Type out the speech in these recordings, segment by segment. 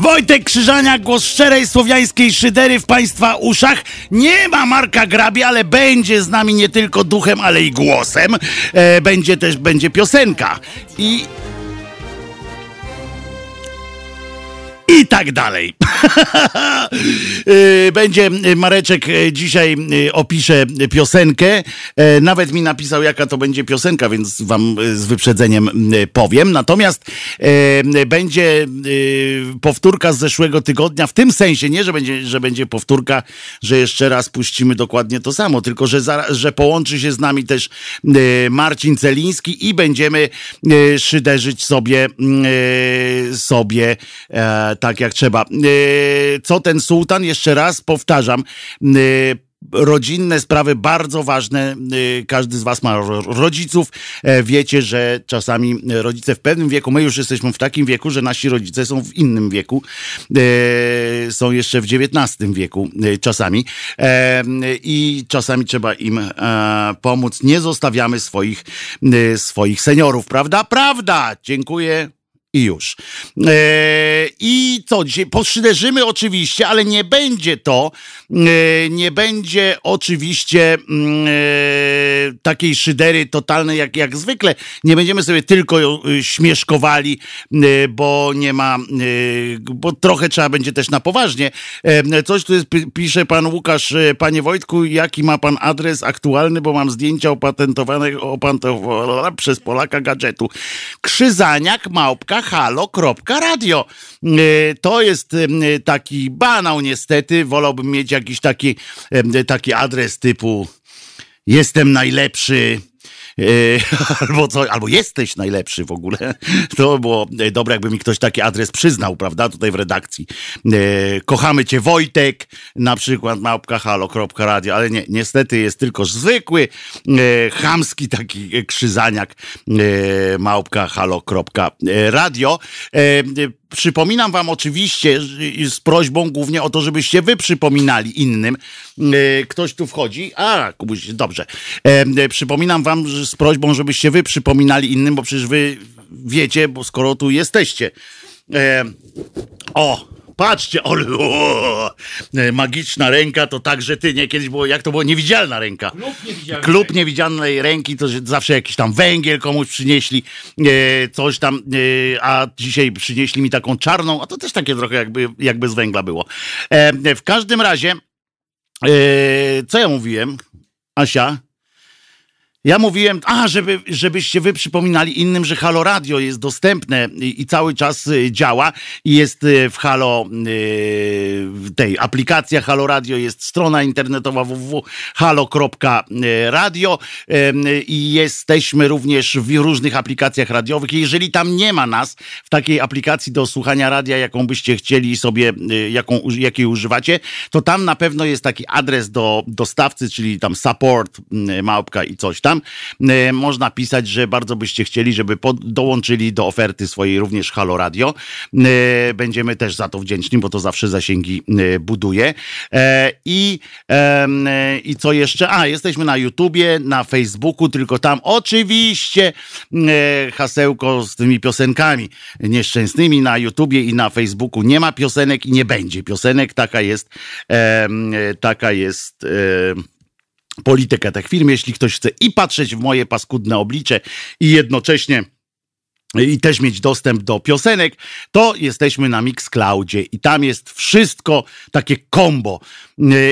Wojtek Krzyżania, głos szczerej słowiańskiej szydery w Państwa uszach. Nie ma Marka Grabi, ale będzie z nami nie tylko duchem, ale i głosem. E, będzie też, będzie piosenka. I i tak dalej. Y, będzie Mareczek y, dzisiaj y, opisze piosenkę. Nawet mi napisał, jaka to będzie piosenka, więc wam z wyprzedzeniem powiem. Natomiast będzie powtórka z zeszłego tygodnia, w tym sensie nie, że będzie, że będzie powtórka, że jeszcze raz puścimy dokładnie to samo, tylko że, za, że połączy się z nami też Marcin Celiński i będziemy szyderzyć sobie sobie e, tak jak trzeba. E, co ten sułtan? Jeszcze raz powtarzam e, rodzinne sprawy bardzo ważne. E, każdy z Was ma rodziców. Wiecie, że czasami rodzice w pewnym wieku, my już jesteśmy w takim wieku, że nasi rodzice są w innym wieku. Są jeszcze w XIX wieku czasami. I czasami trzeba im pomóc. Nie zostawiamy swoich, swoich seniorów, prawda? Prawda! Dziękuję i już. E, I co, dzisiaj poszyderzymy oczywiście, ale nie będzie to, e, nie będzie oczywiście mm, e, takiej szydery totalnej jak, jak zwykle. Nie będziemy sobie tylko e, śmieszkowali, e, bo nie ma, e, bo trochę trzeba będzie też na poważnie. Coś tu jest, pisze pan Łukasz, panie Wojtku, jaki ma pan adres aktualny, bo mam zdjęcia opatentowane, opatentowane przez Polaka gadżetu. Krzyzaniak, małpka, halo.radio. E, to jest taki banał niestety. Wolałbym mieć jakiś taki, taki adres typu jestem najlepszy albo co, albo jesteś najlepszy w ogóle. To było dobre, jakby mi ktoś taki adres przyznał, prawda, tutaj w redakcji. E, kochamy cię Wojtek, na przykład małpka halo.radio, ale nie, niestety jest tylko zwykły, e, chamski taki krzyzaniak małpka halo.radio. Przypominam wam oczywiście z prośbą głównie o to, żebyście wy przypominali innym. E, ktoś tu wchodzi. A, Kubuś, dobrze. E, przypominam wam z prośbą, żebyście wy przypominali innym, bo przecież wy wiecie, bo skoro tu jesteście. E, o, patrzcie, o, o, magiczna ręka to także ty, nie? Kiedyś było, jak to było, niewidzialna ręka. Klub niewidzialnej, Klub niewidzialnej ręki, to zawsze jakiś tam węgiel komuś przynieśli, e, coś tam, e, a dzisiaj przynieśli mi taką czarną, a to też takie trochę jakby, jakby z węgla było. E, w każdym razie, e, co ja mówiłem, Asia? Ja mówiłem, a, żeby, żebyście wy przypominali innym, że Halo Radio jest dostępne i, i cały czas y, działa i jest y, w Halo y, tej aplikacja Halo Radio, jest strona internetowa www.halo.radio i jesteśmy również w różnych aplikacjach radiowych. Jeżeli tam nie ma nas w takiej aplikacji do słuchania radia, jaką byście chcieli sobie, jaką, jakiej używacie, to tam na pewno jest taki adres do dostawcy, czyli tam support, małpka i coś tam tam e, można pisać, że bardzo byście chcieli, żeby dołączyli do oferty swojej również Halo Radio. E, będziemy też za to wdzięczni, bo to zawsze zasięgi e, buduje. I, I co jeszcze? A, jesteśmy na YouTubie, na Facebooku, tylko tam oczywiście hasełko z tymi piosenkami nieszczęsnych na YouTubie i na Facebooku nie ma piosenek i nie będzie piosenek. Taka jest, taka jest politykę tych firm. Jeśli ktoś chce i patrzeć w moje paskudne oblicze i jednocześnie i też mieć dostęp do piosenek, to jesteśmy na Mixcloudzie i tam jest wszystko takie combo.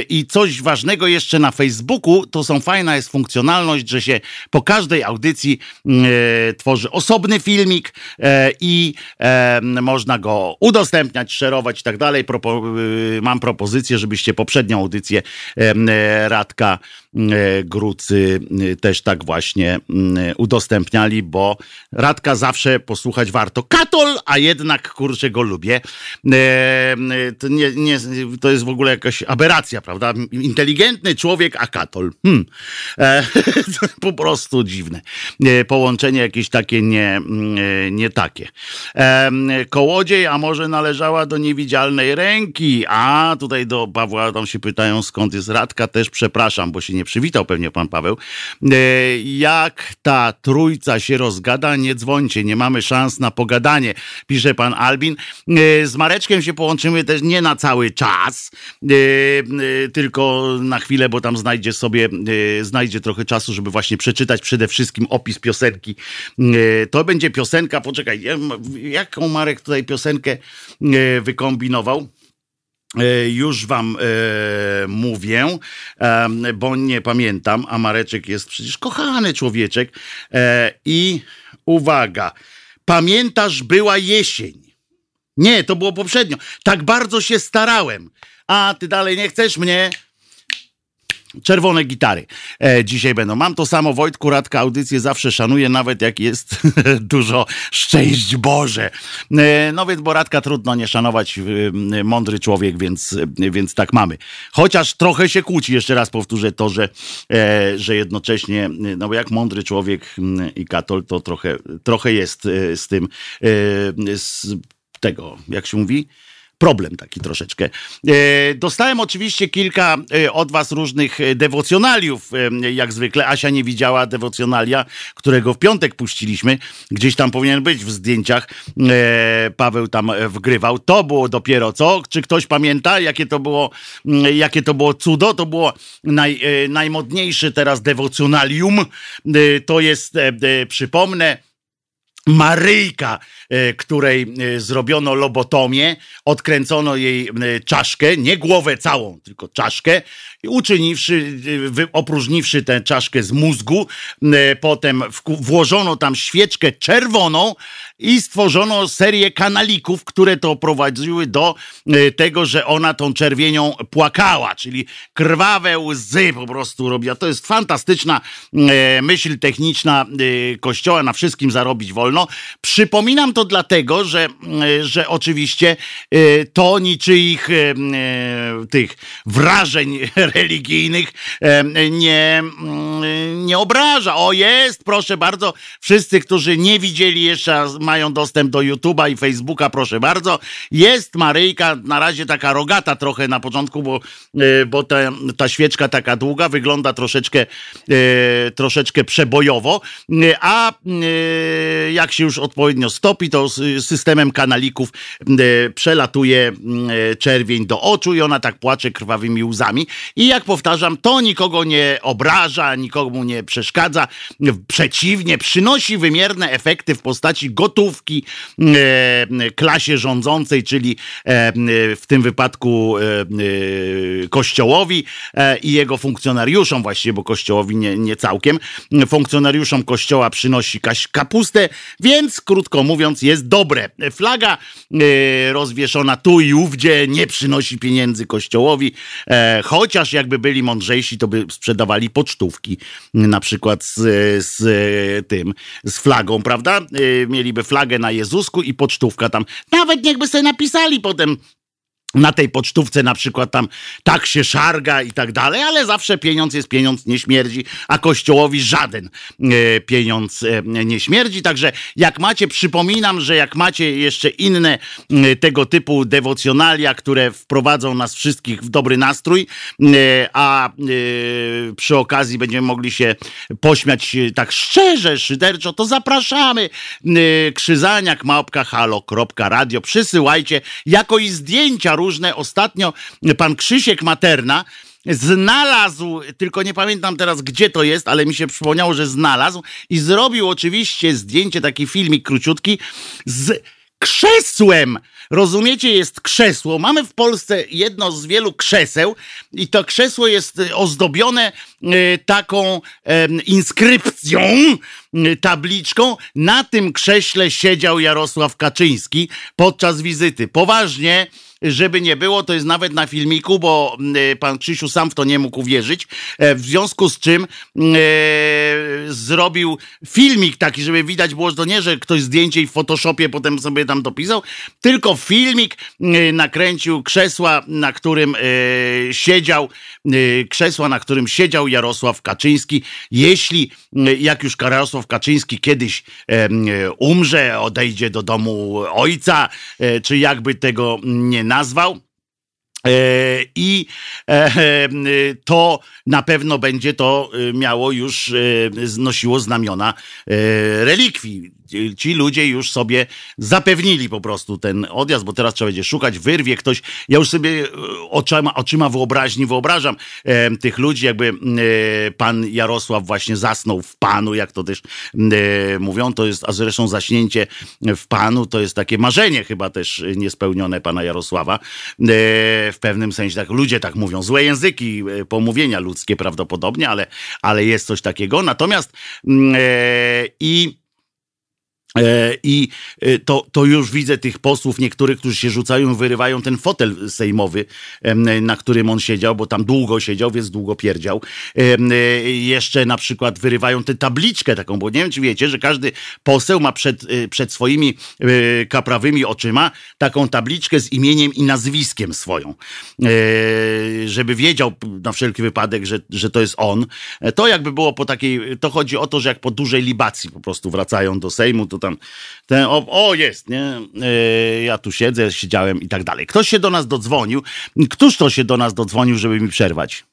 I coś ważnego jeszcze na Facebooku, to są fajna jest funkcjonalność, że się po każdej audycji e, tworzy osobny filmik e, i e, można go udostępniać, szerować i tak dalej. E, mam propozycję, żebyście poprzednią audycję e, Radka e, Grucy też tak właśnie udostępniali, bo Radka zawsze posłuchać warto. Katol, a jednak kurczę go lubię. To, nie, nie, to jest w ogóle jakaś aberracja prawda? Inteligentny człowiek, a katol. Hmm. E, po prostu dziwne. E, połączenie jakieś takie nie, e, nie takie. E, kołodziej, a może należała do niewidzialnej ręki? A tutaj do Pawła tam się pytają, skąd jest Radka. Też przepraszam, bo się nie przywitał pewnie pan Paweł. E, jak ta trójca się rozgada, nie dzwońcie, nie mamy szans na pogadanie, pisze pan Albin. Z Mareczkiem się połączymy też nie na cały czas, tylko na chwilę, bo tam znajdzie sobie, znajdzie trochę czasu, żeby właśnie przeczytać przede wszystkim opis piosenki. To będzie piosenka, poczekaj, jaką Marek tutaj piosenkę wykombinował? Już wam e, mówię, e, bo nie pamiętam, a Mareczek jest przecież kochany człowieczek. E, I uwaga, pamiętasz, była jesień. Nie, to było poprzednio. Tak bardzo się starałem. A ty dalej nie chcesz mnie? Czerwone gitary e, dzisiaj będą. Mam to samo, Wojtku Radka, audycję zawsze szanuję, nawet jak jest dużo szczęść Boże. E, no więc, bo Radka trudno nie szanować, e, mądry człowiek, więc, więc tak mamy. Chociaż trochę się kłóci, jeszcze raz powtórzę to, że, e, że jednocześnie, no bo jak mądry człowiek i katol, to trochę, trochę jest e, z tym, e, z tego, jak się mówi, problem taki troszeczkę. E, dostałem oczywiście kilka e, od was różnych e, dewocjonaliów, jak zwykle. Asia nie widziała dewocjonalia, którego w piątek puściliśmy. Gdzieś tam powinien być w zdjęciach. Paweł tam wgrywał. To było dopiero co? Czy ktoś pamięta, jakie to było, jakie to było cudo? To było naj, najmodniejsze teraz dewocjonalium. To jest, przypomnę, Maryjka, e, której e, zrobiono lobotomię, odkręcono jej e, czaszkę, nie głowę całą, tylko czaszkę, uczyniwszy, opróżniwszy tę czaszkę z mózgu, potem włożono tam świeczkę czerwoną i stworzono serię kanalików, które to prowadziły do tego, że ona tą czerwienią płakała, czyli krwawe łzy po prostu robiła. To jest fantastyczna myśl techniczna Kościoła, na wszystkim zarobić wolno. Przypominam to dlatego, że, e, że oczywiście e, to niczyich e, tych wrażeń religijnych nie, mm, nie obraża. O jest, proszę bardzo, wszyscy, którzy nie widzieli jeszcze, mają dostęp do YouTube'a i Facebooka, proszę bardzo. Jest Maryjka, na razie taka rogata trochę na początku, bo, bo ta, ta świeczka taka długa wygląda troszeczkę, troszeczkę przebojowo, a jak się już odpowiednio stopi, to systemem kanalików przelatuje czerwień do oczu i ona tak płacze krwawymi łzami. I jak powtarzam, to nikogo nie obraża, nikomu nie przeszkadza. Przeciwnie, przynosi wymierne efekty w postaci gotówki e, klasie rządzącej, czyli w tym wypadku kościołowi i jego funkcjonariuszom, właściwie, bo kościołowi nie, nie całkiem. Funkcjonariuszom kościoła przynosi kapustę, więc, krótko mówiąc, jest dobre. Flaga e, rozwieszona tu i ówdzie nie przynosi pieniędzy kościołowi, e, chociaż jakby byli mądrzejsi, to by sprzedawali pocztówki, na przykład z, z tym, z flagą, prawda? E, mieliby flagę na Jezusku i pocztówka tam. Nawet niechby sobie napisali potem na tej pocztówce na przykład tam tak się szarga i tak dalej, ale zawsze pieniądz jest pieniądz, nie śmierdzi, a kościołowi żaden e, pieniądz e, nie śmierdzi. Także jak macie, przypominam, że jak macie jeszcze inne e, tego typu dewocjonalia, które wprowadzą nas wszystkich w dobry nastrój, a przy okazji będziemy mogli się pośmiać tak szczerze, szyderczo, to zapraszamy. Krzyzaniak, małpka, halo.radio. Przysyłajcie jako i zdjęcia różne. Ostatnio pan Krzysiek Materna znalazł, tylko nie pamiętam teraz gdzie to jest, ale mi się przypomniało, że znalazł i zrobił oczywiście zdjęcie, taki filmik króciutki z krzesłem. Rozumiecie, jest krzesło. Mamy w Polsce jedno z wielu krzeseł i to krzesło jest ozdobione e, taką inskrypcją, e, tabliczką. Na tym krześle siedział Jarosław Kaczyński podczas wizyty. Poważnie żeby nie było, to jest nawet na filmiku, bo e, pan Krzysiu sam w to nie mógł uwierzyć, e, w związku z czym e, zrobił filmik taki, żeby widać było, że to nie, że ktoś zdjęcie i w Photoshopie potem sobie tam dopisał, tylko filmik e, nakręcił krzesła, na którym e, siedział, e, krzesła, na którym siedział Jarosław Kaczyński. Jeśli, jak już Jarosław Kaczyński kiedyś umrze, odejdzie do domu ojca, czy jakby tego nie nazwał. E, I e, to na pewno będzie to e, miało już, znosiło znamiona relikwii ci ludzie już sobie zapewnili po prostu ten odjazd, bo teraz trzeba będzie szukać, wyrwie ktoś. Ja już sobie e, oczyma, oczyma wyobraźni wyobrażam e, tych ludzi, jakby e, pan Jarosław właśnie zasnął w panu, jak to też e, mówią, to jest, a zresztą zaśnięcie w panu to jest takie marzenie chyba też niespełnione pana Jarosława. E, w pewnym sensie tak ludzie tak mówią, złe języki, e, pomówienia ludzkie prawdopodobnie, ale, ale jest coś takiego. Natomiast i I e, to, to już widzę tych posłów, niektórych, którzy się rzucają, wyrywają ten fotel sejmowy, na którym on siedział, bo tam długo siedział, więc długo pierdział. E, jeszcze na przykład wyrywają tę tabliczkę taką, bo nie wiem, czy wiecie, że każdy poseł ma przed, przed swoimi kaprawymi oczyma taką tabliczkę z imieniem i nazwiskiem swoją. Żeby wiedział na wszelki wypadek, że, że to jest on. To jakby było po takiej, to chodzi o to, że jak po dużej libacji po prostu wracają do Sejmu, to tam ten, o, o jest, nie? Yy, ja tu siedzę, siedziałem i tak dalej. Ktoś się do nas dodzwonił. Któż to się do nas dodzwonił, żeby mi przerwać?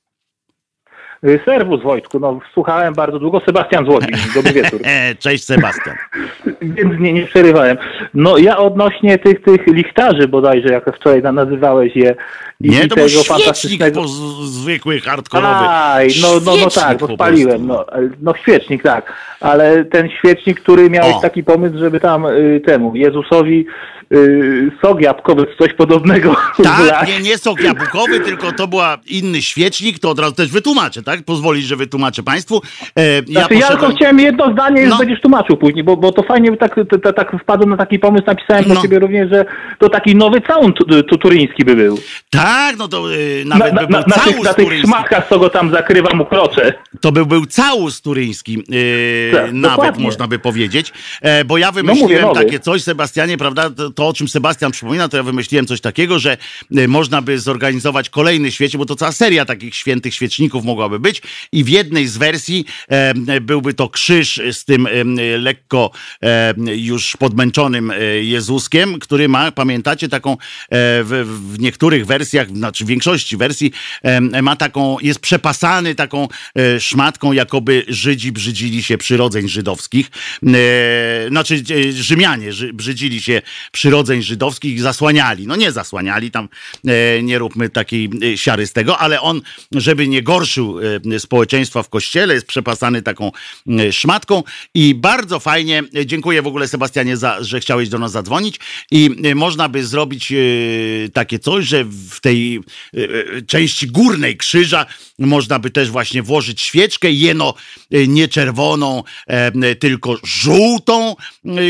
Y, serwus Wojtku, no słuchałem bardzo długo, Sebastian Złodziej, dobry wieczór. Cześć Sebastian. Więc nie, nie przerywałem. No ja odnośnie tych, tych lichtarzy bodajże, jak wczoraj nazywałeś je. I nie, to był świecznik po zwykły, hardkorowy. Aj, no, no, no tak, bo spaliłem. No, no świecznik, tak. Ale ten świecznik, który miałeś o. taki pomysł, żeby tam y, temu Jezusowi y, sok jabłkowy, coś podobnego. Tak, nie, nie sok jabłkowy, tylko to była inny świecznik, to od razu też wytłumaczę, tak? Pozwolisz, że wytłumaczę Państwu. E, ja, znaczy, poszedłem... ja tylko chciałem jedno zdanie, już no. będziesz tłumaczył później, bo, bo to fajnie tak, to, tak wpadłem na taki pomysł, napisałem no. do ciebie również, że to taki nowy całun turyński by był. Tak, no to y, nawet na, by był na, na, tych, na tych co go tam zakrywa mu krocze. To by był całus turyński, y, tak, nawet dokładnie. można by powiedzieć, e, bo ja no wymyśliłem no mówię, takie coś, Sebastianie, prawda, to, to, o czym Sebastian przypomina, to ja wymyśliłem coś takiego, że y, można by zorganizować kolejny świecie, bo to cała seria takich świętych świeczników mogłaby być. I w jednej z wersji e, byłby to krzyż z tym e, lekko już podmęczonym Jezuskiem, który ma, pamiętacie, taką w, w, niektórych wersjach, znaczy w większości wersji e, ma taką, jest przepasany taką szmatką, jakoby Żydzi brzydzili się przyrodzeń żydowskich, znaczy Rzymianie brzydzili się przyrodzeń żydowskich zasłaniali. No nie zasłaniali, tam nie róbmy takiej siary z tego, ale on, żeby nie gorszył społeczeństwa w kościele, jest przepasany taką szmatką i bardzo fajnie, dziękuję w ogóle Sebastianie, za, że chciałeś do nas zadzwonić i można by zrobić takie coś, że w tej części górnej krzyża można by też właśnie włożyć świeczkę, jeno nie czerwoną, tylko żółtą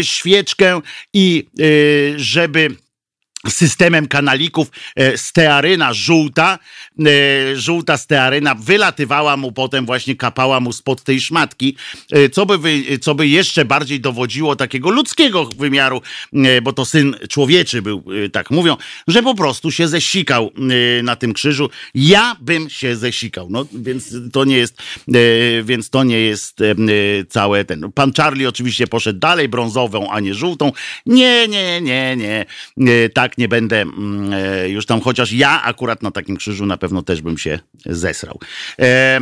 świeczkę i żeby systemem kanalików stearyna żółta E, żółta stearyna wylatywała mu potem, właśnie kapała mu spod tej szmatki, e, co by, co by jeszcze bardziej dowodziło takiego ludzkiego wymiaru, e, bo to syn człowieczy był, tak mówią, że po prostu się zesikał na tym krzyżu. Ja bym się zesikał, no więc to nie jest, więc to nie jest całe ten. Pan Charlie oczywiście poszedł dalej, brązową, a nie żółtą. Nie, nie, nie, nie, tak nie będę mm, już tam, chociaż ja akurat na takim krzyżu na pewno też bym się zesrał. E,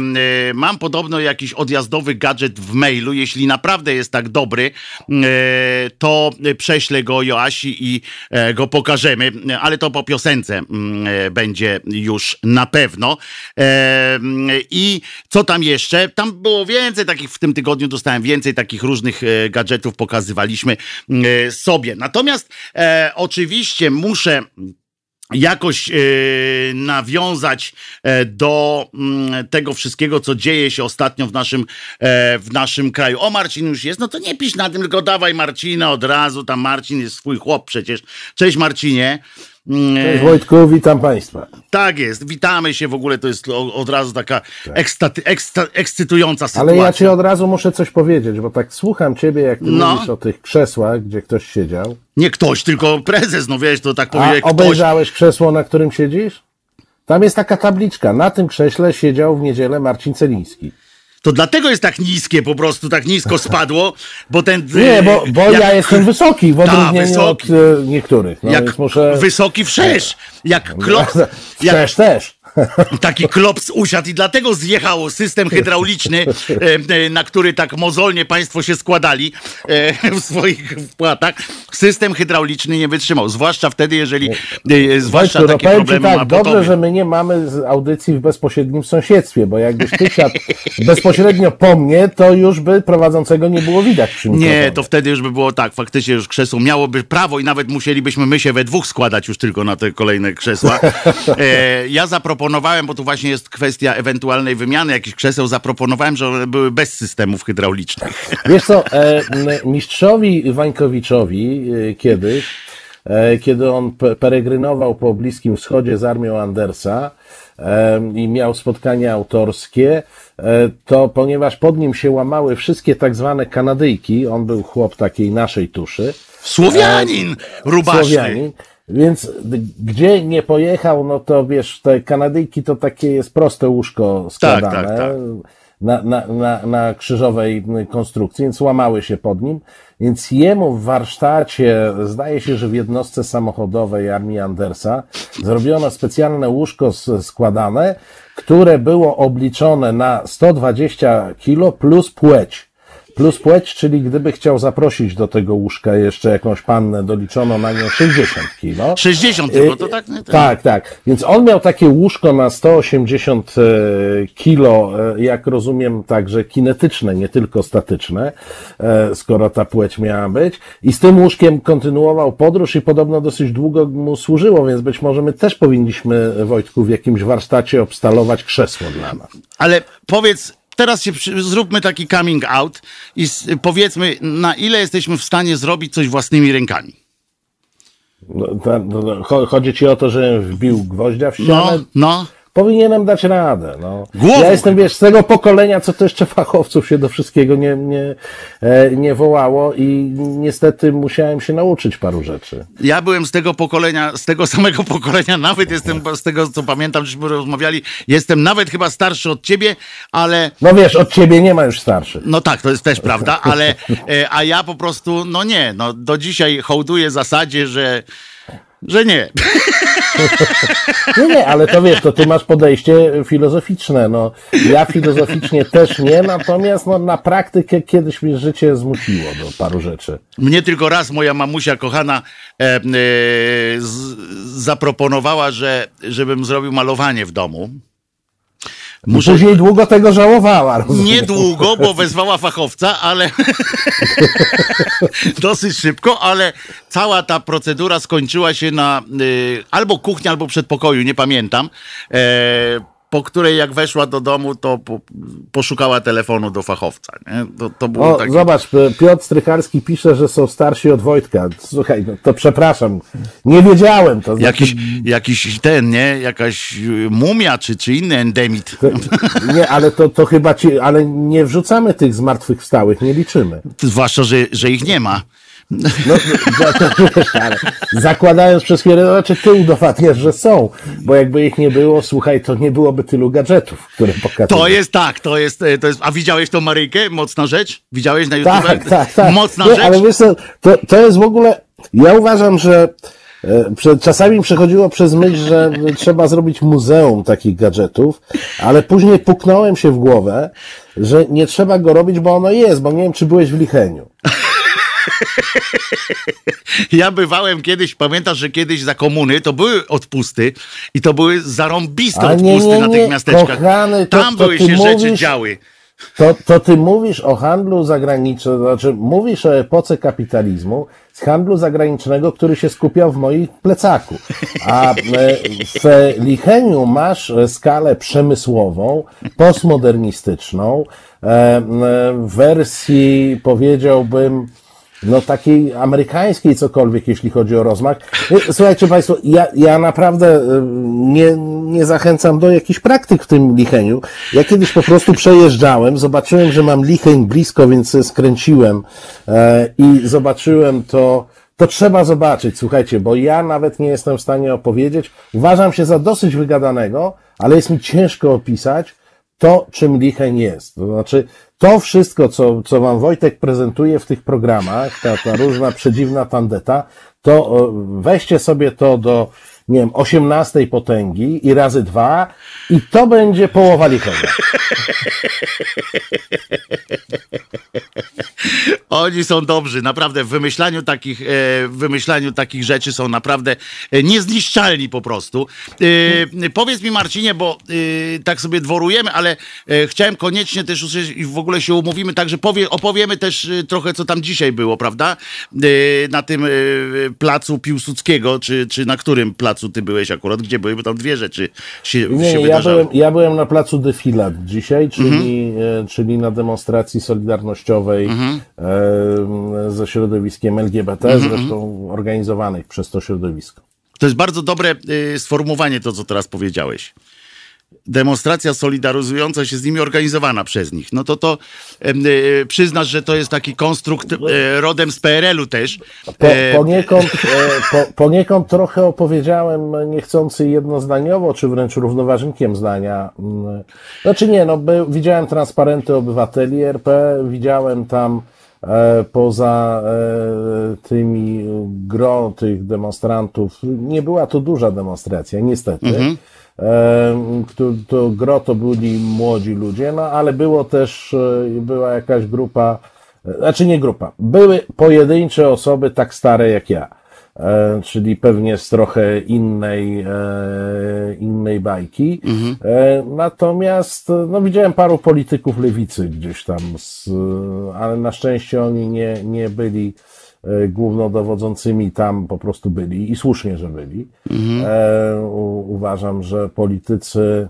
mam podobno jakiś odjazdowy gadżet w mailu. Jeśli naprawdę jest tak dobry, e, to prześlę go Joasi i e, go pokażemy, ale to po piosence e, będzie już na pewno. I co tam jeszcze? Tam było więcej takich, w tym tygodniu dostałem więcej takich różnych gadżetów, pokazywaliśmy sobie. Natomiast oczywiście muszę jakoś e, nawiązać e, do mm, tego wszystkiego, co dzieje się ostatnio w naszym, e, w naszym kraju. O, Marcin już jest, no to nie pisz na tym, tylko dawaj Marcina od razu, tam Marcin jest swój chłop przecież. Cześć Marcinie. Mm, Cześć Wojtku, witam Państwa. Tak jest, witamy się w ogóle, to jest od razu taka tak. ekstaty, eksta, ekscytująca sytuacja. Ale ja Ci od razu muszę coś powiedzieć, bo tak słucham Ciebie, jak Ty no. mówisz o tych krzesłach, gdzie ktoś siedział. Nie ktoś, tylko prezes, no wiesz, to tak powiedzieć A obejrzałeś ktoś... krzesło, na którym siedzisz? Tam jest taka tabliczka, na tym krześle siedział w niedzielę Marcin Celiński to dlatego jest tak niskie, po prostu tak nisko spadło, bo ten... Nie, bo, bo jak, ja jestem wysoki w odróżnieniu od e, niektórych. No, jak muszę... Wysoki wszerz, jak klot... Wszerz jak, też. Taki klops usiadł i dlatego zjechał system hydrauliczny, na który tak mozolnie państwo się składali w swoich wpłatach. System hydrauliczny nie wytrzymał, zwłaszcza wtedy, jeżeli zwłaszcza Wojtku, takie no problemy tak, Dobrze, że my nie mamy audycji w bezpośrednim sąsiedztwie, bo jakbyś ty siadł bezpośrednio po mnie, to już by prowadzącego nie było widać przy Nie, to wtedy już by było tak, faktycznie już krzesło miałoby prawo i nawet musielibyśmy my się we dwóch składać już tylko na te kolejne krzesła. E, ja zaproponowałem, bo tu właśnie jest kwestia ewentualnej wymiany jakichś krzeseł, zaproponowałem, że one były bez systemów hydraulicznych. Wiesz co, e, mistrzowi Wańkowiczowi e, kiedyś, e, kiedy on peregrynował po Bliskim Wschodzie z armią Andersa e, i miał spotkania autorskie, e, to ponieważ pod nim się łamały wszystkie tak zwane Kanadyjki, on był chłop takiej naszej tuszy. Słowianin! Rubaszny. Słowianin. Więc gdzie nie pojechał, no to wiesz, te Kanadyjki to takie jest proste łóżko składane. Tak, tak, tak. Na, na, na, na krzyżowej konstrukcji, więc łamały się pod nim. Więc jemu w warsztacie, zdaje się, że w jednostce samochodowej armii Andersa, zrobiono specjalne łóżko składane, które było obliczone na 120 kilo plus płeć. Plus płeć, czyli gdyby chciał zaprosić do tego łóżka jeszcze jakąś pannę, doliczono na nią 60 kilo. 60 tylko, to tak? Nie, tak, tak. Więc on miał takie łóżko na 180 e, kilo, e, jak rozumiem, także kinetyczne, nie tylko statyczne, e, skoro ta płeć miała być. I z tym łóżkiem kontynuował podróż i podobno dosyć długo mu służyło, więc być może my też powinniśmy, Wojtku, w jakimś warsztacie obstalować krzesło dla nas. Ale powiedz, teraz się zróbmy taki coming out i powiedzmy, na ile jesteśmy w stanie zrobić coś własnymi rękami. No, chodzi ci o to, że wbił gwoździa w ścianę? No, no powinienem dać radę. No. Głową. Ja jestem, wiesz, z tego pokolenia, co to jeszcze fachowców się do wszystkiego nie, nie, e, nie wołało i niestety musiałem się nauczyć paru rzeczy. Ja byłem z tego pokolenia, z tego samego pokolenia, nawet jestem, z tego co pamiętam, żeśmy rozmawiali, jestem nawet chyba starszy od ciebie, ale... No wiesz, od ciebie nie ma już starszy. No tak, to jest też prawda, ale e, a ja po prostu, no nie, no do dzisiaj hołduję zasadzie, że że nie. Nie, nie, ale to wiesz, to ty masz podejście filozoficzne. No, ja filozoficznie też nie, natomiast no, na praktykę kiedyś mi życie zmusiło do paru rzeczy. Mnie tylko raz moja mamusia kochana e, e, z, zaproponowała, że żebym zrobił malowanie w domu. Muszę... Później długo tego żałowała. Rozumiem. Niedługo, bo wezwała fachowca, ale dosyć szybko, ale cała ta procedura skończyła się na y, albo kuchni, albo przedpokoju, nie pamiętam. E, po której jak weszła do domu, to po, poszukała telefonu do fachowca. Nie? To, to było o. Zobacz, Piotr Strycharski pisze, że są starsi od Wojtka. Słuchaj, no, to przepraszam, nie wiedziałem. To znaczy... jakiś, jakiś ten, nie? Jakaś mumia, czy, czy inny endemit. To, nie, ale to, to chyba ci, ale nie wrzucamy tych zmartwychwstałych, nie liczymy. Zwłaszcza, że, że ich nie ma. No, ale zakładając przez chwilę, znaczy ty udowadniasz, że są, bo jakby ich nie było, słuchaj, to nie byłoby tylu gadżetów, które pokazują. To jest tak, to jest, e, to jest, a widziałeś tą Maryjkę? Mocna rzecz? Widziałeś na YouTube? Tak, tak, tak. Mocna rzecz? Ale wiesz to, to jest w ogóle, ja uważam, że e, Czasami przechodziło przez myśl, że trzeba zrobić muzeum takich gadżetów, ale później puknąłem się w głowę, że nie trzeba go robić, bo ono jest, bo nie wiem, czy byłeś w Licheniu. Ja bywałem kiedyś, pamiętasz, że kiedyś za komuny to były odpusty i to były zarąbiste odpusty nie, nie, nie. na tych miasteczkach. Kochany, to, Tam to były się mówisz, rzeczy działy. To, to ty mówisz o handlu zagranicznym, znaczy mówisz o epoce kapitalizmu z handlu zagranicznego, który się skupiał w moim plecaku. A e, w Licheniu masz skalę przemysłową, postmodernistyczną, e, w wersji powiedziałbym no takiej amerykańskiej cokolwiek, jeśli chodzi o rozmach. E, słuchajcie Państwo, ja, ja naprawdę e, nie, nie zachęcam do jakichś praktyk w tym licheniu. Ja kiedyś po prostu przejeżdżałem, zobaczyłem, że mam licheń blisko, więc skręciłem e, i zobaczyłem to, to trzeba zobaczyć, słuchajcie, bo ja nawet nie jestem w stanie opowiedzieć. Uważam się za dosyć wygadanego, ale jest mi ciężko opisać to, czym licheń jest. To znaczy, to wszystko, co, co wam Wojtek prezentuje w tych programach, ta, ta różna przedziwna tandeta, to weźcie sobie to do nie wiem, 18 potęgi i razy dwa i to będzie połowa lichowa. Oni są dobrzy, naprawdę w wymyślaniu takich, e, w wymyślaniu takich rzeczy są naprawdę e, niezniszczalni po prostu. E, powiedz mi Marcinie, bo tak sobie dworujemy, ale chciałem koniecznie też usłyszeć i w ogóle się umówimy, także powie, opowiemy też trochę, co tam dzisiaj było, prawda? Na tym placu Piłsudskiego, czy, czy na którym placu ty byłeś akurat, gdzie były, bo tam dwie rzeczy się, nie, się ja byłem, ja byłem na placu Defilat dzisiaj, czyli, mhm. czyli na demonstracji solidarnościowej mhm. ze środowiskiem LGBT, mhm. zresztą organizowanych przez to środowisko. To jest bardzo dobre y, sformułowanie to, co teraz powiedziałeś demonstracja solidaryzująca się z nimi organizowana przez nich. No to to e, przyznasz, że to jest taki konstrukt e, rodem z PRL-u też. Po, e, poniekąd, e, po, poniekąd trochę opowiedziałem niechcący jednozdaniowo, czy wręcz równoważnikiem zdania. Mm, znaczy nie, no by, widziałem transparenty obywateli RP, widziałem tam e, poza e, tymi gro tych demonstrantów, nie była to duża demonstracja, niestety. Mhm to, to gro to byli młodzi ludzie, no ale było też, e, była jakaś grupa, e, znaczy nie grupa, były pojedyncze osoby tak stare jak ja, e, czyli pewnie z trochę innej, innej bajki. Mhm. Natomiast, no widziałem paru polityków lewicy gdzieś tam, z, ale na szczęście oni nie, nie byli głównodowodzącymi tam po prostu byli i słusznie, że byli. Mhm. E, u, uważam, że politycy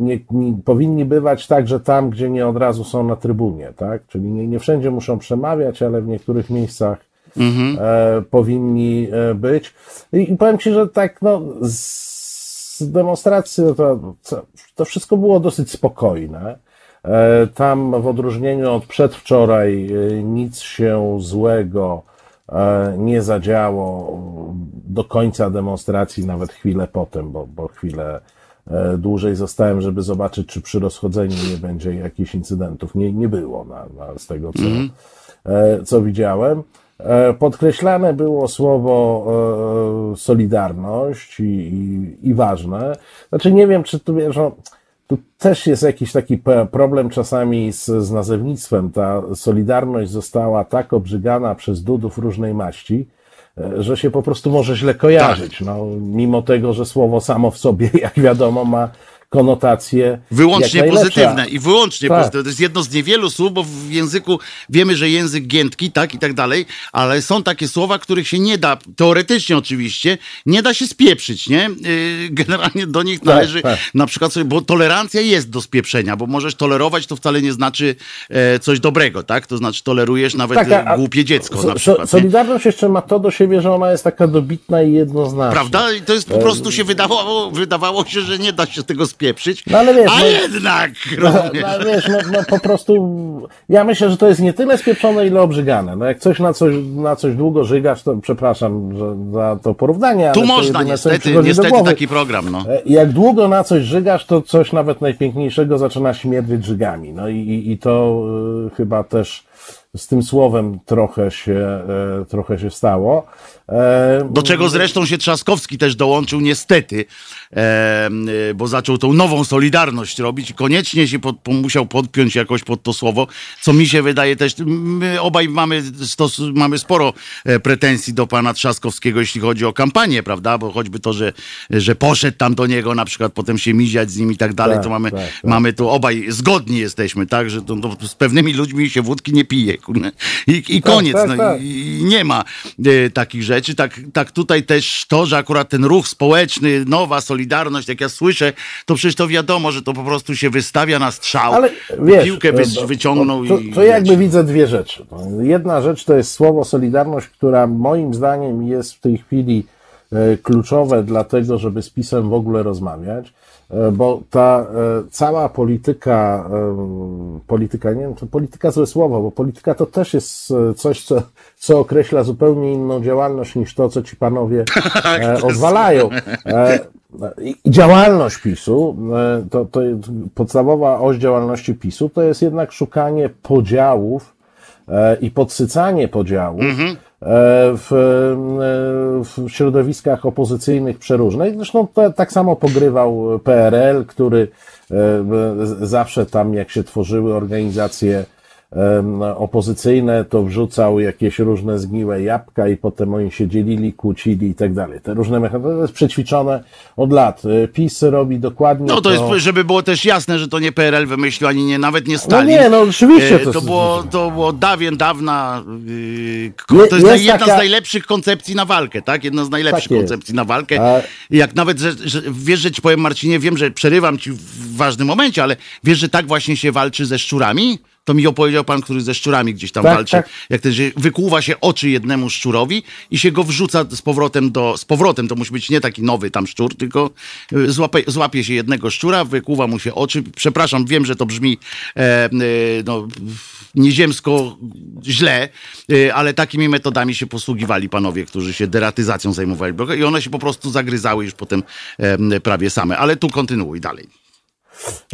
nie, nie, powinni bywać także tam, gdzie nie od razu są na trybunie, tak? Czyli nie, nie wszędzie muszą przemawiać, ale w niektórych miejscach mhm. e, powinni e, być. I, I, powiem Ci, że tak, no, z demonstracji to, to wszystko było dosyć spokojne. E, tam w odróżnieniu od przedwczoraj nic się złego E, nie zadziało do końca demonstracji, nawet chwilę potem, bo, bo chwilę e, dłużej zostałem, żeby zobaczyć, czy przy rozchodzeniu nie będzie jakichś incydentów. Nie, nie było na, na, z tego, co, mm. co widziałem. Podkreślane było słowo solidarność i, i, i ważne. Znaczy nie wiem, czy tu wiesz, no, tu też jest jakiś taki problem czasami z, z nazewnictwem. Ta solidarność została tak obrzygana przez dudów różnej maści, e, że się po prostu może źle kojarzyć. Tak. No, mimo tego, że słowo samo w sobie, jak wiadomo, ma konotacje. Wyłącznie pozytywne i wyłącznie tak. pozytywne. To jest jedno z niewielu słów, bo w języku wiemy, że język giętki, tak i tak dalej, ale są takie słowa, których się nie da, teoretycznie oczywiście, nie da się spieprzyć, nie? Y, generalnie do nich tak, należy tak, tak. na przykład sobie, bo tolerancja jest do spieprzenia, bo możesz tolerować, to wcale nie znaczy e, coś dobrego, tak? To znaczy tolerujesz nawet tak, a, głupie dziecko na przykład. Solidarność nie? jeszcze ma to do siebie, że ona jest taka dobitna i jednoznaczna. Prawda? I to jest po prostu się wydawało, wydawało się, że nie da się tego spieprzyć spieprzyć, no, ale wiesz, a no, jednak, no, no, wiesz, no, no, po prostu ja myślę, że to jest nie tyle spieprzone, ile obrzygane. No jak coś na coś, na coś długo żygasz, to przepraszam że, za to porównanie. Tu można, niestety, niestety taki program, no. E, jak długo na coś żygasz, to coś nawet najpiękniejszego zaczyna śmierdzieć żygami. No i, i to y, chyba też z tym słowem trochę się, y, trochę się stało. E, Do czego zresztą się Trzaskowski też dołączył, niestety, e, bo zaczął tą nową solidarność robić i koniecznie się pod, musiał podpiąć jakoś pod to słowo, co mi się wydaje też. My obaj mamy, stos, mamy sporo e, pretensji do pana Trzaskowskiego, jeśli chodzi o kampanię, prawda? Bo choćby to, że, że poszedł tam do niego, na przykład potem się miziać z nim i tak dalej, tak, to mamy, tak, tak. mamy tu obaj zgodni jesteśmy, tak? Że to, to z pewnymi ludźmi się wódki nie pije. I, i tak, koniec. Tak, no, tak. i, I, nie ma e, takich rzeczy rzeczy, tak, tak tutaj też to, że akurat ten ruch społeczny, nowa Solidarność, jak ja słyszę, to przecież to wiadomo, że to po prostu się wystawia na strzał, Ale, wiesz, piłkę wy, e, wyciągnął to, i... To jakby widzę dwie rzeczy. Jedna rzecz to jest słowo Solidarność, która moim zdaniem jest w tej chwili e, kluczowe dla tego, żeby z PiSem w ogóle rozmawiać. E, bo ta e, cała polityka, e, polityka, nie wiem, to polityka złe słowo, bo polityka to też jest coś, co, co określa zupełnie inną działalność niż to, co ci panowie tak, odwalają. I działalność PiSu, to, to podstawowa oś działalności PiSu, to jest jednak szukanie podziałów i podsycanie podziałów, -hmm w, w środowiskach opozycyjnych przeróżnych. Zresztą to, tak samo pogrywał PRL, który zawsze tam, jak się tworzyły organizacje opozycyjne, to wrzucał jakieś różne zgniłe jabłka i potem oni się dzielili, kłócili i tak dalej. Te różne mechanizmy, to jest przećwiczone od lat. E, PiS robi dokładnie No to, to jest, żeby było też jasne, że to nie PRL wymyślił, ani nie, nawet nie Stalin. No nie, no oczywiście. To, to było, to było dawien dawna, yy, to jest, jest jedna taka... z najlepszych koncepcji na walkę, tak? Jedna z najlepszych tak koncepcji na walkę. A... Jak nawet, że, że, wiesz, że ci powiem Marcinie, wiem, że przerywam ci w ważnym momencie, ale wiesz, że tak właśnie się walczy ze szczurami? To mi opowiedział pan, który ze szczurami gdzieś tam tak, walczy. Tak. Jak też wykłuwa się oczy jednemu szczurowi i się go wrzuca z powrotem do. Z powrotem to musi być nie taki nowy tam szczur, tylko y, złapie, złapie się jednego szczura, wykłuwa mu się oczy. Przepraszam, wiem, że to brzmi e, e, no, nieziemsko źle, e, ale takimi metodami się posługiwali panowie, którzy się deratyzacją zajmowali. I one się po prostu zagryzały już potem e, prawie same. Ale tu kontynuuj dalej.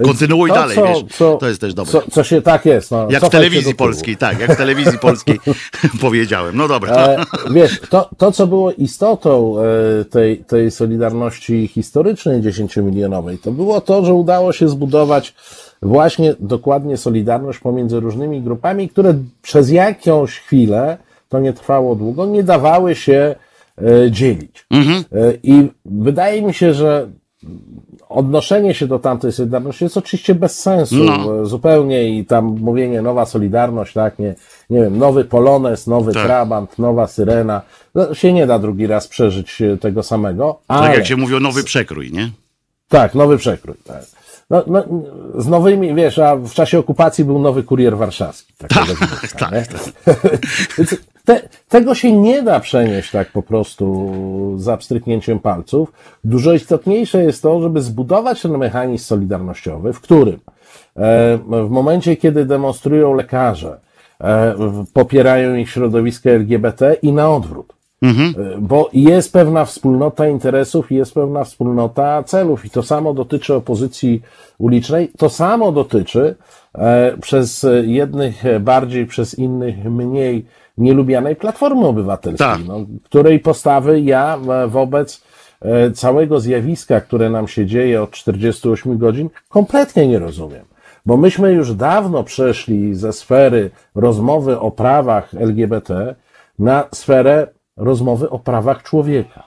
Kontynuuj to, dalej, co, wiesz, co, to jest też dobre. Co, co się tak jest. No, jak w telewizji polskiej, tak, jak w telewizji polskiej powiedziałem. No dobra. E, wiesz, to, to co było istotą e, tej, tej solidarności historycznej 10-milionowej, to było to, że udało się zbudować właśnie dokładnie solidarność pomiędzy różnymi grupami, które przez jakąś chwilę, to nie trwało długo, nie dawały się e, dzielić. Mhm. E, I wydaje mi się, że odnoszenie się do tamtej Solidarności jest oczywiście bez sensu no. zupełnie i tam mówienie nowa Solidarność, tak, nie, nie wiem, nowy Polones, nowy tak. Trabant, nowa Syrena, no, się nie da drugi raz przeżyć e, tego samego. Ale... Tak jak się mówi o nowy przekrój, nie? Tak, nowy przekrój, tak. No, no, z nowymi, wiesz, a w czasie okupacji był nowy kurier warszawski. Tak, tak, tak, tak. Te, tego się nie da przenieść tak po prostu za pstryknięciem palców. Dużo istotniejsze jest to, żeby zbudować ten mechanizm solidarnościowy, w którym e, w momencie, kiedy demonstrują lekarze, e, popierają ich środowiska LGBT i na odwrót. Mhm. E, bo jest pewna wspólnota interesów, jest pewna wspólnota celów i to samo dotyczy opozycji ulicznej, to samo dotyczy przez jednych bardziej, przez innych mniej nielubianej Platformy Obywatelskiej, tak. no, której postawy ja e, wobec e, całego zjawiska, które nam się dzieje od 48 godzin, kompletnie nie rozumiem. Bo myśmy już dawno przeszli ze sfery rozmowy o prawach LGBT na sferę rozmowy o prawach człowieka.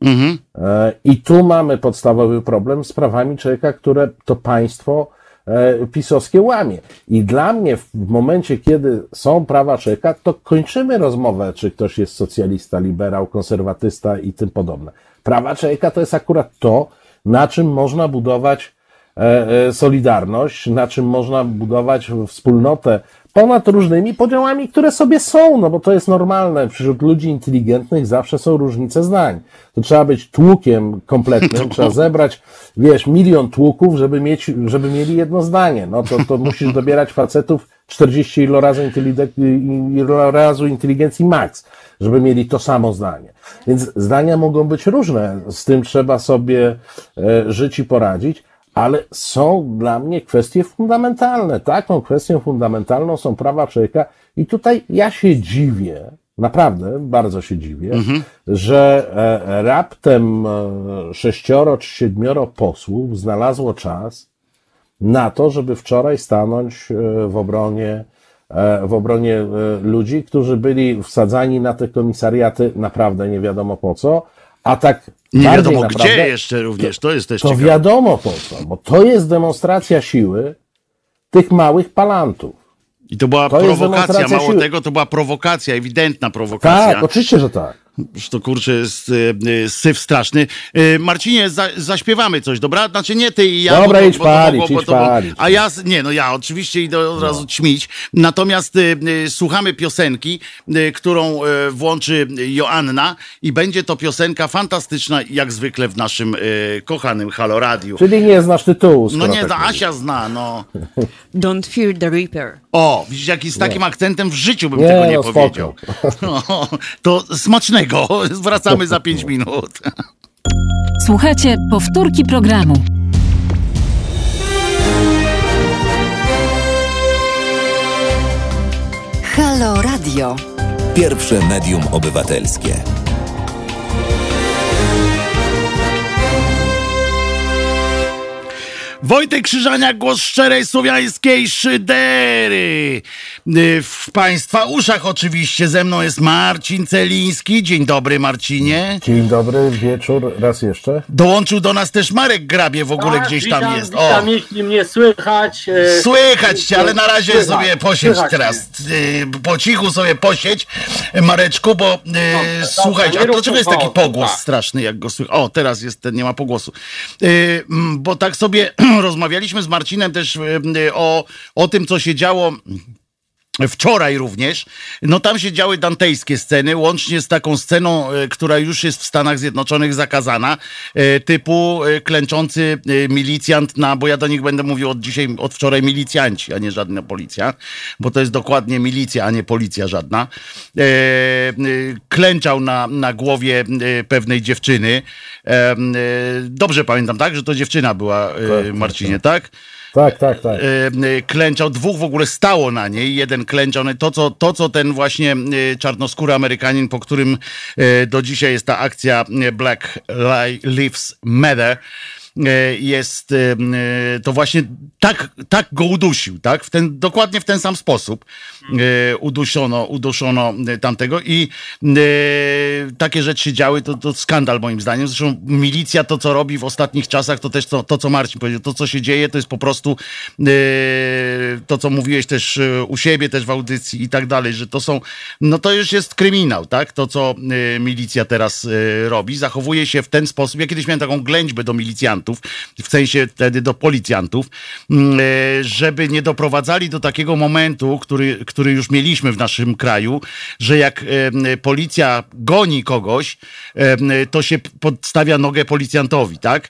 Mhm. E, I tu mamy podstawowy problem z prawami człowieka, które to państwo pisowskie łamie. I dla mnie w momencie, kiedy są prawa człowieka, to kończymy rozmowę, czy ktoś jest socjalista, liberał, konserwatysta i tym podobne. Prawa człowieka to jest akurat to, na czym można budować e, e, solidarność, na czym można budować wspólnotę ponad różnymi podziałami, które sobie są, no bo to jest normalne. Wśród ludzi inteligentnych zawsze są różnice zdań. To trzeba być tłukiem kompletnym, trzeba zebrać, wiesz, milion tłuków, żeby mieć, żeby mieli jedno zdanie. No to, to musisz dobierać facetów 40 ilorazu, ilorazu inteligencji max, żeby mieli to samo zdanie. Więc zdania mogą być różne, z tym trzeba sobie e, żyć i poradzić ale są dla mnie kwestie fundamentalne. Taką kwestią fundamentalną są prawa człowieka i tutaj ja się dziwię, naprawdę bardzo się dziwię, mhm. że e, raptem e, sześcioro czy siedmioro posłów znalazło czas na to, żeby wczoraj stanąć e, w obronie w obronie ludzi, którzy byli wsadzani na te komisariaty naprawdę nie wiadomo po co, a tak nie wiadomo naprawdę, gdzie jeszcze również, to jest też To ciekawe. wiadomo po co, bo to jest demonstracja siły tych małych palantów. I to była to prowokacja, mało siły. tego, to była prowokacja, ewidentna prowokacja. Tak, oczywiście, że tak. Że to kurczę jest y, syf straszny. Y, Marcinie, za, zaśpiewamy coś, dobra? Znaczy nie ty i ja. Dobra, bo, idź bo, palić, bo, bo, idź palić. A ja, nie no ja oczywiście idę od razu no. ćmić. Natomiast y, słuchamy piosenki, którą włączy Joanna i będzie to piosenka fantastyczna, jak zwykle w naszym kochanym Halo Radio. Czyli nie znasz tytułu. No nie, tak Asia zna, no. Don't fear the Reaper. O, widzisz, jaki z takim nie. akcentem w życiu bym nie, tego nie no, powiedział. No, to smacznego. Zwracamy za pięć minut. Słuchajcie, powtórki programu. Halo Radio. Pierwsze medium obywatelskie. Wojtek Krzyżania, głos szczerej słowiańskiej szydery. Y, w Państwa uszach oczywiście. Ze mną jest Marcin Celiński. Dzień dobry, Marcinie. Dzień dobry, wieczór, raz jeszcze. Dołączył do nas też Marek Grabie w ogóle Tak, gdzieś witam, tam jest. Witam, jeśli mnie słychać. e, Słychać cię, ale na razie słychać, sobie posiedź teraz. mnie. Y, Po cichu sobie posiedź, Mareczku, bo y, słuchajcie, a nie rób dlaczego jest taki pogłos tak. straszny, jak go słychać? O, teraz jest ten, nie ma pogłosu. Bo tak sobie rozmawialiśmy z Marcinem też o, o tym, co się działo Wczoraj również, no tam się działy dantejskie sceny, łącznie z taką sceną, e, która już jest w Stanach Zjednoczonych zakazana, e, typu e, klęczący milicjant na, bo ja do nich będę mówił od dzisiaj, od wczoraj milicjanci, a nie żadna policja, bo to jest dokładnie milicja, a nie policja żadna. Klęczał na, na głowie pewnej dziewczyny. Dobrze pamiętam, tak? Że to dziewczyna była, e, tak, Marcinie, tak? Tak, tak, tak. e, klęczał, dwóch w ogóle stało na niej, jeden klęczał, no to co, to co ten właśnie e, czarnoskóry Amerykanin, po którym e, do dzisiaj jest ta akcja e, Black Li- Lives Matter, jest, e, e, to właśnie tak, tak go udusił, tak? W ten, dokładnie w ten sam sposób e, uduszono, e, tamtego i e, takie rzeczy się działy, to, to skandal moim zdaniem. Zresztą milicja to, co robi w ostatnich czasach, to też to, to co Marcin powiedział, to, co się dzieje, to jest po prostu e, to, co mówiłeś też e, u siebie, też w audycji i tak dalej, że to są, no to już jest kryminał, tak? To, co e, milicja teraz e, robi, zachowuje się w ten sposób. Ja kiedyś miałem taką ględźbę do milicjantów, w sensie wtedy do policjantów, mm, e, żeby nie doprowadzali do takiego momentu, który, który już mieliśmy w naszym kraju, że jak e, policja goni kogoś, e, to się podstawia nogę policjantowi, tak?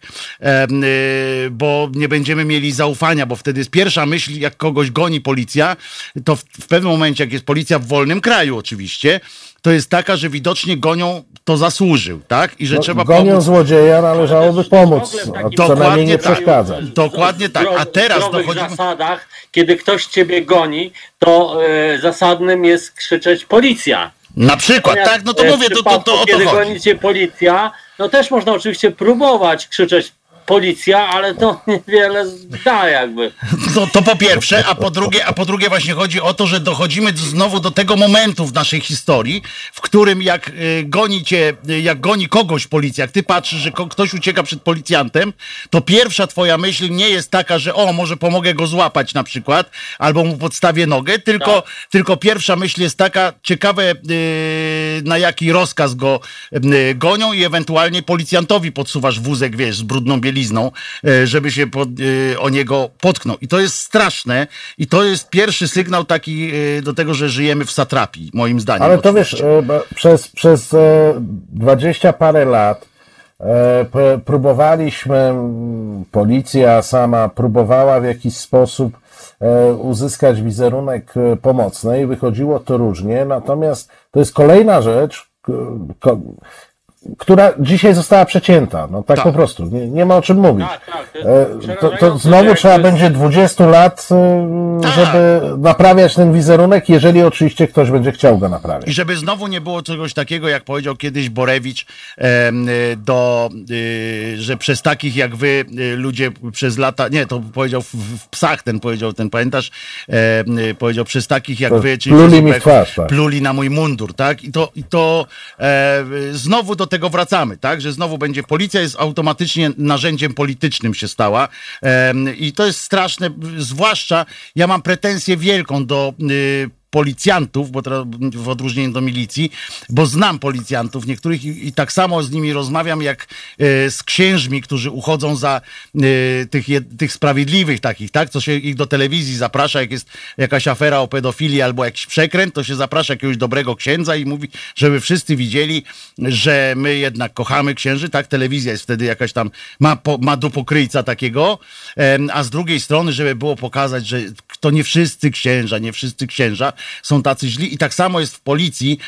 Bo nie będziemy mieli zaufania, bo wtedy jest pierwsza myśl, jak kogoś goni policja, to w, w pewnym momencie, jak jest policja w wolnym kraju oczywiście, to jest taka, że widocznie gonią, to zasłużył, tak? I że No, trzeba gonią pomóc. złodzieja, należałoby pomóc, w ogóle a w co najmniej nie Dokładnie tak. przeszkadzać. Dokładnie tak. A teraz dochodzimy... zasadach, kiedy ktoś ciebie goni, to e, zasadnym jest krzyczeć policja. Na przykład, Natomiast, tak? No to e, w mówię, to, to, to o to Kiedy chodzi. goni cię policja, no też można oczywiście próbować krzyczeć policja, ale to niewiele da jakby. To, to po pierwsze, a po drugie, a po drugie właśnie chodzi o to, że dochodzimy znowu do tego momentu w naszej historii, w którym jak y, goni cię, y, jak goni kogoś policja, jak ty patrzysz, że ktoś ucieka przed policjantem, to pierwsza twoja myśl nie jest taka, że o, może pomogę go złapać na przykład, albo mu podstawię nogę, tylko, tylko pierwsza myśl jest taka, ciekawe y, na jaki rozkaz go gonią i ewentualnie policjantowi podsuwasz wózek, wiesz, z brudną bielizną, y, żeby się pod, y, o niego potknął. I to jest straszne i to jest pierwszy sygnał taki y, do tego, że żyjemy w satrapii, moim zdaniem. Ale to wiesz, oczywiście. e, bo przez, przez dwadzieścia parę lat e, próbowaliśmy, policja sama próbowała w jakiś sposób e, uzyskać wizerunek e, pomocny i wychodziło to różnie, natomiast to jest kolejna rzecz, która dzisiaj została przecięta. No tak, Tak. po prostu. Nie, nie ma o czym mówić. Tak, tak, to jest E, To, znowu trzeba jakby- będzie 20 lat, e, Tak. żeby naprawiać ten wizerunek, jeżeli oczywiście ktoś będzie chciał go naprawiać. I żeby znowu nie było czegoś takiego, jak powiedział kiedyś Borewicz, y, do, że przez takich jak wy ludzie przez lata, nie, to powiedział w, w psach ten powiedział, ten pamiętasz, powiedział przez takich jak To wy, czyli pluli mi twarz, tak. pluli na mój mundur, tak? I to, i to e, znowu do tego wracamy, tak? Że znowu będzie, policja jest automatycznie narzędziem politycznym się stała i to jest straszne, zwłaszcza ja mam pretensję wielką do y, policjantów, bo teraz w odróżnieniu do milicji, bo znam policjantów niektórych i, i tak samo z nimi rozmawiam jak e, z księżmi, którzy uchodzą za e, tych, je, tych sprawiedliwych takich, tak? Co się ich do telewizji zaprasza, jak jest jakaś afera o pedofilii albo jakiś przekręt, to się zaprasza jakiegoś dobrego księdza i mówi, żeby wszyscy widzieli, że my jednak kochamy księży, tak? Telewizja jest wtedy jakaś tam, ma, po, ma dupokryjca takiego, a z drugiej strony, żeby było pokazać, że to nie wszyscy księża, nie wszyscy księża, są tacy źli i tak samo jest w policji,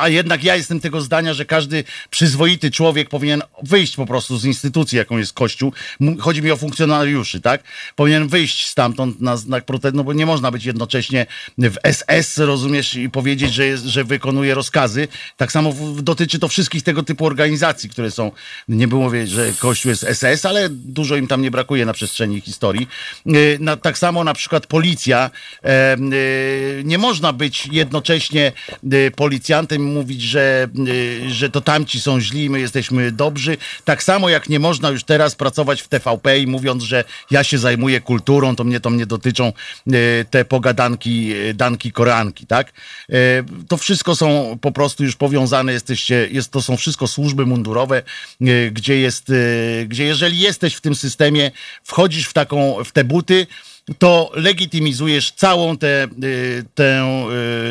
a jednak ja jestem tego zdania, że każdy przyzwoity człowiek powinien wyjść po prostu z instytucji, jaką jest Kościół. Chodzi mi o funkcjonariuszy, tak? Powinien wyjść stamtąd na znak protestu, no bo nie można być jednocześnie w SS, rozumiesz, i powiedzieć, że, jest, że wykonuje rozkazy. Tak samo dotyczy to wszystkich tego typu organizacji, które są, nie było mówić, że Kościół jest SS, ale dużo im tam nie brakuje na przestrzeni historii. E, tak samo na przykład policja. E, e, nie można być jednocześnie policjantem i mówić, że, że to tamci są źli, my jesteśmy dobrzy. Tak samo jak nie można już teraz pracować w TVP i mówiąc, że ja się zajmuję kulturą, to mnie to mnie dotyczą te pogadanki, danki, koranki, tak? To wszystko są po prostu już powiązane, jesteście, jest, to są wszystko służby mundurowe, gdzie jest, gdzie jeżeli jesteś w tym systemie, wchodzisz w taką, w te buty, to legitymizujesz całą tę, y, tę,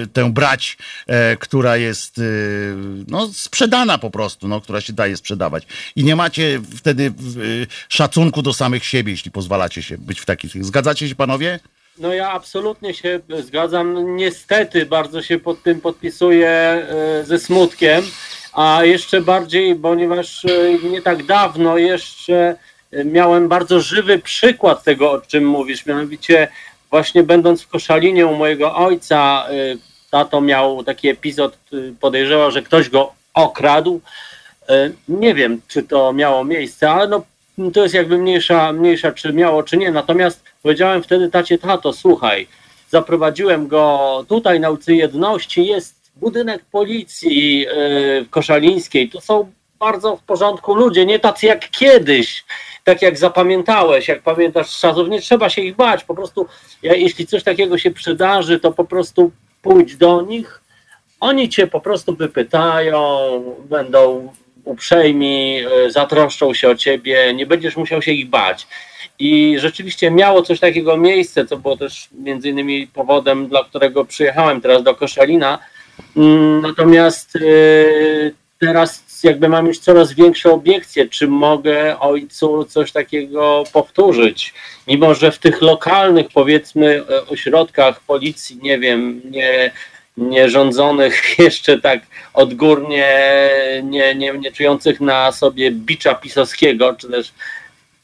y, tę brać, e, która jest y, no, sprzedana po prostu, no, która się daje sprzedawać. I nie macie wtedy szacunku do samych siebie, jeśli pozwalacie się być w takich. Zgadzacie się panowie? No ja absolutnie się zgadzam. Niestety bardzo się pod tym podpisuję ze smutkiem, a jeszcze bardziej, ponieważ nie tak dawno jeszcze miałem bardzo żywy przykład tego, o czym mówisz, mianowicie właśnie będąc w Koszalinie u mojego ojca, y, tato miał taki epizod, y, podejrzewał, że ktoś go okradł. Y, nie wiem, czy to miało miejsce, ale no, to jest jakby mniejsza, mniejsza, czy miało, czy nie. Natomiast powiedziałem wtedy tacie, tato, słuchaj, zaprowadziłem go tutaj na ulicy Jedności, jest budynek policji koszalińskiej, to są bardzo w porządku ludzie, nie tacy jak kiedyś, tak jak zapamiętałeś, jak pamiętasz czasów, nie trzeba się ich bać, po prostu jeśli coś takiego się przydarzy, to po prostu pójdź do nich, oni cię po prostu wypytają, będą uprzejmi, e, zatroszczą się o ciebie, nie będziesz musiał się ich bać. I rzeczywiście miało coś takiego miejsce, co było też między innymi powodem, dla którego przyjechałem teraz do Koszalina. Mm, natomiast e, jakby mam już coraz większe obiekcje, czy mogę ojcu coś takiego powtórzyć, mimo że w tych lokalnych powiedzmy ośrodkach policji, nie wiem, nie, nie rządzonych jeszcze tak odgórnie, nie, nie, nie czujących na sobie bicza pisowskiego, czy też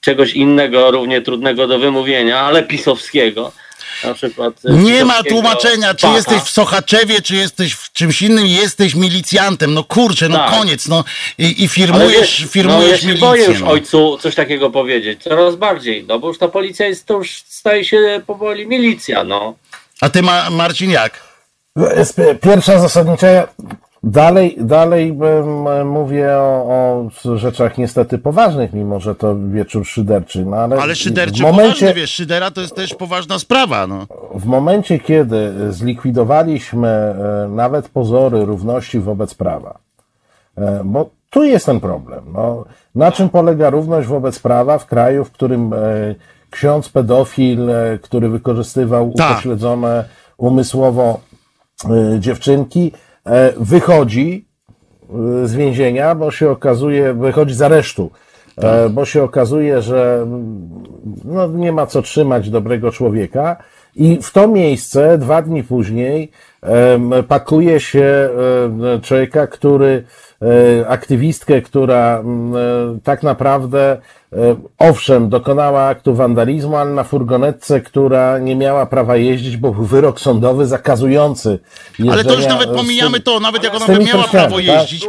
czegoś innego, równie trudnego do wymówienia, ale pisowskiego, na przykład. E, nie ma tłumaczenia, czy jesteś w Sochaczewie, czy jesteś w czymś innym, jesteś milicjantem. No kurczę, no tak. koniec, no i, i firmujesz, wiesz, firmujesz no, ja się milicję. boję już no. ojcu coś takiego powiedzieć, coraz bardziej, no bo już ta policja jest, to już staje się powoli milicja, no. A ty, Ma Marcin, jak? Pierwsza zasadnicza, Dalej, dalej mówię o, o, rzeczach niestety poważnych, mimo że to wieczór szyderczy. No ale, ale szyderczy w momencie, poważny, wiesz, szydera to jest też poważna sprawa. No. W momencie, kiedy zlikwidowaliśmy e, nawet pozory równości wobec prawa, e, bo tu jest ten problem. No, na czym polega równość wobec prawa w kraju, w którym e, ksiądz pedofil, który wykorzystywał tak. upośledzone umysłowo dziewczynki, E, wychodzi e, z więzienia, bo się okazuje, wychodzi z aresztu, e, tak. bo się okazuje, że no, nie ma co trzymać dobrego człowieka. I w to miejsce dwa dni później pakuje się człowieka, który, aktywistkę, która mm, tak naprawdę E, owszem, dokonała aktu wandalizmu, ale na furgonetce, która nie miała prawa jeździć, bo był wyrok sądowy zakazujący. Ale to już nawet pomijamy to, nawet jak ona by miała prawo tak? jeździć.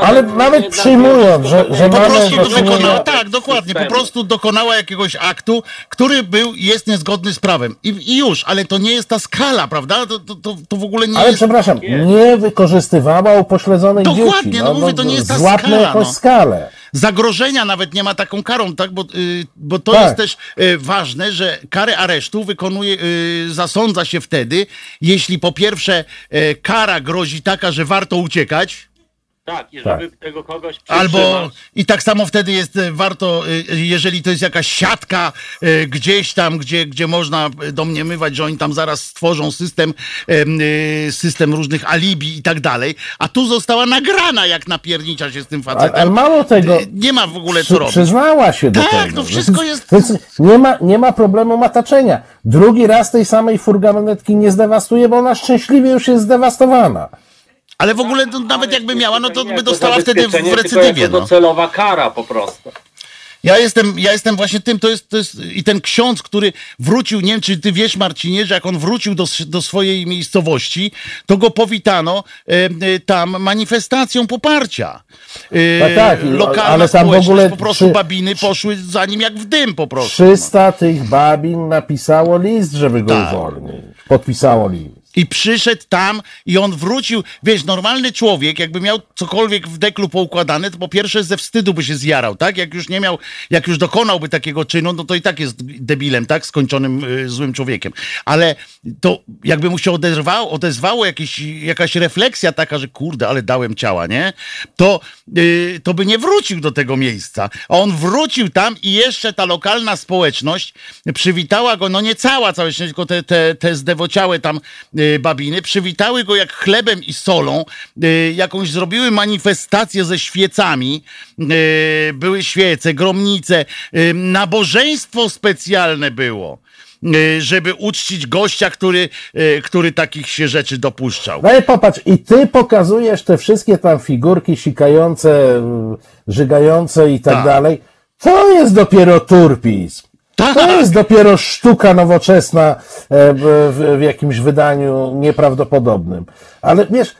Ale nawet przyjmując, że, że po prostu dokonała, tak, dokładnie, po prostu dokonała jakiegoś aktu, który był, jest niezgodny z prawem. I, i już, ale to nie jest ta skala, prawda? To, to, to w ogóle nie ale jest... przepraszam, nie wykorzystywała upośledzonych dokładnie, dzieci. Dokładnie, no, no mówię, to nie jest ta skala. Złapmy jakąś no. skalę zagrożenia nawet nie ma taką karą, tak? Bo, y, bo to tak. jest też y, ważne, że karę aresztu wykonuje, y, zasądza się wtedy, jeśli po pierwsze kara grozi taka, że warto uciekać, Tak, i żeby tak. tego kogoś przytrzymać. Albo i tak samo wtedy jest e, warto, e, jeżeli to jest jakaś siatka e, gdzieś tam, gdzie, gdzie można domniemywać, że oni tam zaraz stworzą system, system różnych alibi i tak dalej, a tu została nagrana, jak napiernicza się z tym facetem. Ale, mało tego. Nie ma w ogóle co robić. Przyznała się do tak, tego. Tak, no wszystko jest... Więc nie ma, nie ma problemu mataczenia. Drugi raz tej samej furgonetki nie zdewastuje, bo ona szczęśliwie już jest zdewastowana. Ale w ogóle to, nawet jakby miała, no to by dostała wtedy w recydywie. To no. docelowa kara po prostu. Ja jestem, ja jestem właśnie tym, to jest, to jest i ten ksiądz, który wrócił, nie wiem czy ty wiesz Marcinie, że jak on wrócił do, do swojej miejscowości, to go powitano e, e, tam manifestacją poparcia. E, tak, tak, lokalna ale tam w ogóle po prostu przy, babiny poszły za nim jak w dym po prostu. 300 no. tych babin napisało list, żeby go tak. uwolnić. Podpisało list. I przyszedł tam i on wrócił. Wiesz, normalny człowiek, jakby miał cokolwiek w deklu poukładane, to po pierwsze ze wstydu by się zjarał, tak? Jak już nie miał, jak już dokonałby takiego czynu, no to i tak jest debilem, tak? Skończonym y, złym człowiekiem. Ale to jakby mu się odezwało, odezwało jakieś, jakaś refleksja taka, że kurde, ale dałem ciała, nie? To, y, to by nie wrócił do tego miejsca. A on wrócił tam i jeszcze ta lokalna społeczność przywitała go, no nie cała całe tylko te, te, te zdewociałe tam y, babiny, przywitały go jak chlebem i solą, e, jakąś zrobiły manifestację ze świecami, e, były świece, gromnice, nabożeństwo specjalne było żeby uczcić gościa, który, który takich się rzeczy dopuszczał. No i popatrz, i ty pokazujesz te wszystkie tam figurki sikające, żygające i tak, tak. dalej. To jest dopiero turpizm. Tak. To jest dopiero sztuka nowoczesna e, w, w jakimś wydaniu nieprawdopodobnym. Ale wiesz,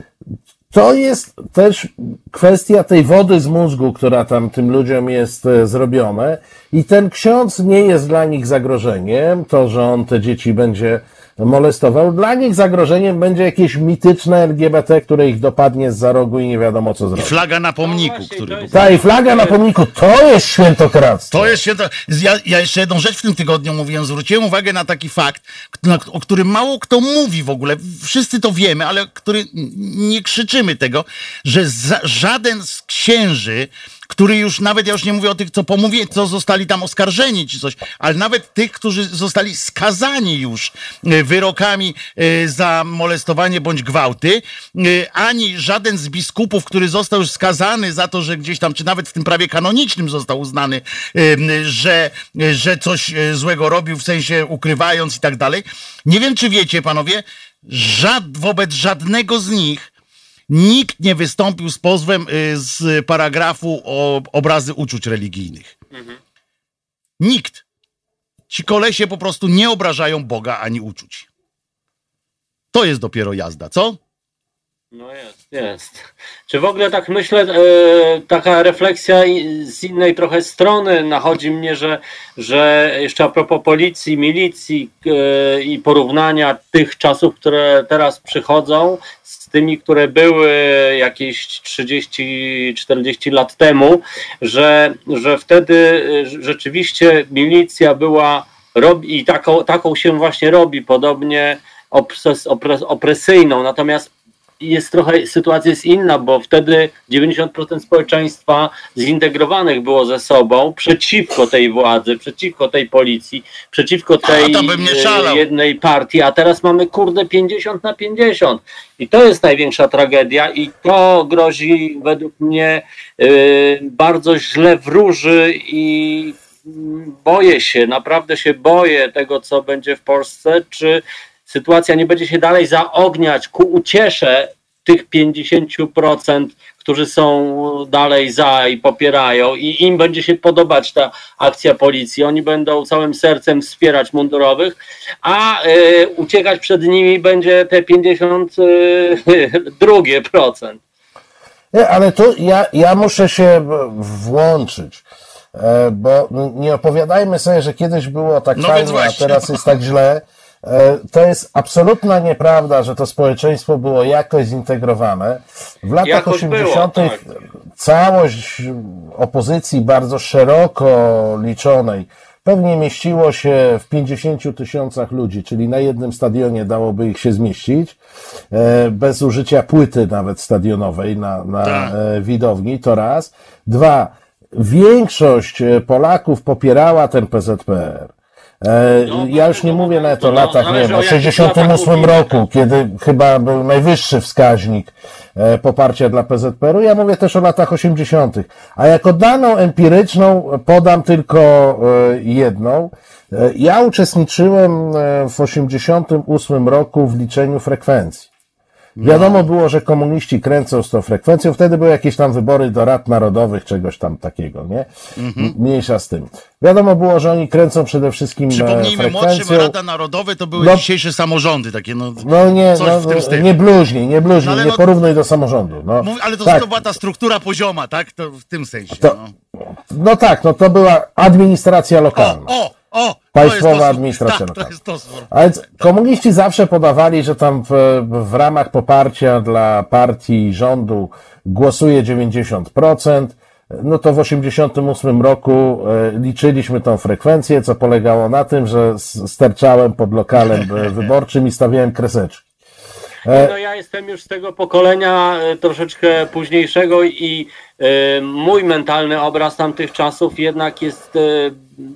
to jest też kwestia tej wody z mózgu, która tam tym ludziom jest e, zrobione. I ten ksiądz nie jest dla nich zagrożeniem. To, że on te dzieci będzie molestował. Dla nich zagrożeniem będzie jakieś mityczne LGBT, które ich dopadnie z za rogu i nie wiadomo co zrobić. I flaga na pomniku, no który... Tak, i flaga na pomniku, to jest świętokradztwo. To jest święto... Ja, ja jeszcze jedną rzecz w tym tygodniu mówiłem, zwróciłem uwagę na taki fakt, o którym mało kto mówi w ogóle. Wszyscy to wiemy, ale który nie krzyczymy tego, że za, żaden z księży który już nawet, ja już nie mówię o tych, co pomówię, co zostali tam oskarżeni czy coś, ale nawet tych, którzy zostali skazani już e, wyrokami e, za molestowanie bądź gwałty, e, ani żaden z biskupów, który został już skazany za to, że gdzieś tam, czy nawet w tym prawie kanonicznym został uznany, że, że coś złego robił, w sensie ukrywając i tak dalej. Nie wiem, czy wiecie, panowie, żad, wobec żadnego z nich nikt nie wystąpił z pozwem y, z paragrafu o obrazy uczuć religijnych. Mhm. Nikt. Ci kolesie po prostu nie obrażają Boga ani uczuć. To jest dopiero jazda, co? No jest, jest. Czy w ogóle tak myślę, e, taka refleksja z innej trochę strony nachodzi mnie, że, że jeszcze a propos policji, milicji e, i porównania tych czasów, które teraz przychodzą z tymi, które były jakieś 30-40 lat temu, że, że wtedy e, rzeczywiście milicja była robi, i taką, taką się właśnie robi, podobnie opres, opres, opresyjną. Natomiast jest trochę, sytuacja jest inna, bo wtedy 90% społeczeństwa zintegrowanych było ze sobą przeciwko tej władzy, przeciwko tej policji, przeciwko tej a, jednej partii, a teraz mamy kurde 50 na 50 i to jest największa tragedia i to grozi według mnie yy, bardzo źle wróży i boję się, naprawdę się boję tego, co będzie w Polsce, czy sytuacja nie będzie się dalej zaogniać ku uciesze tych 50%, którzy są dalej za i popierają i im będzie się podobać ta akcja policji. Oni będą całym sercem wspierać mundurowych, a y, uciekać przed nimi będzie te 52 y, procent. Nie, ale tu ja, ja muszę się włączyć, e, bo nie opowiadajmy sobie, że kiedyś było tak no fajnie, a teraz jest tak źle. E, to jest absolutna nieprawda, że to społeczeństwo było jakoś zintegrowane. W latach jakoś 80. Było, tak. całość opozycji bardzo szeroko liczonej pewnie mieściło się w 50 tysiącach ludzi, czyli na jednym stadionie dałoby ich się zmieścić, e, bez użycia płyty nawet stadionowej na, na tak. E, widowni, to raz. Dwa, większość Polaków popierała ten PZPR. E, no, ja już nie mówię nawet o latach, nie wiem, o 68 roku, kiedy chyba był najwyższy wskaźnik e, poparcia dla PZPR-u. Ja mówię też o latach 80. A jako daną empiryczną podam tylko e, jedną. Ja uczestniczyłem w 88 roku w liczeniu frekwencji. Wiadomo było, że komuniści kręcą z tą frekwencją. Wtedy były jakieś tam wybory do rad narodowych, czegoś tam takiego, nie? Mhm. Mniejsza z tym. Wiadomo było, że oni kręcą przede wszystkim e, Przypomnijmy, frekwencją. młodszym Rada Narodowe to były no, dzisiejsze samorządy takie, no. No nie, no, nie bluźnij, nie bluźnij, no, nie no, porównuj do samorządu. No. Ale to, tak. to była ta struktura pozioma, tak? To w tym sensie. To, no. no tak, no to była administracja lokalna. O, o, o, Państwowa administracja tak, lokalna. A więc komuniści zawsze podawali, że tam w, w ramach poparcia dla partii rządu głosuje 90%. No to w 88 roku e, liczyliśmy tą frekwencję, co polegało na tym, że sterczałem pod lokalem wyborczym i stawiałem kreseczki. E, no ja jestem już z tego pokolenia e, troszeczkę późniejszego i mój mentalny obraz tamtych czasów jednak jest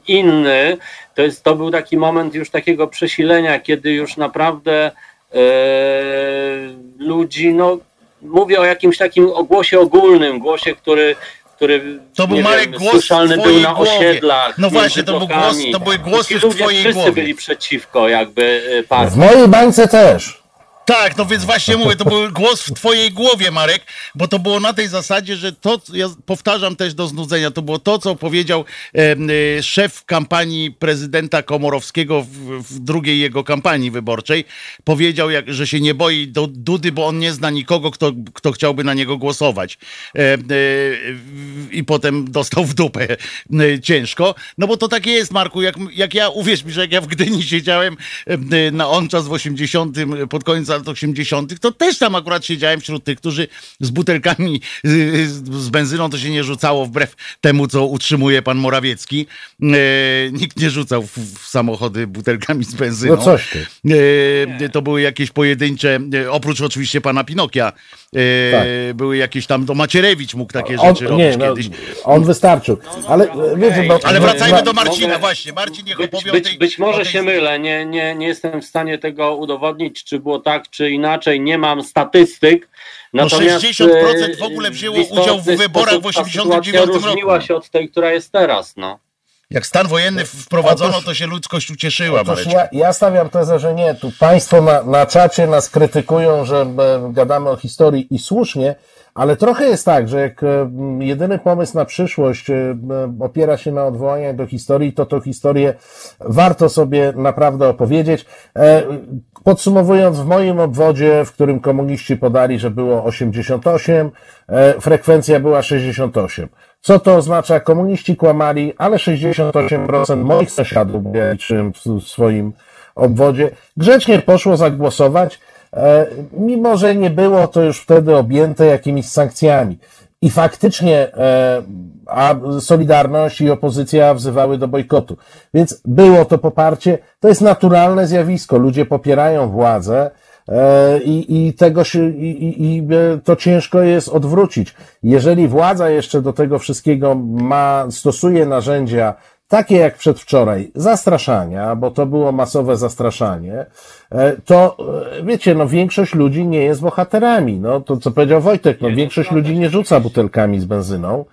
inny. To, jest, to był taki moment już takiego przesilenia, kiedy już naprawdę e, ludzi, no mówię o jakimś takim głosie ogólnym, głosie, który który to był Marek wiem, głos słyszalny był na głowie. osiedlach. No właśnie, to, był głos, to były głosy w twojej wszyscy głowie. byli przeciwko jakby e, partii. W mojej bańce też. Tak, no więc właśnie mówię, to był głos w twojej głowie, Marek, bo to było na tej zasadzie, że to, ja powtarzam też do znudzenia, to było to, co powiedział e, szef kampanii prezydenta Komorowskiego w, w, drugiej jego kampanii wyborczej. Powiedział, jak, że się nie boi do Dudy, bo on nie zna nikogo, kto, kto chciałby na niego głosować. E, e, I potem dostał w dupę e, ciężko. No bo to takie jest, Marku, jak, jak ja, uwierz mi, że jak ja w Gdyni siedziałem e, na on czas w 80 pod koniec lat 80., to też tam akurat siedziałem wśród tych, którzy z butelkami z benzyną to się nie rzucało wbrew temu, co utrzymuje pan Morawiecki. E, nikt nie rzucał w, samochody butelkami z benzyną. No coś ty. E, to były jakieś pojedyncze, e, oprócz oczywiście pana Pinokia, tak. były jakieś tam, to Macierewicz mógł takie on, rzeczy nie, robić no, kiedyś. On wystarczył. Ale, no, wiecie, no, ale wracajmy do Marcina właśnie. Marcin niech być, o tej... Być może tej... się mylę, nie, nie, nie jestem w stanie tego udowodnić, czy było tak, czy inaczej, nie mam statystyk. No Natomiast no 60% w ogóle wzięło udział w wyborach w 89 roku. różniła się od tej, która jest teraz, no. Jak stan wojenny wprowadzono, to się ludzkość ucieszyła. Ja, ja stawiam tezę, że nie. Tu państwo na, na czacie nas krytykują, że e, gadamy o historii i słusznie, ale trochę jest tak, że jak e, jedyny pomysł na przyszłość e, opiera się na odwołaniach do historii, to tą historię warto sobie naprawdę opowiedzieć. Podsumowując, w moim obwodzie, w którym komuniści podali, że było 88, frekwencja była 68. Co to oznacza? Komuniści kłamali, ale 68% moich sąsiadów, ja liczyłem w swoim obwodzie, grzecznie poszło zagłosować, e, mimo że nie było to już wtedy objęte jakimiś sankcjami. I faktycznie e, a Solidarność i opozycja wzywały do bojkotu. Więc było to poparcie. To jest naturalne zjawisko. Ludzie popierają władzę, i, i tego się, i, i e, to ciężko jest odwrócić. Jeżeli władza jeszcze do tego wszystkiego ma, stosuje narzędzia takie jak przedwczoraj, zastraszania, bo to było masowe zastraszanie, e, to wiecie, no większość ludzi nie jest bohaterami. No to co powiedział Wojtek, no większość ludzi nie rzuca butelkami z benzyną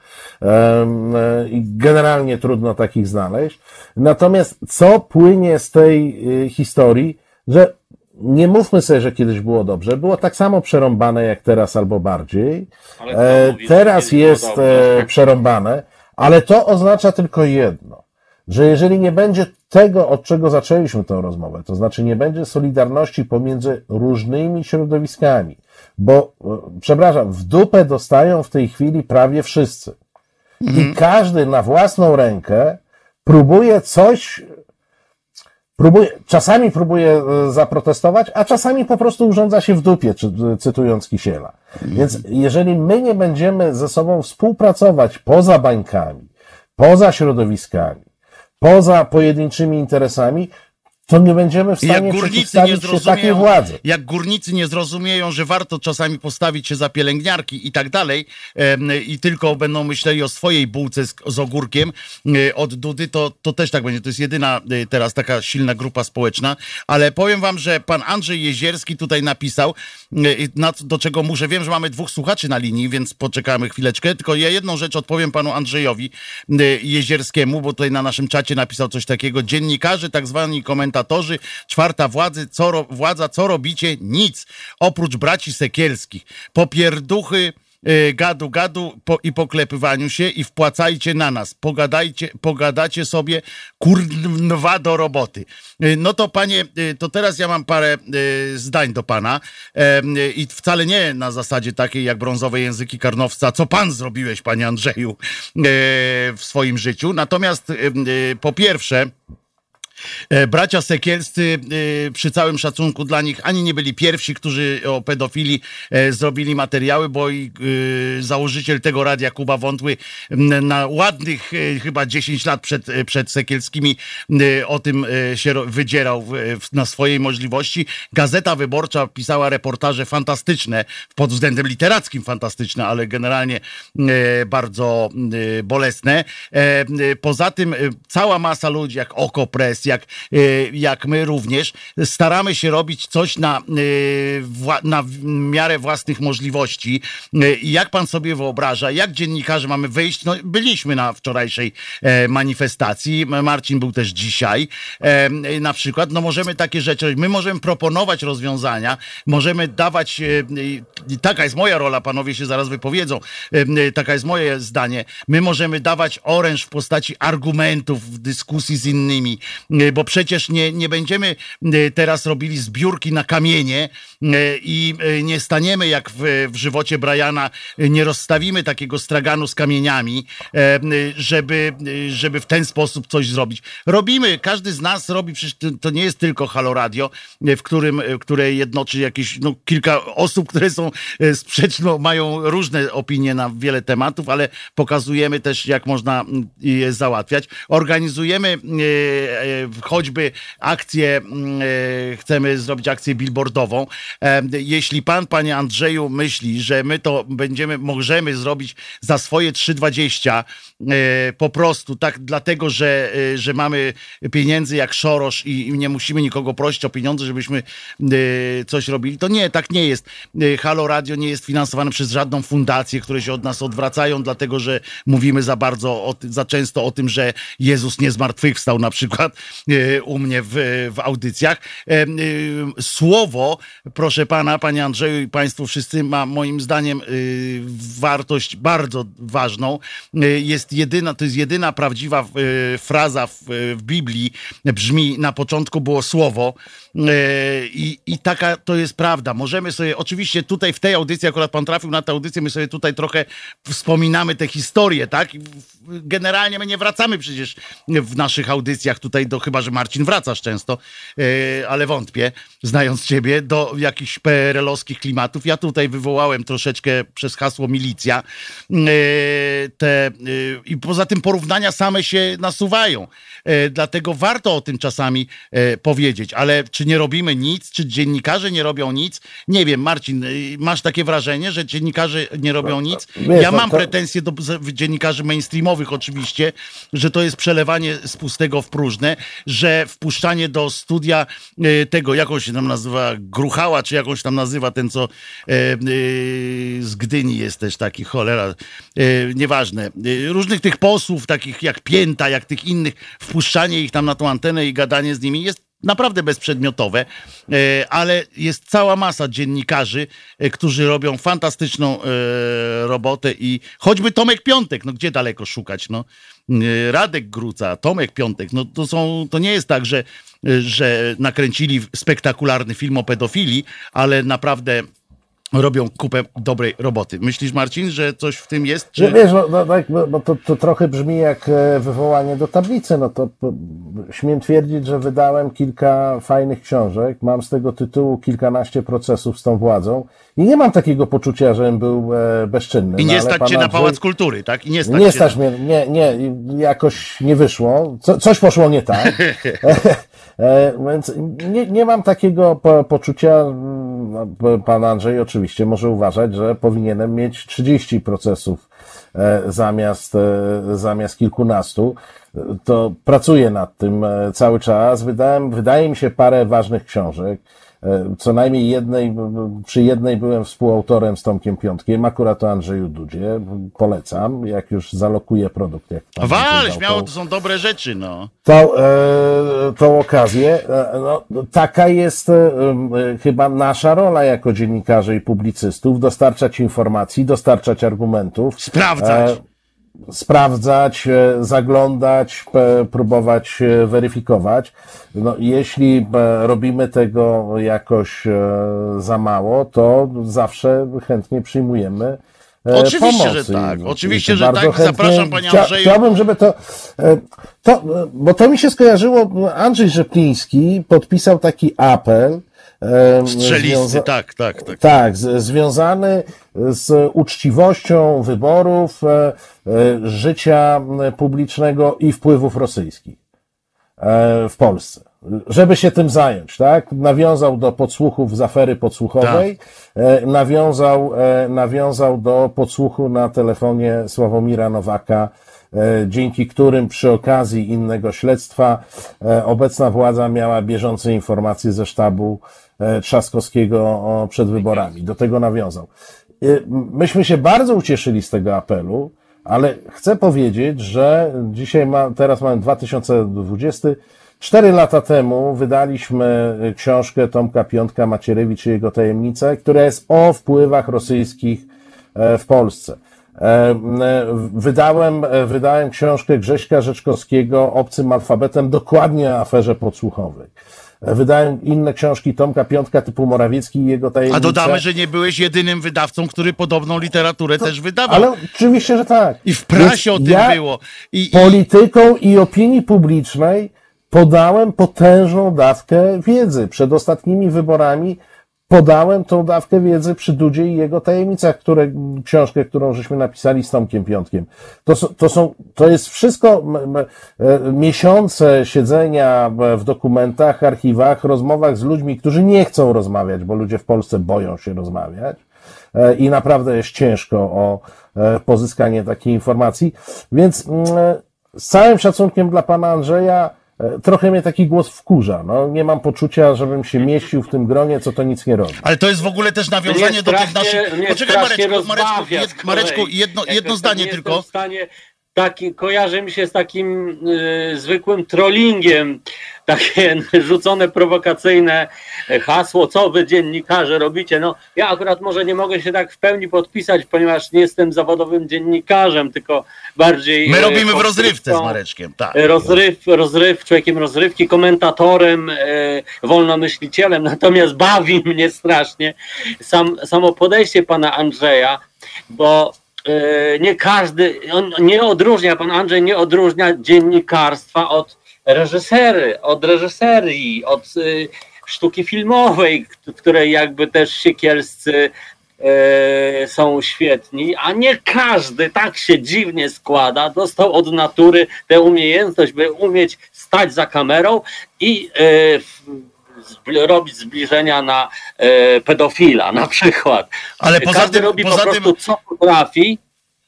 i generalnie trudno takich znaleźć. Natomiast co płynie z tej historii, że nie mówmy sobie, że kiedyś było dobrze. Było tak samo przerąbane jak teraz albo bardziej. E, teraz jest e, przerąbane, ale to oznacza tylko jedno, że jeżeli nie będzie tego, od czego zaczęliśmy tę rozmowę, to znaczy nie będzie solidarności pomiędzy różnymi środowiskami, bo, e, przepraszam, w dupę dostają w tej chwili prawie wszyscy. Mhm. I każdy na własną rękę próbuje coś Próbuje, czasami próbuje e, zaprotestować, a czasami po prostu urządza się w dupie, czy, cytując Kisiela. Więc jeżeli my nie będziemy ze sobą współpracować poza bańkami, poza środowiskami, poza pojedynczymi interesami, to nie będziemy w stanie jak górnicy nie się takiej władzy. Jak górnicy nie zrozumieją, że warto czasami postawić się za pielęgniarki i tak dalej i tylko będą myśleli o swojej bułce z, z ogórkiem e, od Dudy, to, to też tak będzie. To jest jedyna e, teraz taka silna grupa społeczna, ale powiem wam, że pan Andrzej Jezierski tutaj napisał, e, do czego muszę, wiem, że mamy dwóch słuchaczy na linii, więc poczekamy chwileczkę, tylko ja jedną rzecz odpowiem panu Andrzejowi Jezierskiemu, bo tutaj na naszym czacie napisał coś takiego. Dziennikarze, tak zwani komentatorzy komentatorzy, czwarta władzy, co, władza, co robicie? Nic. Oprócz braci Sekielskich. Popierduchy, y, gadu, gadu po, i poklepywaniu się i wpłacajcie na nas. Pogadajcie, pogadacie sobie, kurwa do roboty. Y, no to panie, y, to teraz ja mam parę zdań do pana i wcale nie na zasadzie takiej jak brązowe języki Karnowca, co pan zrobiłeś, panie Andrzeju, w swoim życiu. Natomiast po pierwsze, bracia Sekielscy, e, przy całym szacunku dla nich, ani nie byli pierwsi, którzy o pedofilii e, zrobili materiały, bo i założyciel tego radia, Kuba Wątły, na ładnych chyba 10 lat przed, przed Sekielskimi o tym się wydzierał na swojej możliwości. Gazeta Wyborcza pisała reportaże fantastyczne, pod względem literackim fantastyczne, ale generalnie bardzo bolesne. Poza tym cała masa ludzi, jak Oko Press, jak, e, jak my również, staramy się robić coś na, e, na miarę własnych możliwości. E, jak pan sobie wyobraża, jak dziennikarze mamy wyjść? No, byliśmy na wczorajszej manifestacji, Marcin był też dzisiaj. Na przykład, no możemy takie rzeczy, my możemy proponować rozwiązania, możemy dawać, taka jest moja rola, panowie się zaraz wypowiedzą, taka jest moje zdanie, my możemy dawać oręż w postaci argumentów w dyskusji z innymi, bo przecież nie, nie będziemy e, teraz robili zbiórki na kamienie e, i e, nie staniemy jak w, w żywocie Briana, nie rozstawimy takiego straganu z kamieniami, żeby, żeby w ten sposób coś zrobić. Robimy, każdy z nas robi, przecież to nie jest tylko Halo Radio, w którym, które jednoczy jakieś no, kilka osób, które są sprzeczne, mają różne opinie na wiele tematów, ale pokazujemy też, jak można je załatwiać. Organizujemy choćby akcję, mm, e, chcemy zrobić akcję billboardową. E, jeśli pan, panie Andrzeju, myśli, że my to będziemy, możemy zrobić za swoje 3,20 e, po prostu, tak dlatego, że, że mamy pieniędzy jak Szorosz i nie musimy nikogo prosić o pieniądze, żebyśmy coś robili, to nie, tak nie jest. Halo Radio nie jest finansowane przez żadną fundację, które się od nas odwracają, dlatego, że mówimy za bardzo, za często o tym, że Jezus nie zmartwychwstał na przykład u mnie w, w audycjach. E, e, słowo, proszę pana, panie Andrzeju i państwo wszyscy, ma moim zdaniem wartość bardzo ważną. Jest jedyna, to jest jedyna prawdziwa fraza w, w Biblii. Brzmi, na początku było słowo, i, I taka to jest prawda. Możemy sobie, oczywiście tutaj w tej audycji, akurat pan trafił na tę audycję, my sobie tutaj trochę wspominamy te historie, tak? Generalnie my nie wracamy przecież w naszych audycjach tutaj do, chyba że Marcin wracasz często, e, ale wątpię, znając ciebie, do jakichś PRL-owskich klimatów. Ja tutaj wywołałem troszeczkę przez hasło milicja e, te, e, i poza tym porównania same się nasuwają. Dlatego warto o tym czasami powiedzieć, ale czy nie robimy nic? Czy dziennikarze nie robią nic? Nie wiem, Marcin, masz takie wrażenie, że dziennikarze nie robią nic? Ja mam pretensje do dziennikarzy mainstreamowych oczywiście, że to jest przelewanie z pustego w próżne, że wpuszczanie do studia y, tego, jak on się tam nazywa, Gruchała, czy jakąś tam nazywa ten, co e, y, z Gdyni jest też taki, cholera, e, nieważne. Różnych tych posłów, takich jak Pięta, jak tych innych, wpuszczanie ich tam na tą antenę i gadanie z nimi jest naprawdę bezprzedmiotowe, e, ale jest cała masa dziennikarzy, e, którzy robią fantastyczną e, robotę i choćby Tomek Piątek, no gdzie daleko szukać, no. Radek Gruca, Tomek Piątek, no to są, to nie jest tak, że, że nakręcili spektakularny film o pedofilii, ale naprawdę robią kupę dobrej roboty. Myślisz, Marcin, że coś w tym jest? Czy... Wiesz, no, no, tak, bo to, to trochę brzmi jak e, wywołanie do tablicy. No to, śmiem twierdzić, że wydałem kilka fajnych książek. Mam z tego tytułu kilkanaście procesów z tą władzą i nie mam takiego poczucia, żebym był e, bezczynny. I nie no, stać cię na Pałac Kultury, tak? I nie stać, nie stać mnie, nie, nie, jakoś nie wyszło. Co, coś poszło nie tak. E, więc nie, nie mam takiego po, poczucia, no, pan Andrzej oczywiście może uważać, że powinienem mieć 30 procesów e, zamiast, e, zamiast kilkunastu. To pracuję nad tym cały czas. Wydałem, wydaje mi się parę ważnych książek. E, co najmniej jednej, przy jednej byłem współautorem z Tomkiem Piątkiem, akurat o Andrzeju Dudzie. Polecam, jak już zalokuję produkt. Jak Wal, śmiało, to są dobre rzeczy, no. Tą, e, tą okazję. E, no, taka jest e, e, chyba nasza rola jako dziennikarzy i publicystów, dostarczać informacji, dostarczać argumentów. Sprawdzać. E, sprawdzać, e, zaglądać, próbować weryfikować. No, jeśli robimy tego jakoś e, za mało, to zawsze chętnie przyjmujemy e, Oczywiście, pomocy. że tak. Oczywiście, że tak. Zapraszam panie Andrzeju. Chciałbym, żeby to, to, bo to mi się skojarzyło, Andrzej Rzepliński podpisał taki apel, Strzelisty, tak, tak, tak. Tak, z, związany z uczciwością wyborów, e, e, życia publicznego i wpływów rosyjskich e, w Polsce. Żeby się tym zająć, tak? Nawiązał do podsłuchów z afery podsłuchowej, tak. nawiązał, nawiązał do podsłuchu na telefonie Sławomira Nowaka, dzięki którym przy okazji innego śledztwa obecna władza miała bieżące informacje ze sztabu E, Trzaskowskiego przed wyborami. Do tego nawiązał. E, myśmy się bardzo ucieszyli z tego apelu, ale chcę powiedzieć, że dzisiaj ma, teraz mamy 2020, Cztery lata temu wydaliśmy książkę Tomka Piątka Macierewicz i jego tajemnice, która jest o wpływach rosyjskich e, w Polsce. Wydałem, wydałem książkę Grześka Rzeczkowskiego obcym alfabetem dokładnie o aferze podsłuchowej. Wydałem inne książki Tomka Piątka typu Morawiecki i jego tajemnice. A dodamy, że nie byłeś jedynym wydawcą, który podobną literaturę to, też wydawał. Ale oczywiście, że tak. I w prasie Więc o tym ja było. I, polityką i opinii publicznej podałem potężną dawkę wiedzy. Przed ostatnimi wyborami podałem tą dawkę wiedzy przy Dudzie i jego tajemnicach, które, książkę, którą żeśmy napisali z Tomkiem Piątkiem. To, to są, to jest wszystko e, miesiące siedzenia w dokumentach, archiwach, rozmowach z ludźmi, którzy nie chcą rozmawiać, bo ludzie w Polsce boją się rozmawiać e, i naprawdę jest ciężko o e, pozyskanie takiej informacji. Więc z całym szacunkiem dla pana Andrzeja, trochę mnie taki głos wkurza. No, nie mam poczucia, żebym się mieścił w tym gronie, co to nic nie robi. Ale to jest w ogóle też nawiązanie do tych naszych... Poczekaj Mareczku, Mareczku, Mareczku jedno, jedno zdanie tylko. Stanie taki, kojarzy mi się z takim y, zwykłym trollingiem, takie rzucone prowokacyjne hasło, co wy dziennikarze robicie. No, ja akurat może nie mogę się tak w pełni podpisać, ponieważ nie jestem zawodowym dziennikarzem, tylko bardziej... My robimy w rozrywce z Mareczkiem, tak. Rozryw, rozryw, człowiekiem rozrywki, komentatorem, e, wolnomyślicielem, natomiast bawi mnie strasznie sam, samo podejście pana Andrzeja, bo E, nie każdy, on nie odróżnia, pan Andrzej nie odróżnia dziennikarstwa od reżysery, od reżyserii, od y, sztuki filmowej, w której jakby też siekielscy e, są świetni, a nie każdy tak się dziwnie składa, dostał od natury tę umiejętność, by umieć stać za kamerą i robić zbliżenia na e, pedofila na przykład. Ale poza Każdy tym, robi poza po prostu tym... co potrafi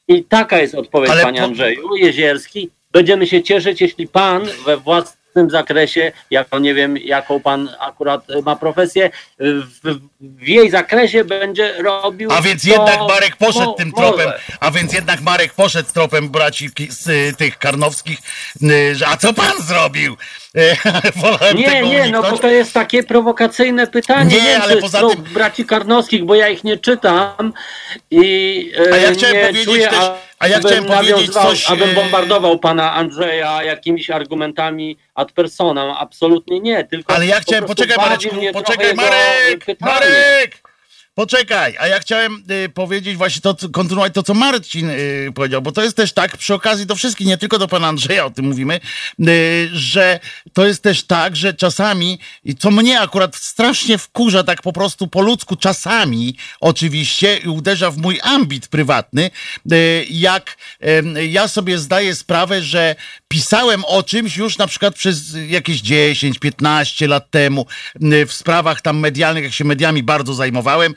i taka jest odpowiedź, Ale panie po... Andrzeju Jezierski. Będziemy się cieszyć, jeśli pan we własnym zakresie, jako nie wiem, jaką pan akurat ma profesję, w, w jej zakresie będzie robił. A więc jednak Marek poszedł mo, tym tropem, może. a więc jednak Marek poszedł tropem braci z tych karnowskich, że a co pan zrobił? nie, nie, no bo to jest takie prowokacyjne pytanie. Nie, nie ale poza tym... braci Karnowskich, bo ja ich nie czytam i A ja chciałem powiedzieć czuję, też, a ja chciałem powiedzieć coś... Abym e, bombardował pana Andrzeja jakimiś argumentami ad personam. Absolutnie nie, tylko... Ale ja chciałem, poczekaj Mareczku, poczekaj Marek, Marek! Poczekaj, a ja chciałem y, powiedzieć właśnie to, kontynuować to, co Marcin y, powiedział, bo to jest też tak, przy okazji do wszystkich, nie tylko do pana Andrzeja o tym mówimy, y, że to jest też tak, że czasami, co mnie akurat strasznie wkurza, tak po prostu po ludzku, czasami oczywiście i uderza w mój ambit prywatny, y, jak ja sobie zdaję sprawę, że pisałem o czymś już na przykład przez jakieś 10-15 lat temu y, w sprawach tam medialnych, jak się mediami bardzo zajmowałem,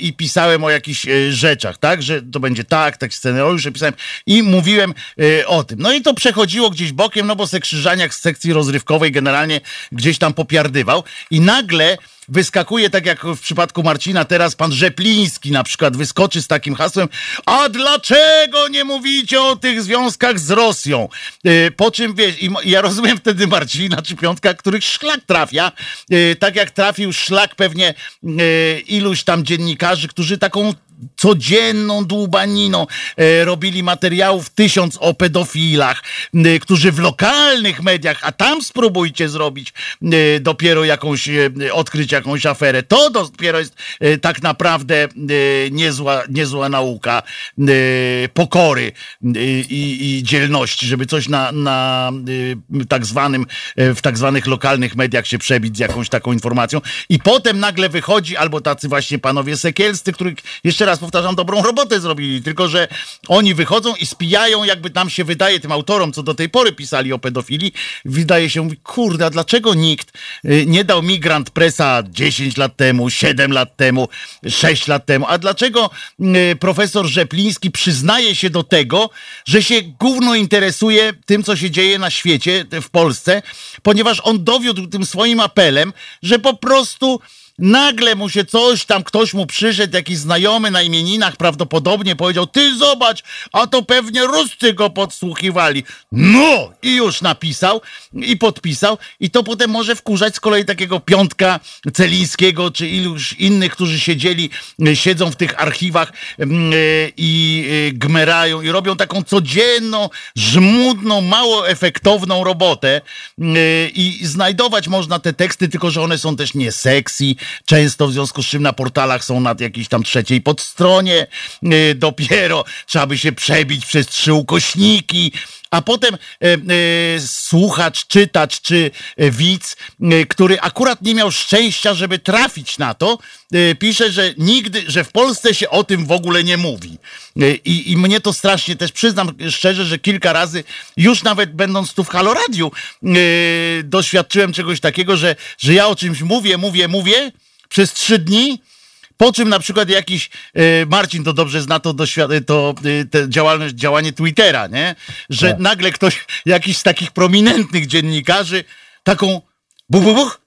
i pisałem o jakichś e, rzeczach, tak, że to będzie tak, tak scenariusze pisałem i mówiłem e, o tym. No i to przechodziło gdzieś bokiem, no bo se Krzyżaniak z sekcji rozrywkowej generalnie gdzieś tam popiardywał i nagle wyskakuje, tak jak w przypadku Marcina, teraz pan Rzepliński na przykład wyskoczy z takim hasłem, a dlaczego nie mówicie o tych związkach z Rosją? E, po czym wiesz, ja rozumiem wtedy Marcina czy Piątka, których szlak trafia, e, tak jak trafił szlak pewnie e, iluś tam dziennikarzy, którzy taką codzienną dłubaniną e, robili materiałów tysiąc o pedofilach, którzy w lokalnych mediach, a tam spróbujcie zrobić dopiero jakąś, e, odkryć jakąś aferę. To dopiero jest e, tak naprawdę niezła, niezła nauka pokory i, i dzielności, żeby coś na, na tak zwanym, w tak zwanych lokalnych mediach się przebić z jakąś taką informacją i potem nagle wychodzi albo tacy właśnie panowie sekielscy, których jeszcze raz raz powtarzam, dobrą robotę zrobili, tylko że oni wychodzą i spijają, jakby nam się wydaje, tym autorom, co do tej pory pisali o pedofilii, wydaje się, mówi, kurde, dlaczego nikt y, nie dał Migrant Presa 10 lat temu, 7 lat temu, 6 lat temu, a dlaczego y, profesor Rzepliński przyznaje się do tego, że się gówno interesuje tym, co się dzieje na świecie, w Polsce, ponieważ on dowiódł tym swoim apelem, że po prostu Nagle mu się coś tam, ktoś mu przyszedł, jakiś znajomy na imieninach prawdopodobnie powiedział, ty zobacz, a to pewnie Ruscy go podsłuchiwali. No! I już napisał i podpisał i to potem może wkurzać z kolei takiego piątka Celińskiego, czy iluś innych, którzy siedzieli, siedzą w tych archiwach mm, i e, gmerają i robią taką codzienną, żmudną, mało efektowną robotę e, i znajdować można te teksty, tylko że one są też nie sexy, często w związku z czym na portalach są na jakiejś tam trzeciej podstronie y, dopiero, trzeba by się przebić przez trzy ukośniki, a potem e, e, słuchacz, czytacz czy e, widz, który akurat nie miał szczęścia, żeby trafić na to, pisze, że nigdy, że w Polsce się o tym w ogóle nie mówi. I, I mnie to strasznie też przyznam szczerze, że kilka razy, już nawet będąc tu w Halo Radiu, doświadczyłem czegoś takiego, że, że ja o czymś mówię, mówię, mówię przez trzy dni po czym na przykład jakiś, e, Marcin to dobrze zna to, to e, działalność, działanie Twittera, nie? Że tak. nagle ktoś, jakiś z takich prominentnych dziennikarzy, taką buch, buch, buch,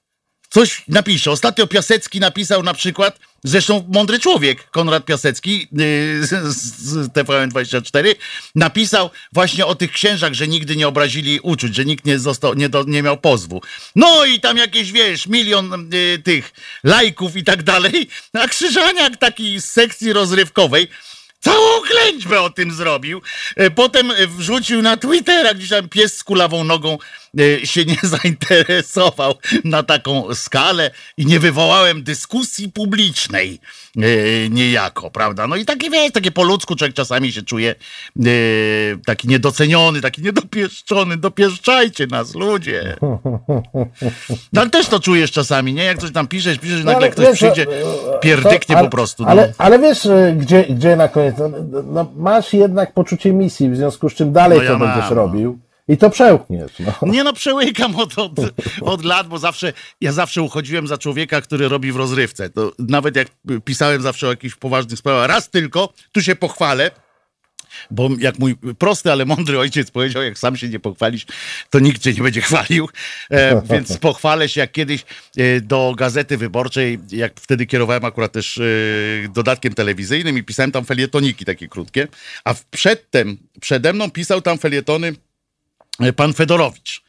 coś napisze. Ostatnio Piasecki napisał na przykład, zresztą mądry człowiek, Konrad Piasecki yy, z TVN24, napisał właśnie o tych księżach, że nigdy nie obrazili uczuć, że nikt nie, został, nie, do, nie miał pozwu. No i tam jakieś, wiesz, milion yy, tych lajków i tak dalej, a Krzyżaniak taki z sekcji rozrywkowej Całą klęćbę o tym zrobił. E, potem wrzucił na Twittera, gdzieś tam pies z kulawą nogą e, się nie zainteresował na taką skalę i nie wywołałem dyskusji publicznej e, niejako, prawda? No i takie, wiesz, takie po ludzku człowiek czasami się czuje taki niedoceniony, taki niedopieszczony. Dopieszczajcie nas, ludzie. No ale też to czujesz czasami, nie? Jak coś tam piszesz, piszesz, no, nagle ktoś wiesz, przyjdzie, pierdyknie to, ale, po prostu. No. Ale, ale wiesz, gdzie, gdzie na koniec no, no, masz jednak poczucie misji, w związku z czym dalej no ja to mam, będziesz no. robił. I to przełkniesz. No. Nie no, przełykam od, od, od, lat, bo zawsze, ja zawsze uchodziłem za człowieka, który robi w rozrywce. To nawet jak pisałem zawsze o jakichś poważnych sprawach, raz tylko, tu się pochwalę, bo jak mój prosty, ale mądry ojciec powiedział, jak sam się nie pochwalisz, to nikt cię nie będzie chwalił. E, więc pochwalę się, jak kiedyś e, do Gazety Wyborczej, jak wtedy kierowałem akurat też e, dodatkiem telewizyjnym i pisałem tam felietoniki takie krótkie, a przedtem, przede mną pisał tam felietony e, pan Fedorowicz.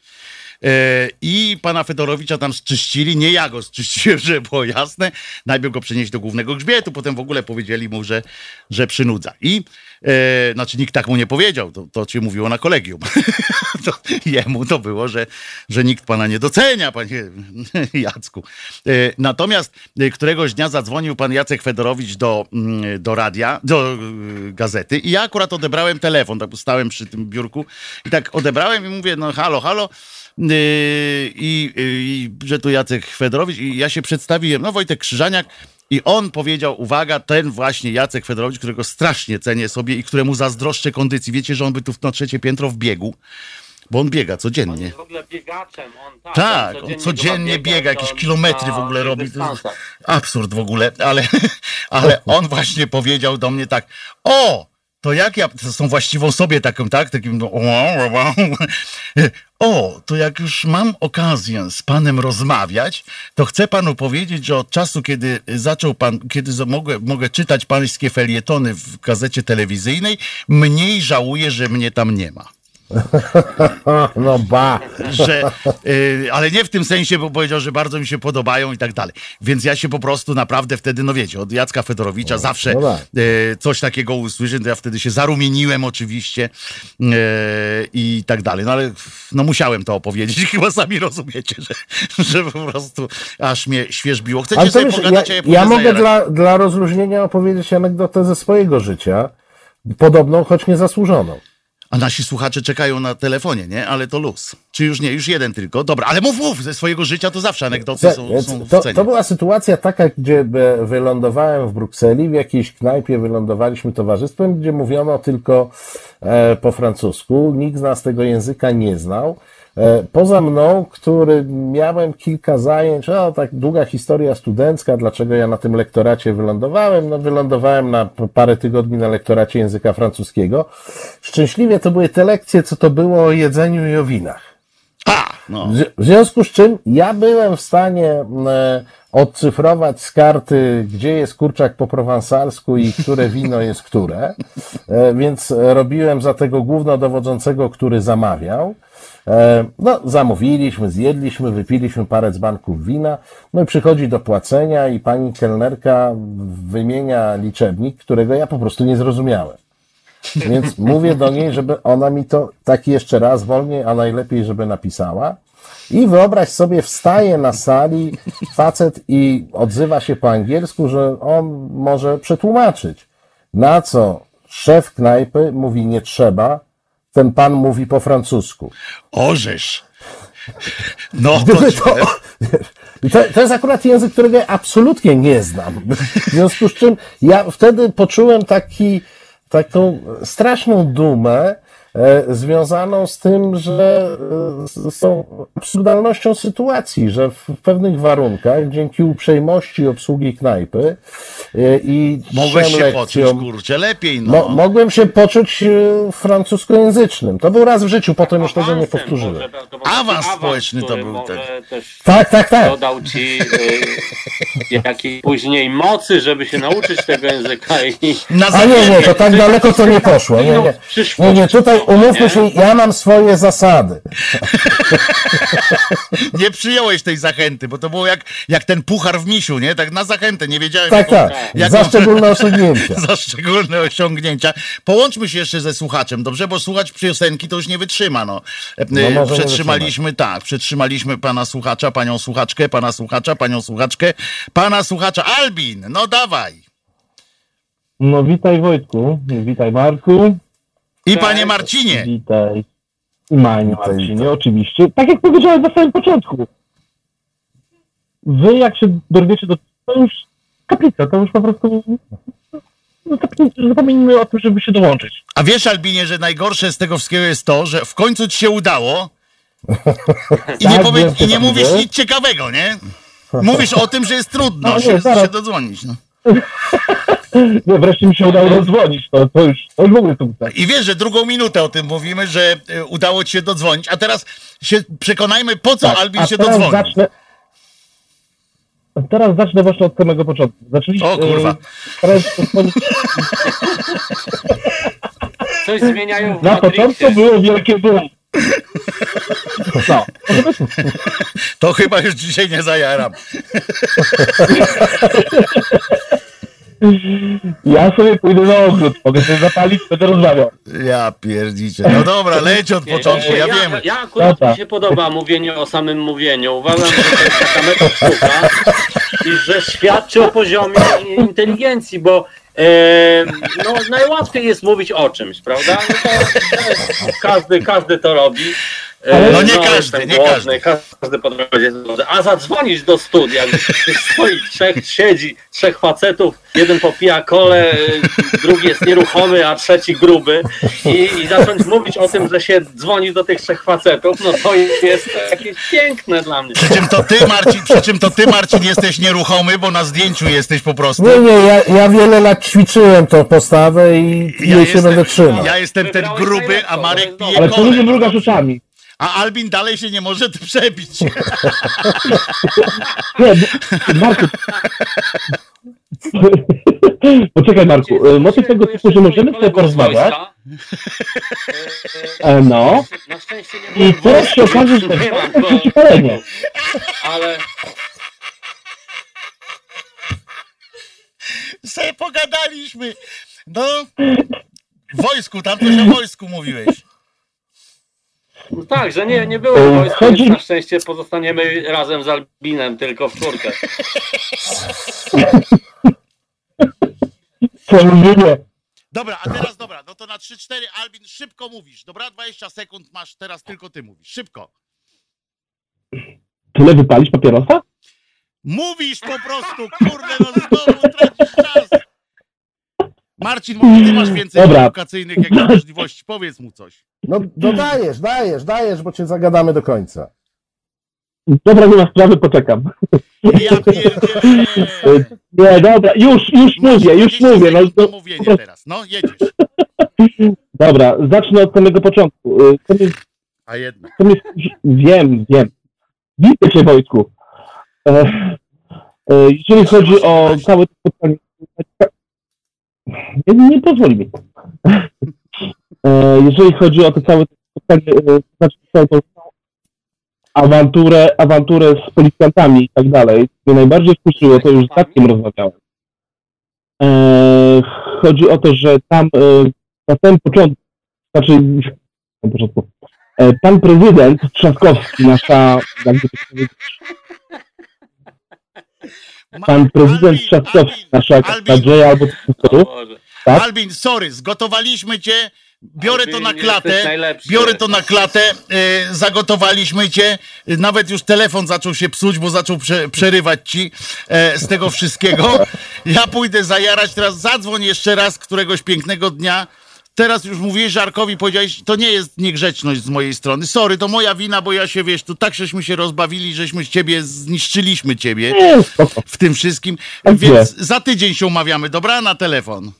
E, I pana Fedorowicza tam zczyścili, nie ja go zczyściłem, żeby było jasne. Najpierw go przenieść do głównego grzbietu, potem w ogóle powiedzieli mu, że, że przynudza. I E, znaczy nikt tak mu nie powiedział, to, to ci mówiło na kolegium. to, jemu to było, że, że nikt pana nie docenia, panie Jacku. E, natomiast e, któregoś dnia zadzwonił pan Jacek Fedorowicz do, mm, do radia, do e, gazety i ja akurat odebrałem telefon, tak stałem przy tym biurku i tak odebrałem i mówię, no halo, halo, Yy, i, i, że tu Jacek Fedorowicz i ja się przedstawiłem, no Wojtek Krzyżaniak i on powiedział, uwaga, ten właśnie Jacek Fedorowicz, którego strasznie cenię sobie i któremu zazdroszczę kondycji. Wiecie, że on by tu na trzecie piętro wbiegł? Bo on biega codziennie. On jest w ogóle biegaczem. On, tak, tak on codziennie, on codziennie biega, jakieś kilometry w ogóle robi. Absurd w ogóle, ale, ale on właśnie powiedział do mnie tak, o, to jak ja, to są właściwą sobie taką, tak, takim, no, o, to jak już mam okazję z panem rozmawiać, to chcę panu powiedzieć, że od czasu, kiedy zaczął pan, kiedy mogę, mogę czytać pańskie felietony w gazecie telewizyjnej, mniej żałuję, że mnie tam nie ma. No ba. Że, y, ale nie w tym sensie, bo powiedział, że bardzo mi się podobają i tak dalej. Więc ja się po prostu naprawdę wtedy, no wiecie, od Jacka Fedorowicza no, zawsze no tak. y, coś takiego usłyszę, to ja wtedy się zarumieniłem oczywiście y, i tak dalej. No ale no musiałem to opowiedzieć. Chyba sami rozumiecie, że, że po prostu aż mnie świeżbiło. Chcecie ale sobie wiesz, pogadać, ja, ja, ja mogę dla, dla rozluźnienia opowiedzieć anegdotę ze swojego życia. Podobną, choć niezasłużoną. A nasi słuchacze czekają na telefonie, nie? Ale to luz. Czy już nie? Już jeden tylko. Dobra, ale mów, mów, ze swojego życia to zawsze anegdoty są, są to, to była sytuacja taka, gdzie wylądowałem w Brukseli, w jakiejś knajpie wylądowaliśmy towarzystwem, gdzie mówiono tylko e, po francusku. Nikt z nas tego języka nie znał. E, poza mną, który miałem kilka zajęć, no tak długa historia studencka, dlaczego ja na tym lektoracie wylądowałem. No wylądowałem na parę tygodni na lektoracie języka francuskiego. Szczęśliwie to były te lekcje, co to było o jedzeniu i o winach. A, no. W związku z czym ja byłem w stanie e, odcyfrować z karty, gdzie jest kurczak po prowansalsku i które wino jest które, e, więc robiłem za tego głównodowodzącego, który zamawiał. E, no, zamówiliśmy, zjedliśmy, wypiliśmy parę dzbanków wina, no i przychodzi do płacenia i pani kelnerka wymienia liczebnik, którego ja po prostu nie zrozumiałem. Więc mówię do niej, żeby ona mi to tak jeszcze raz wolniej, a najlepiej, żeby napisała. I wyobraź sobie, wstaje na sali facet i odzywa się po angielsku, że on może przetłumaczyć. Na co szef knajpy mówi nie trzeba, ten pan mówi po francusku. Orzesz. No, to, to, to, to jest akurat język, którego ja absolutnie nie znam. W związku z czym ja wtedy poczułem taki, taką straszną dumę, związaną z tym, że e, z tą absurdalnością sytuacji, że w pewnych warunkach, dzięki uprzejmości obsługi knajpy e, i Mogłeś się lekcjom, poczuć, kurczę, lepiej, no. Mo mogłem się poczuć francuskojęzycznym. To był raz w życiu, potem już tego nie powtórzyłem. Może, to, to awans społeczny to był ten. Tak, tak, tak. Dodał ci y, jakiej później mocy, żeby się nauczyć tego języka. I... A nie, nie, to tak daleko to nie poszło. Nie, nie, nie, nie tutaj umówmy się, ja mam swoje zasady. nie przyjąłeś tej zachęty, bo to było jak, jak ten puchar w misiu, nie? Tak na zachętę, nie wiedziałem. Tak, tak, jak za szczególne osiągnięcia. za szczególne osiągnięcia. Połączmy się jeszcze ze słuchaczem, dobrze? Bo słuchać piosenki to już nie wytrzyma, no. no przetrzymaliśmy, tak, przetrzymaliśmy pana słuchacza, panią słuchaczkę, pana słuchacza, panią słuchaczkę, pana słuchacza. Albin, no dawaj. No witaj Wojtku, witaj Marku. I panie Marcinie. Witaj. I panie Marcinie, oczywiście. Tak jak powiedziałem na samym początku. Wy jak się dorwiecie do... To już kaplica, to już po prostu... No, zapomnijmy o tym, żeby się dołączyć. A wiesz, Albinie, że najgorsze z tego wszystkiego jest to, że w końcu ci się udało i nie, tak, powie... i nie mówisz nic ciekawego, nie? Mówisz o tym, że jest trudno no, się, się dodzwonić. No. No wreszcie mi się udało rozdzwonić, to, to, już, to już w ogóle sukces. I wiesz, że drugą minutę o tym mówimy, że e, udało ci się dodzwonić, a teraz się przekonajmy, po co tak, Albin się dodzwonił. Zacznę, teraz zacznę właśnie od samego początku. Zaczęliście, o kurwa. Coś zmieniają w Na początku było wielkie boom. No. To chyba już dzisiaj nie zajaram. Ja sobie pójdę na ogród, mogę sobie zapalić, będę rozmawiał. Ja pierdzicie. No dobra, leć od początku, ja wiem. Ja akurat mi się podoba mówienie o samym mówieniu. Uważam, że to jest taka metoda i że świadczy o poziomie inteligencji, bo e, no, najłatwiej jest mówić o czymś, prawda? No to, to jest, każdy, każdy to robi. E, No nie każdy, nie głodny, każdy po drodze jest głodny. A zadzwonić do studia, gdzie stoi trzech, siedzi, trzech facetów, jeden popija kole, drugi jest nieruchomy, a trzeci gruby i, i zacząć mówić o tym, że się dzwoni do tych trzech facetów, no to jest jakieś piękne dla mnie. Przy czym to ty, Marcin, przy czym to ty, Marcin, jesteś nieruchomy, bo na zdjęciu jesteś po prostu. Nie, nie, ja, ja wiele lat ćwiczyłem tą postawę i Ja jej się będę trzymał. ja jestem ten gruby, a Marek jest pije Ale co kole. ludzie mruga rzeczami? A Albin dalej się nie może przebić. Nie, bo- Marku. Poczekaj Marku, e, motyw tego typu, że możemy sobie porozmawiać, e, no, Na szczęście nie i teraz się okaże, że nie mam to go, jest ale Se pogadaliśmy. No, w wojsku, tam coś o wojsku mówiłeś. No tak, że nie, nie było wojska, chodzi- więc na szczęście pozostaniemy razem z Albinem, tylko w czwórkę. Co? Dobra, a teraz dobra, no to na 3-4 Albin szybko mówisz. Dobra, 20 sekund masz, teraz tylko ty mówisz. Szybko. Tyle wypalić papierosa? Mówisz po prostu, kurde, no znowu tracisz czas. Marcin, może ty masz więcej Dobra. edukacyjnych możliwości. Powiedz mu coś. No, no dajesz, dajesz, dajesz, bo cię zagadamy do końca. Dobra, nie ma sprawy, poczekam. Ja pierdzielę. Nie, dobra, już, już mówię, już 20 mówię. No, no, mówienie teraz. No, jedziesz. dobra, zacznę od samego początku. To mnie, A jednak. to mnie, wiem, wiem. Widzę cię, Wojtku. E, e, jeżeli chodzi o całe to spotkanie... Nie, nie pozwoli mi. E, jeżeli chodzi o to całe spotkanie, znaczy całą tą awanturę, awanturę z policjantami i tak dalej, mnie najbardziej wkurzyło, to już z Tatkiem rozmawiałem. E, chodzi o to, że tam e, na samym początku, znaczy na początku, pan prezydent Trzaskowski, nasza, jakby to powiedzieć, pan prezydent Albin, Trzaskowski, Albin, nasza nadzieja albo tak? Albin, sorry, zgotowaliśmy cię. Biorę to na klatę. Biorę to na klatę. E, zagotowaliśmy cię. Nawet już telefon zaczął się psuć, bo zaczął prze, przerywać ci e, z tego wszystkiego. Ja pójdę zajarać. Teraz zadzwoń jeszcze raz któregoś pięknego dnia. Teraz już mówiłeś Żarkowi, powiedziałeś, to nie jest niegrzeczność z mojej strony. Sorry, to moja wina, bo ja się, wiesz, tu tak żeśmy się rozbawili, żeśmy ciebie, zniszczyliśmy ciebie w tym wszystkim. Tak Więc za tydzień się umawiamy, dobra? Na telefon.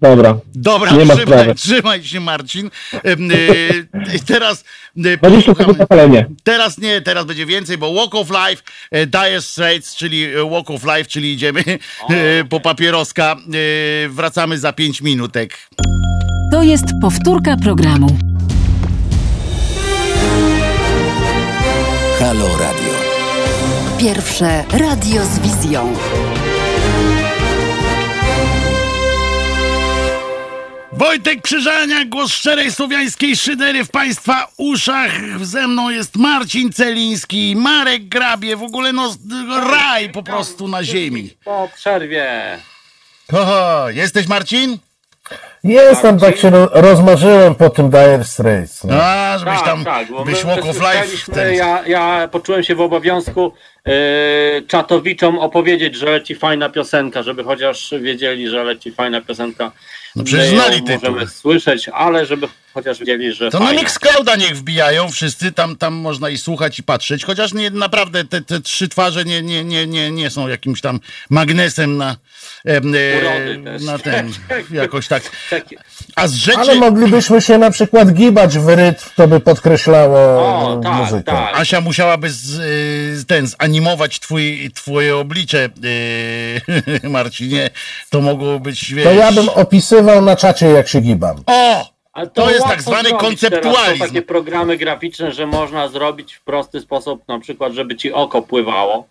Dobra. Dobra, Nie ma trzymaj, sprawy. trzymaj się, Marcin. Y, I teraz y, 20 sekund posłuchamy- na palenie. Teraz nie, teraz będzie więcej, bo Walk of Life, e, Dire Straits, czyli e, Walk of Life, czyli idziemy e, po papieroska. E, Wracamy za 5 minutek. To jest powtórka programu. Halo Radio. Pierwsze radio z wizją. Wojtek Krzyżania, głos szczerej słowiańskiej szydery w Państwa uszach. Ze mną jest Marcin Celiński, Marek Grabie, w ogóle no raj po prostu na ziemi. Po przerwie. Oho, jesteś Marcin? Jestem, tak się ro- rozmarzyłem po tym Dire Straits. No. A, żebyś Tak, tam, tak, bo byś my Walk of Life. słyszeliśmy, Ten... Ja, ja poczułem się w obowiązku yy, czatowiczom opowiedzieć, że leci fajna piosenka, żeby chociaż wiedzieli, że leci fajna piosenka. No przecież My ją znali tytuł. Możemy słyszeć, ale żeby chociaż wiedzieli, że To na fajna. Mixclouda niech wbijają wszyscy, tam, tam można i słuchać i patrzeć, chociaż nie, naprawdę te, te trzy twarze nie, nie, nie, nie, nie są jakimś tam magnesem na, e, na ten, jakoś tak. A z rzeczy, Ale moglibyśmy się na przykład gibać w rytm, to by podkreślało O, tak, muzykę. tak. Asia musiałaby z, y, ten, zanimować twój, twoje oblicze, y, Marcinie, to mogło być, wiesz... To ja bym opisywał na czacie, jak się gibam. O! Ale To jest tak zwany konceptualizm. Teraz są takie programy graficzne, że można zrobić w prosty sposób, na przykład, żeby ci oko pływało.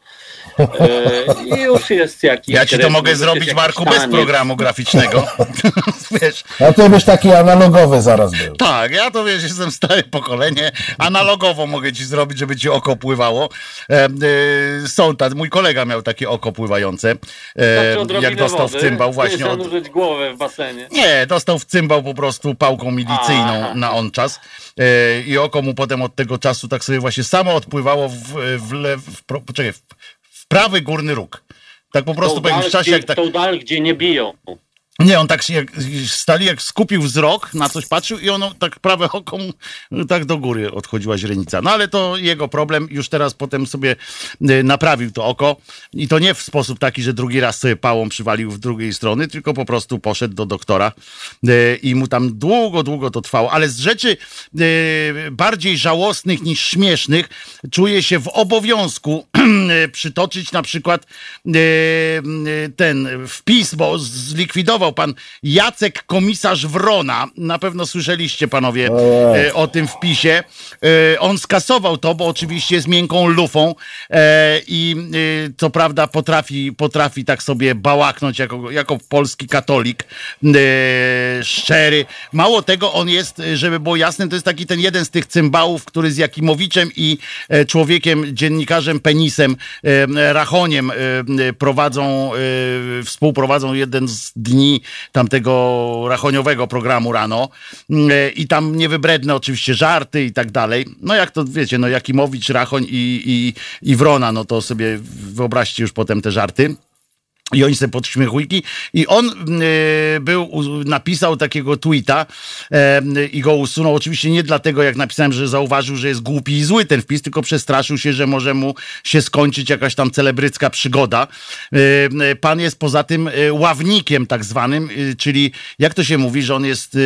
Yy, I już jest jakiś. Ja ci to mogę zrobić, Marku, bez programu graficznego. Wiesz, A to byś taki analogowy zaraz był. tak, ja to wiesz, jestem stare pokolenie. Analogowo mogę ci zrobić, żeby ci oko pływało. E, e, są tak, mój kolega miał takie oko pływające. E, odrobinę jak dostał w cymbał nie właśnie od, głowę w basenie. Nie, dostał w cymbał po prostu pałką milicyjną Aha. na on czas e, i oko mu potem od tego czasu tak sobie właśnie samo odpływało w, w, w, w prawy górny róg. Tak po prostu Tą po jakimś dal, czasie, jak tak, tą dal, gdzie nie biją. Nie, on tak się jak, stali, jak skupił wzrok, na coś patrzył i ono tak prawe oko mu tak do góry odchodziła źrenica. No ale to jego problem, już teraz potem sobie y, naprawił to oko i to nie w sposób taki, że drugi raz sobie pałą przywalił w drugiej strony, tylko po prostu poszedł do doktora y, i mu tam długo, długo to trwało. Ale z rzeczy y, bardziej żałosnych niż śmiesznych czuję się w obowiązku przytoczyć na przykład ten wpis, bo zlikwidował pan Jacek Komisarz Wrona. Na pewno słyszeliście panowie Ojej. y, o tym wpisie. Y, On skasował to, bo oczywiście jest miękką lufą e, i y, co prawda potrafi, potrafi tak sobie bałaknąć jako, jako polski katolik y, szczery. Mało tego, on jest, żeby było jasne, to jest taki ten jeden z tych cymbałów, który z Jakimowiczem i e, człowiekiem, dziennikarzem Penisem, e, Rachoniem e, e, prowadzą, e, współprowadzą jeden z dni tamtego rachoniowego programu rano E, i tam niewybredne oczywiście żarty i tak dalej. No jak to wiecie, no Jakimowicz, Rachoń i, i, i Wrona, no to sobie wyobraźcie już potem te żarty. I oni podśmiechujki. I on y, był, napisał takiego tweeta e, i go usunął. Oczywiście nie dlatego, jak napisałem, że zauważył, że jest głupi i zły ten wpis, tylko przestraszył się, że może mu się skończyć jakaś tam celebrycka przygoda. Y, y, pan jest poza tym y, ławnikiem tak zwanym, y, czyli jak to się mówi, że on jest...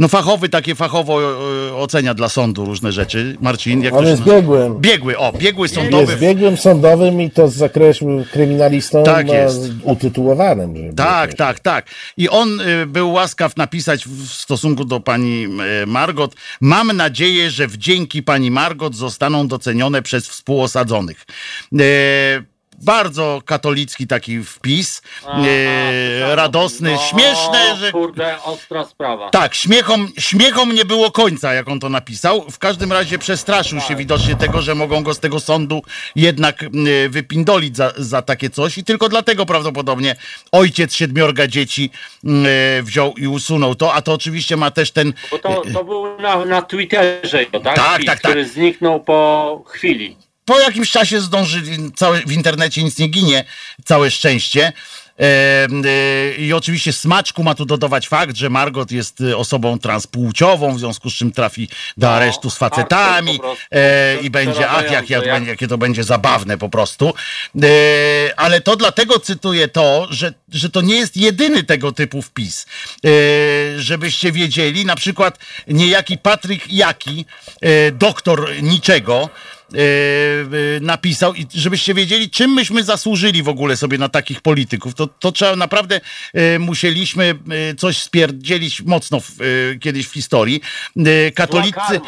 no fachowy, takie fachowo y, ocenia dla sądu różne rzeczy. Marcin, jak On to się jest biegłym. Biegły, o, biegły sądowy. Jest biegłym sądowym i to z zakresu kryminalistą Tak jest. utytułowanym. Tak, tak, tak. I on y, był łaskaw napisać w w stosunku do pani y, Margot. Mam nadzieję, że wdzięki pani Margot zostaną docenione przez współosadzonych. Bardzo katolicki taki wpis, Aha, o radosny. No, śmieszny, że Kurde, ostra sprawa. tak, śmiechom, śmiechom nie było końca, jak on to napisał. W każdym razie przestraszył się widocznie tego, że mogą go z tego sądu jednak y, wypindolić za, za takie coś i tylko dlatego prawdopodobnie ojciec siedmiorga dzieci y, wziął i usunął to, a to oczywiście ma też ten... Bo to, to był na, na Twitterze, tak? Tak, Wpis, tak, tak. Który zniknął po chwili. Po jakimś czasie zdążyli, całe, w internecie nic nie ginie, całe szczęście. E, I oczywiście smaczku ma tu dodawać fakt, że Margot jest e, osobą transpłciową, w związku z czym trafi do No, aresztu z facetami po prostu. e, i będzie, ach, jak, jak, jakie to będzie zabawne po prostu. E, ale to dlatego cytuję to, że, że to nie jest jedyny tego typu wpis. E, żebyście wiedzieli, na przykład niejaki Patryk Jaki, doktor niczego, napisał i żebyście wiedzieli, czym myśmy zasłużyli w ogóle sobie na takich polityków, to, to trzeba naprawdę, e, musieliśmy e, coś spierdzielić mocno w, e, kiedyś w historii. E, katolicy.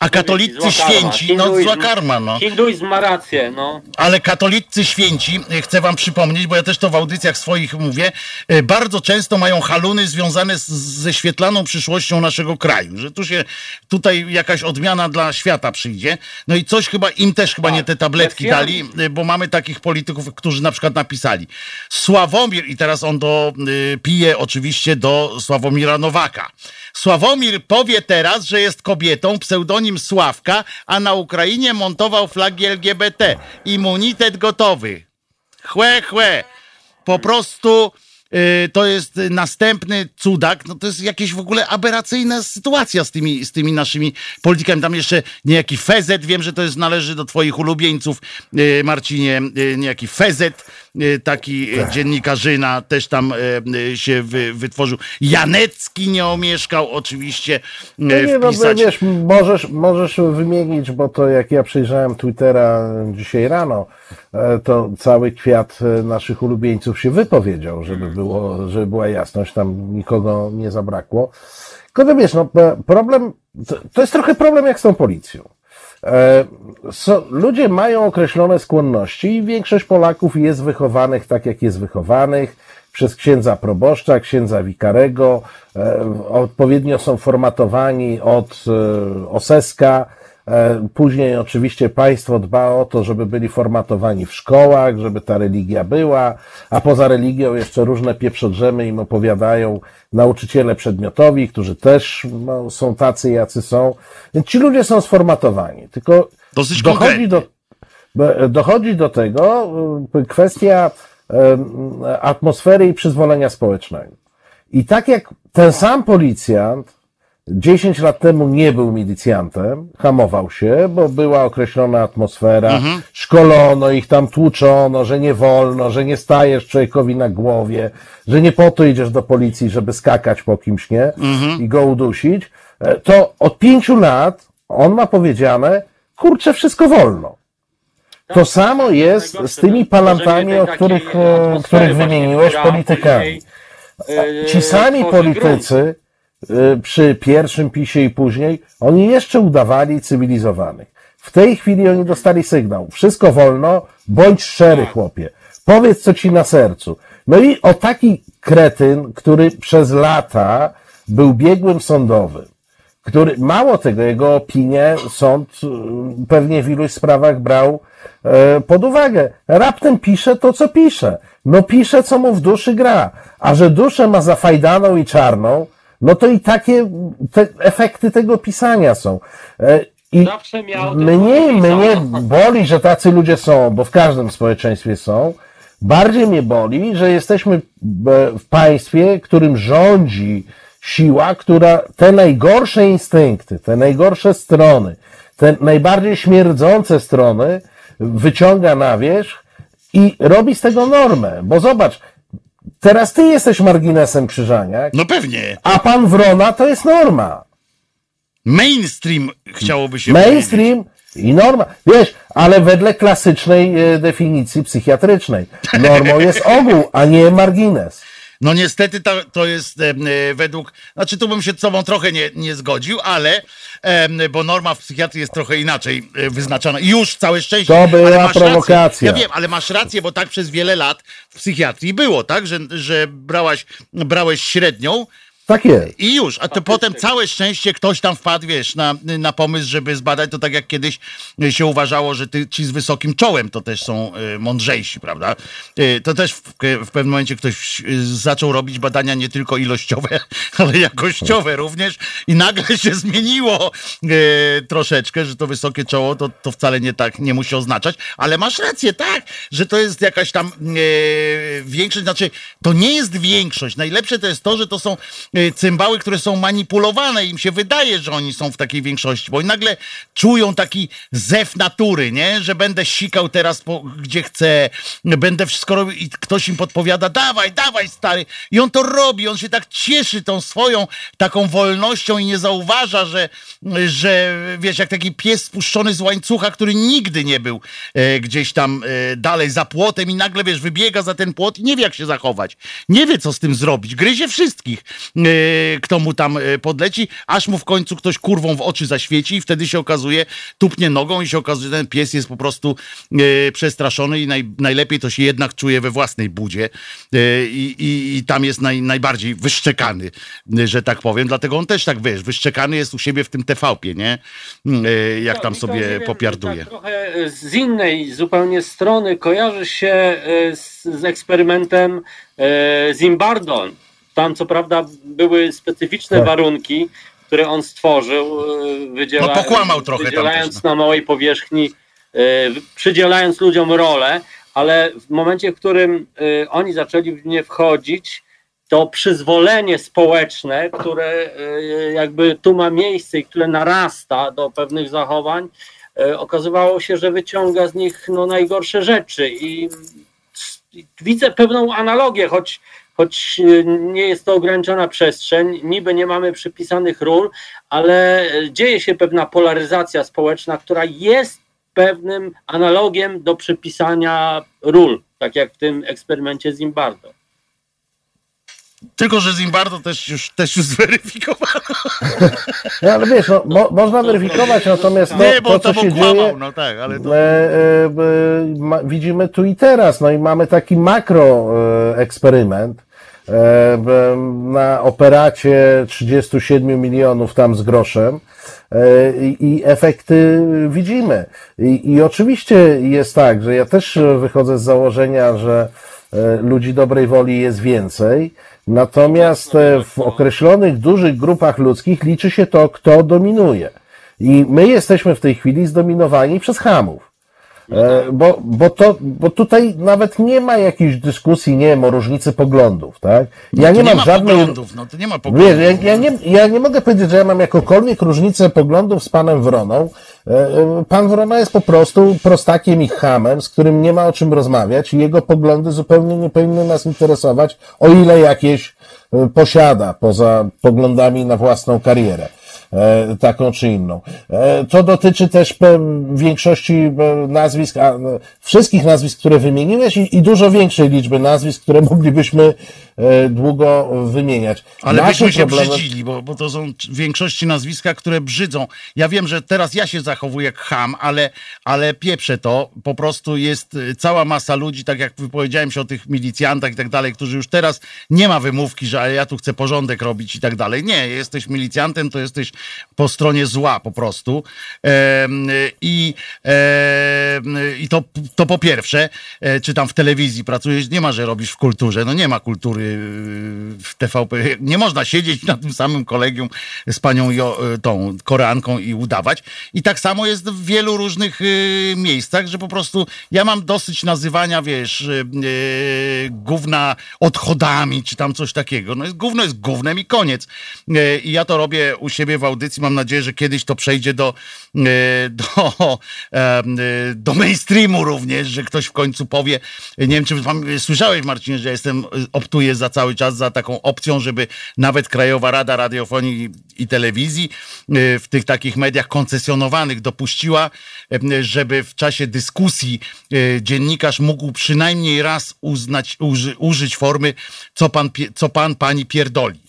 A katolicy święci, no zła karma, no. Hinduizm ma rację, no. Ale katolicy święci, e, chcę wam przypomnieć, bo ja też to w audycjach swoich mówię, e, bardzo często mają haluny związane z, ze świetlaną przyszłością naszego kraju, że tu się, tutaj jakaś odmiana dla świata przyjdzie. No i coś chyba, im też chyba nie te tabletki dali, e, bo mamy takich polityków, którzy na przykład napisali Sławomir, i teraz on y, pije oczywiście do Sławomira Nowaka. Sławomir powie teraz, że jest kobietą, pseudonim Sławka, a na Ukrainie montował flagi LGBT. Immunitet gotowy. Chłe, chłe. Po prostu y, to jest następny cudak. No to jest jakieś w ogóle aberracyjna sytuacja z tymi, z tymi naszymi politykami. Tam jeszcze niejaki Fezet, wiem, że to jest należy do twoich ulubieńców, y, Marcinie, y, niejaki Fezet taki tak. dziennikarzyna też tam się wytworzył. Janecki nie omieszkał oczywiście no nie, no, wpisać. No, wiesz, możesz, możesz wymienić, bo to jak ja przejrzałem Twittera dzisiaj rano, to cały kwiat naszych ulubieńców się wypowiedział, żeby, było, żeby była jasność, tam nikogo nie zabrakło. Tylko wiesz, no, problem, to jest trochę problem jak z tą policją. E, so, ludzie mają określone skłonności i większość Polaków jest wychowanych tak, jak jest wychowanych. Przez księdza proboszcza, księdza wikarego, e, odpowiednio są formatowani od e, oseska, później oczywiście państwo dba o to, żeby byli formatowani w szkołach, żeby ta religia była, a poza religią jeszcze różne pieprzodrzemy im opowiadają nauczyciele przedmiotowi, którzy też no, są tacy, jacy są. Więc ci ludzie są sformatowani. Tylko Dosyć dochodzi do, dochodzi do tego e, kwestia atmosfery i przyzwolenia społecznego. I tak jak ten sam policjant 10 lat temu nie był milicjantem, hamował się, bo była określona atmosfera, mhm. szkolono ich tam, tłuczono, że nie wolno, że nie stajesz człowiekowi na głowie, że nie po to idziesz do policji, żeby skakać po kimś, nie? Mhm. I go udusić. E, to od pięciu lat on ma powiedziane, kurczę, wszystko wolno. To tak. samo jest z tymi palantami, o których, e, których wymieniłeś, politykami. Ci sami politycy, przy pierwszym pisie i później, oni jeszcze udawali cywilizowanych. W tej chwili oni dostali sygnał. Wszystko wolno, bądź szczery, chłopie. Powiedz, co ci na sercu. No i o taki kretyn, który przez lata był biegłym sądowym, który, mało tego, jego opinię sąd y, pewnie w iluś sprawach brał e, pod uwagę. Raptem pisze to, co pisze. No pisze, co mu w duszy gra. A że duszę ma zafajdaną i czarną, no to i takie te efekty tego pisania są. E, I mnie, mnie boli, że tacy ludzie są, bo w każdym społeczeństwie są. Bardziej mnie boli, że jesteśmy e, w państwie, którym rządzi siła, która te najgorsze instynkty, te najgorsze strony, te najbardziej śmierdzące strony wyciąga na wierzch i robi z tego normę. Bo zobacz, Teraz ty jesteś marginesem Krzyżania. No pewnie. A pan Wrona to jest norma. Mainstream chciałoby się Mainstream i norma. Wiesz, ale wedle klasycznej e, definicji psychiatrycznej. Normą jest ogół, a nie margines. No niestety to, to jest e, według, znaczy tu bym się z sobą trochę nie, nie zgodził, ale e, bo norma w psychiatrii jest trochę inaczej e, wyznaczana. Już całe szczęście. To była prowokacja. Rację, ja wiem, ale masz rację, bo tak przez wiele lat w psychiatrii było, tak, że, że brałaś, brałeś średnią, tak jest. I już, a to potem całe szczęście ktoś tam wpadł, wiesz, na, na pomysł, żeby zbadać to tak jak kiedyś się uważało, że ty, ci z wysokim czołem to też są y, mądrzejsi, prawda? Y, to też w, w, pewnym momencie ktoś y, zaczął robić badania nie tylko ilościowe, ale jakościowe również i nagle się zmieniło troszeczkę, że to wysokie czoło to, to wcale nie tak nie musi oznaczać, ale masz rację, tak, że to jest jakaś tam większość, znaczy to nie jest większość. Najlepsze to jest to, że to są Y, cymbały, które są manipulowane. Im się wydaje, że oni są w takiej większości, bo oni nagle czują taki zew natury, nie? Że będę sikał teraz po, gdzie chcę, będę wszystko robił i ktoś im podpowiada, dawaj, dawaj stary. I on to robi, on się tak cieszy tą swoją taką wolnością i nie zauważa, że, że wiesz, jak taki pies spuszczony z łańcucha, który nigdy nie był e, gdzieś tam e, dalej za płotem i nagle, wiesz, wybiega za ten płot i nie wie, jak się zachować. Nie wie, co z tym zrobić. Gryzie wszystkich. E, kto mu tam e, podleci, aż mu w końcu ktoś kurwą w oczy zaświeci i wtedy się okazuje, tupnie nogą i się okazuje, że ten pies jest po prostu e, przestraszony i naj, najlepiej to się jednak czuje we własnej budzie i, i, i tam jest naj, najbardziej wyszczekany, że tak powiem, dlatego on też tak, wiesz, wyszczekany jest u siebie w tym TVP, nie? Jak no, tam sobie popiarduje. Tak trochę z innej zupełnie strony kojarzy się z, z eksperymentem Zimbardon, tam co prawda były specyficzne tak. warunki, które on stworzył, e, wydziela, no pokłamał trochę wydzielając też, no. na małej powierzchni, e, przydzielając ludziom rolę, ale w momencie, w którym e, oni zaczęli w nie wchodzić, to przyzwolenie społeczne, które jakby tu ma miejsce i które narasta do pewnych zachowań, okazywało się, że wyciąga z nich no, najgorsze rzeczy i widzę pewną analogię, choć, choć nie jest to ograniczona przestrzeń, niby nie mamy przypisanych ról, ale dzieje się pewna polaryzacja społeczna, która jest pewnym analogiem do przypisania ról, tak jak w tym eksperymencie Zimbardo. Tylko, że Zimbardo też już, też już zweryfikowano. No, ale wiesz, no, mo, można weryfikować, natomiast no, Nie, bo to, co to się kłamał, dzieje, no tak, ale to... e, e, e, ma, widzimy tu i teraz, no i mamy taki makro e, eksperyment e, na operacie 37 milionów tam z groszem e, i, efekty widzimy. I, I oczywiście jest tak, że ja też wychodzę z założenia, że e, ludzi dobrej woli jest więcej, natomiast e, w określonych dużych grupach ludzkich liczy się to, kto dominuje. I my jesteśmy w tej chwili zdominowani przez hamów. E, Bo, bo, to, bo tutaj nawet nie ma jakiejś dyskusji, nie wiem, o różnicy poglądów, tak? Ja to nie mam ma żadnej. poglądów, no to nie ma poglądów. Wiesz, ja, ja, nie, ja nie mogę powiedzieć, że ja mam jakąkolwiek różnicę poglądów z panem Wroną. E, e, Pan Wrona jest po prostu prostakiem i hamem, z którym nie ma o czym rozmawiać i jego poglądy zupełnie nie powinny nas interesować, o ile jakieś posiada poza poglądami na własną karierę taką czy inną. E, To dotyczy też większości e, nazwisk, a, e, wszystkich nazwisk, które wymieniłeś i, dużo większej liczby nazwisk, które moglibyśmy e, długo wymieniać. Ale Naszym byśmy się problemem- brzydzili, bo, bo to są większości nazwiska, które brzydzą. Ja wiem, że teraz ja się zachowuję jak ham, ale, ale pieprzę to. Po prostu jest cała masa ludzi, tak jak wypowiedziałem się o tych milicjantach i tak dalej, którzy już teraz nie ma wymówki, że ja tu chcę porządek robić i tak dalej. Nie, jesteś milicjantem, to jesteś po stronie zła po prostu. I, i to, to po pierwsze, e, czy tam w telewizji pracujesz, nie ma, że robisz w kulturze. No nie ma kultury y, w TVP. Nie można siedzieć na tym samym kolegium z panią jo, y, tą Koreanką i udawać. I tak samo jest w wielu różnych miejscach, że po prostu ja mam dosyć nazywania, wiesz, gówna odchodami, czy tam coś takiego. No jest, gówno jest gównem i koniec. I ja to robię u siebie w audycji. Mam nadzieję, że kiedyś to przejdzie do, y, do, y, do mainstreamu również, że ktoś w końcu powie, nie wiem, czy słyszałeś Marcinie, że jestem, optuję za cały czas za taką opcją, żeby nawet Krajowa Rada Radiofonii i Telewizji y, w tych takich mediach koncesjonowanych dopuściła, żeby w czasie dyskusji dziennikarz mógł przynajmniej raz uznać, uży, użyć formy, co pan, co pan pani pierdoli.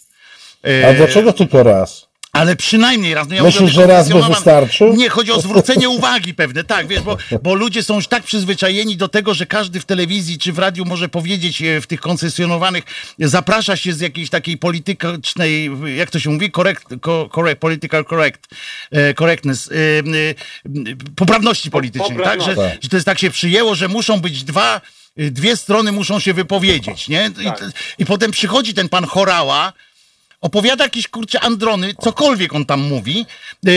A dlaczego tylko raz? Ale przynajmniej raz. No ja Myślisz, że raz by wystarczył? Nie, chodzi o zwrócenie uwagi pewne, tak, wiesz, bo, bo ludzie są już tak przyzwyczajeni do tego, że każdy w telewizji czy w radiu może powiedzieć e, w tych koncesjonowanych, zaprasza się z jakiejś takiej politycznej, jak to się mówi, correct, co- correct political correct, e, correctness, e, poprawności politycznej, tak, że, że to jest tak się przyjęło, że muszą być dwa, dwie strony muszą się wypowiedzieć, nie? I, Tak. i potem przychodzi ten pan Chorała, opowiada jakieś kurcze androny, cokolwiek on tam mówi, yy,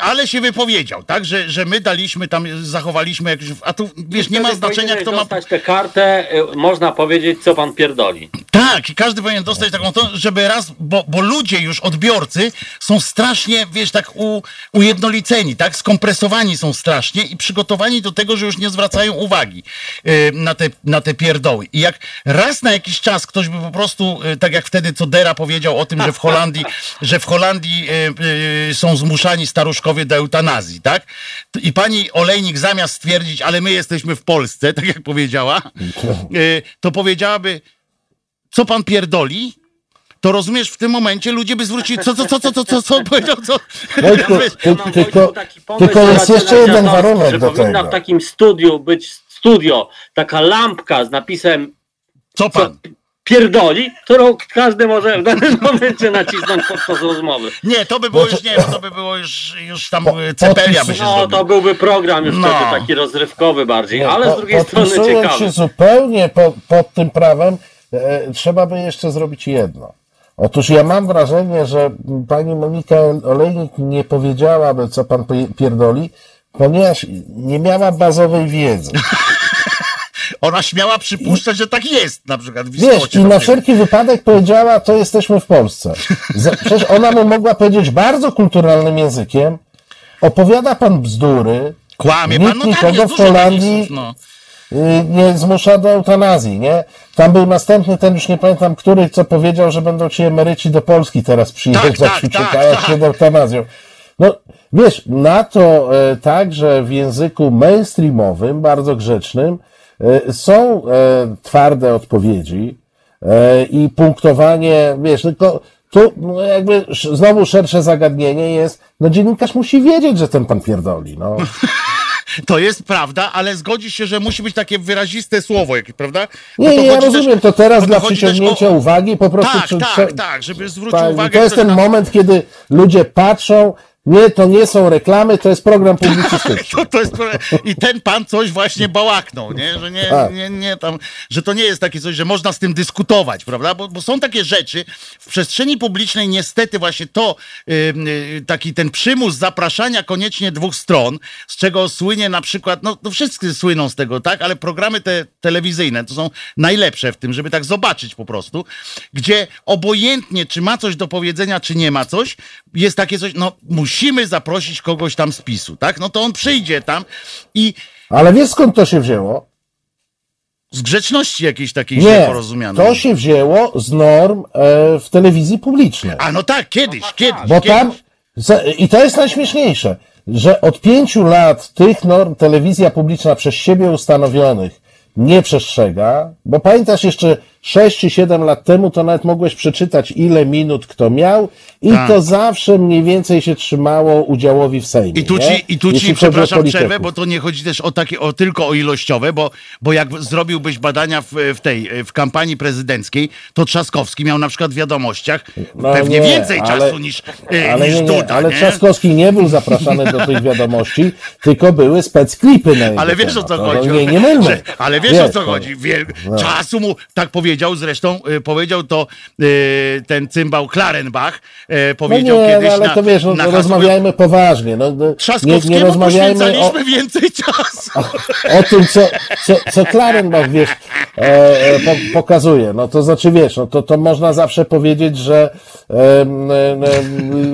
ale się wypowiedział, tak, że, że my daliśmy tam, zachowaliśmy jakieś, a tu wiesz, nie ma znaczenia kto ma... dostać tę kartę, y, można powiedzieć, co pan pierdoli. Tak, i każdy powinien dostać taką, to, żeby raz, bo, bo ludzie już, odbiorcy, są strasznie, wiesz, tak u, ujednoliceni, tak, skompresowani są strasznie i przygotowani do tego, że już nie zwracają uwagi yy, na, te, na te pierdoły. I jak raz na jakiś czas ktoś by po prostu, yy, tak jak wtedy co Dera powiedział o tym, że w Holandii, że w Holandii yy, yy, są zmuszani staruszkowie do eutanazji, tak? I pani Olejnik zamiast stwierdzić, ale my jesteśmy w Polsce, tak jak powiedziała, yy, to powiedziałaby, co pan pierdoli, to rozumiesz, w tym momencie ludzie by zwrócili, co, co, co, co, co, co, co powiedział, co? Wojtku, Ja mam, tylko, pomysł tylko jest jeszcze jeden warunek że do powinna tego. w takim studiu być studio, taka lampka z napisem co pan? Pierdoli, którą każdy może w danym momencie nacisnąć podczas rozmowy. Nie, to by było już, nie, to by było już, już tam e, cepelia by się No zrobił. to byłby program już No. wtedy taki rozrywkowy bardziej, ale po- z drugiej strony ciekawy. się zupełnie po, pod tym prawem, e, trzeba by jeszcze zrobić jedno. Otóż ja mam wrażenie, że pani Monika Olejnik nie powiedziałaby, co pan pie- pierdoli, ponieważ nie miała bazowej wiedzy. Ona śmiała przypuszczać, że tak jest, na przykład w Wiesz, i na wszelki wypadek powiedziała, to jesteśmy w Polsce. Przecież ona mu mogła powiedzieć bardzo kulturalnym językiem, opowiada pan bzdury, Kłamie nikt pan, no tak, nikogo w Holandii no. nie zmusza do eutanazji, nie? Tam był następny, ten już nie pamiętam, który, co powiedział, że będą ci emeryci do Polski teraz przyjeżdżać tak, tak, czekają tak. przed eutanazją. No, wiesz, na to e, także w języku mainstreamowym, bardzo grzecznym, są e, twarde odpowiedzi e, i punktowanie, wiesz, tylko tu no, jakby znowu szersze zagadnienie jest, no dziennikarz musi wiedzieć, że ten pan pierdoli, no. To jest prawda, ale zgodzi się, że musi być takie wyraziste słowo, jak- prawda? Bo Nie, to nie, ja chodzi też- rozumiem, to teraz bo dla przyciągnięcia o- uwagi po prostu... Tak, czy- tak, tak, żeby zwrócił tak, uwagę. To jest ten na- moment, kiedy ludzie patrzą, nie, to nie są reklamy, to jest program publicystyczny. To, to jest, I ten pan coś właśnie bałaknął, nie? Że, nie, Tak. nie, nie tam, że to nie jest takie coś, że można z tym dyskutować, prawda? Bo, bo są takie rzeczy w przestrzeni publicznej, niestety właśnie to, y, y, taki ten przymus zapraszania koniecznie dwóch stron, z czego słynie na przykład, no, no wszyscy słyną z tego, tak? Ale programy te telewizyjne to są najlepsze w tym, żeby tak zobaczyć po prostu, gdzie obojętnie, czy ma coś do powiedzenia, czy nie ma coś, jest takie coś, no musimy zaprosić kogoś tam z PiSu, tak? No to on przyjdzie tam i Ale wiesz skąd to się wzięło? z grzeczności jakiejś takiej Nie, porozumianej. to się wzięło z norm e, w telewizji publicznej. A no tak, kiedyś, kiedyś. Bo kiedyś. tam, za- i to jest najśmieszniejsze, że od pięciu lat tych norm telewizja publiczna przez siebie ustanowionych nie przestrzega, bo pamiętasz jeszcze 6 czy 7 lat temu to nawet mogłeś przeczytać ile minut kto miał i Tak. to zawsze mniej więcej się trzymało udziałowi w Sejmie. I tu nie? ci, i tu ci przepraszam przerwę, bo to nie chodzi też o takie, o, tylko o ilościowe, bo, bo jak zrobiłbyś badania w, w tej, w kampanii prezydenckiej, to Trzaskowski miał na przykład w wiadomościach No pewnie nie, więcej ale- czasu niż, e, Ale, niż nie, Duda, ale nie? Trzaskowski nie był zapraszany do tych wiadomości, tylko były specklipy na jego Ale wiesz o co No, chodzi. No, nie, nie mylmy. Że, ale wiesz, o co no. chodzi. Wie, No. Czasu mu, tak powiedział zresztą, y, powiedział to y, ten cymbał Klarenbach, y, powiedział no nie, kiedyś no, ale na, to wiesz, no, hasło- rozmawiajmy poważnie. No, no, nie, nie rozmawiajmy o, więcej czasu. o tym, co, co, co Klarenbach, wiesz, e, e, po, pokazuje. No to znaczy, wiesz, no to, to można zawsze powiedzieć, że e, e,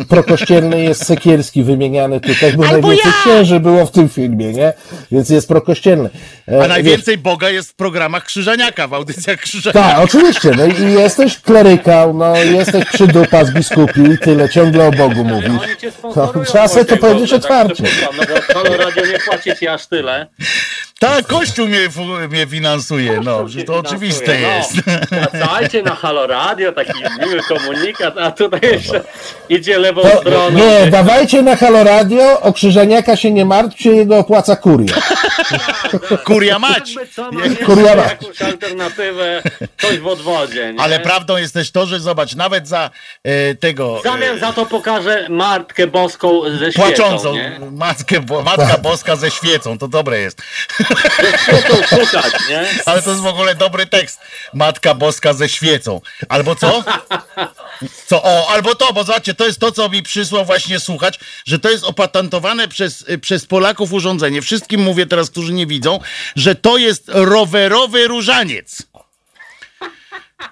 prokościelny jest Sekierski wymieniany tutaj, bo Albo najwięcej ja! księży było w tym filmie, nie? Więc jest prokościelny. E, A wiesz, najwięcej Boga jest w programach Krzyżaniaka, w audycjach Krzyżaniaka. Tak, oczywiście. No i jesteś klerykał, no jesteś przydupa z biskupi i tyle, ciągle o Bogu mówisz. Oni cię No, sponsorują, trzeba sobie to Wojciech, powiedzieć dobrze, otwarcie. Tak, przypuszczam, no bo Halo Radio nie płaci ci aż tyle. Tak, Kościół mnie, fu- mnie finansuje, no, że to oczywiste jest. No, wracajcie na Halo Radio, taki miły komunikat, a tutaj jeszcze idzie lewą To, stroną. nie, dawajcie na Halo Radio, o się nie martwcie, jego opłaca kuria. Kuria mać. Jakby co ma Kurwa. jeszcze jakąś alternatywę, coś w odwodzie, nie? Ale prawdą jest też to, że zobacz, nawet za e, tego... W zamian za to pokażę Martkę Boską ze świecą, Płaczącą nie? matkę, bo, Matka Boska ze świecą, to dobre jest. Ze świecą szukać, nie? Ale to jest w ogóle dobry tekst. Matka Boska ze świecą. Albo co? Co? O, albo to, bo zobaczcie, to jest to, co mi przysłał właśnie słuchać, że to jest opatentowane przez, przez Polaków urządzenie. Wszystkim mówię teraz, którzy nie widzą, że to jest rowerowy różaniec.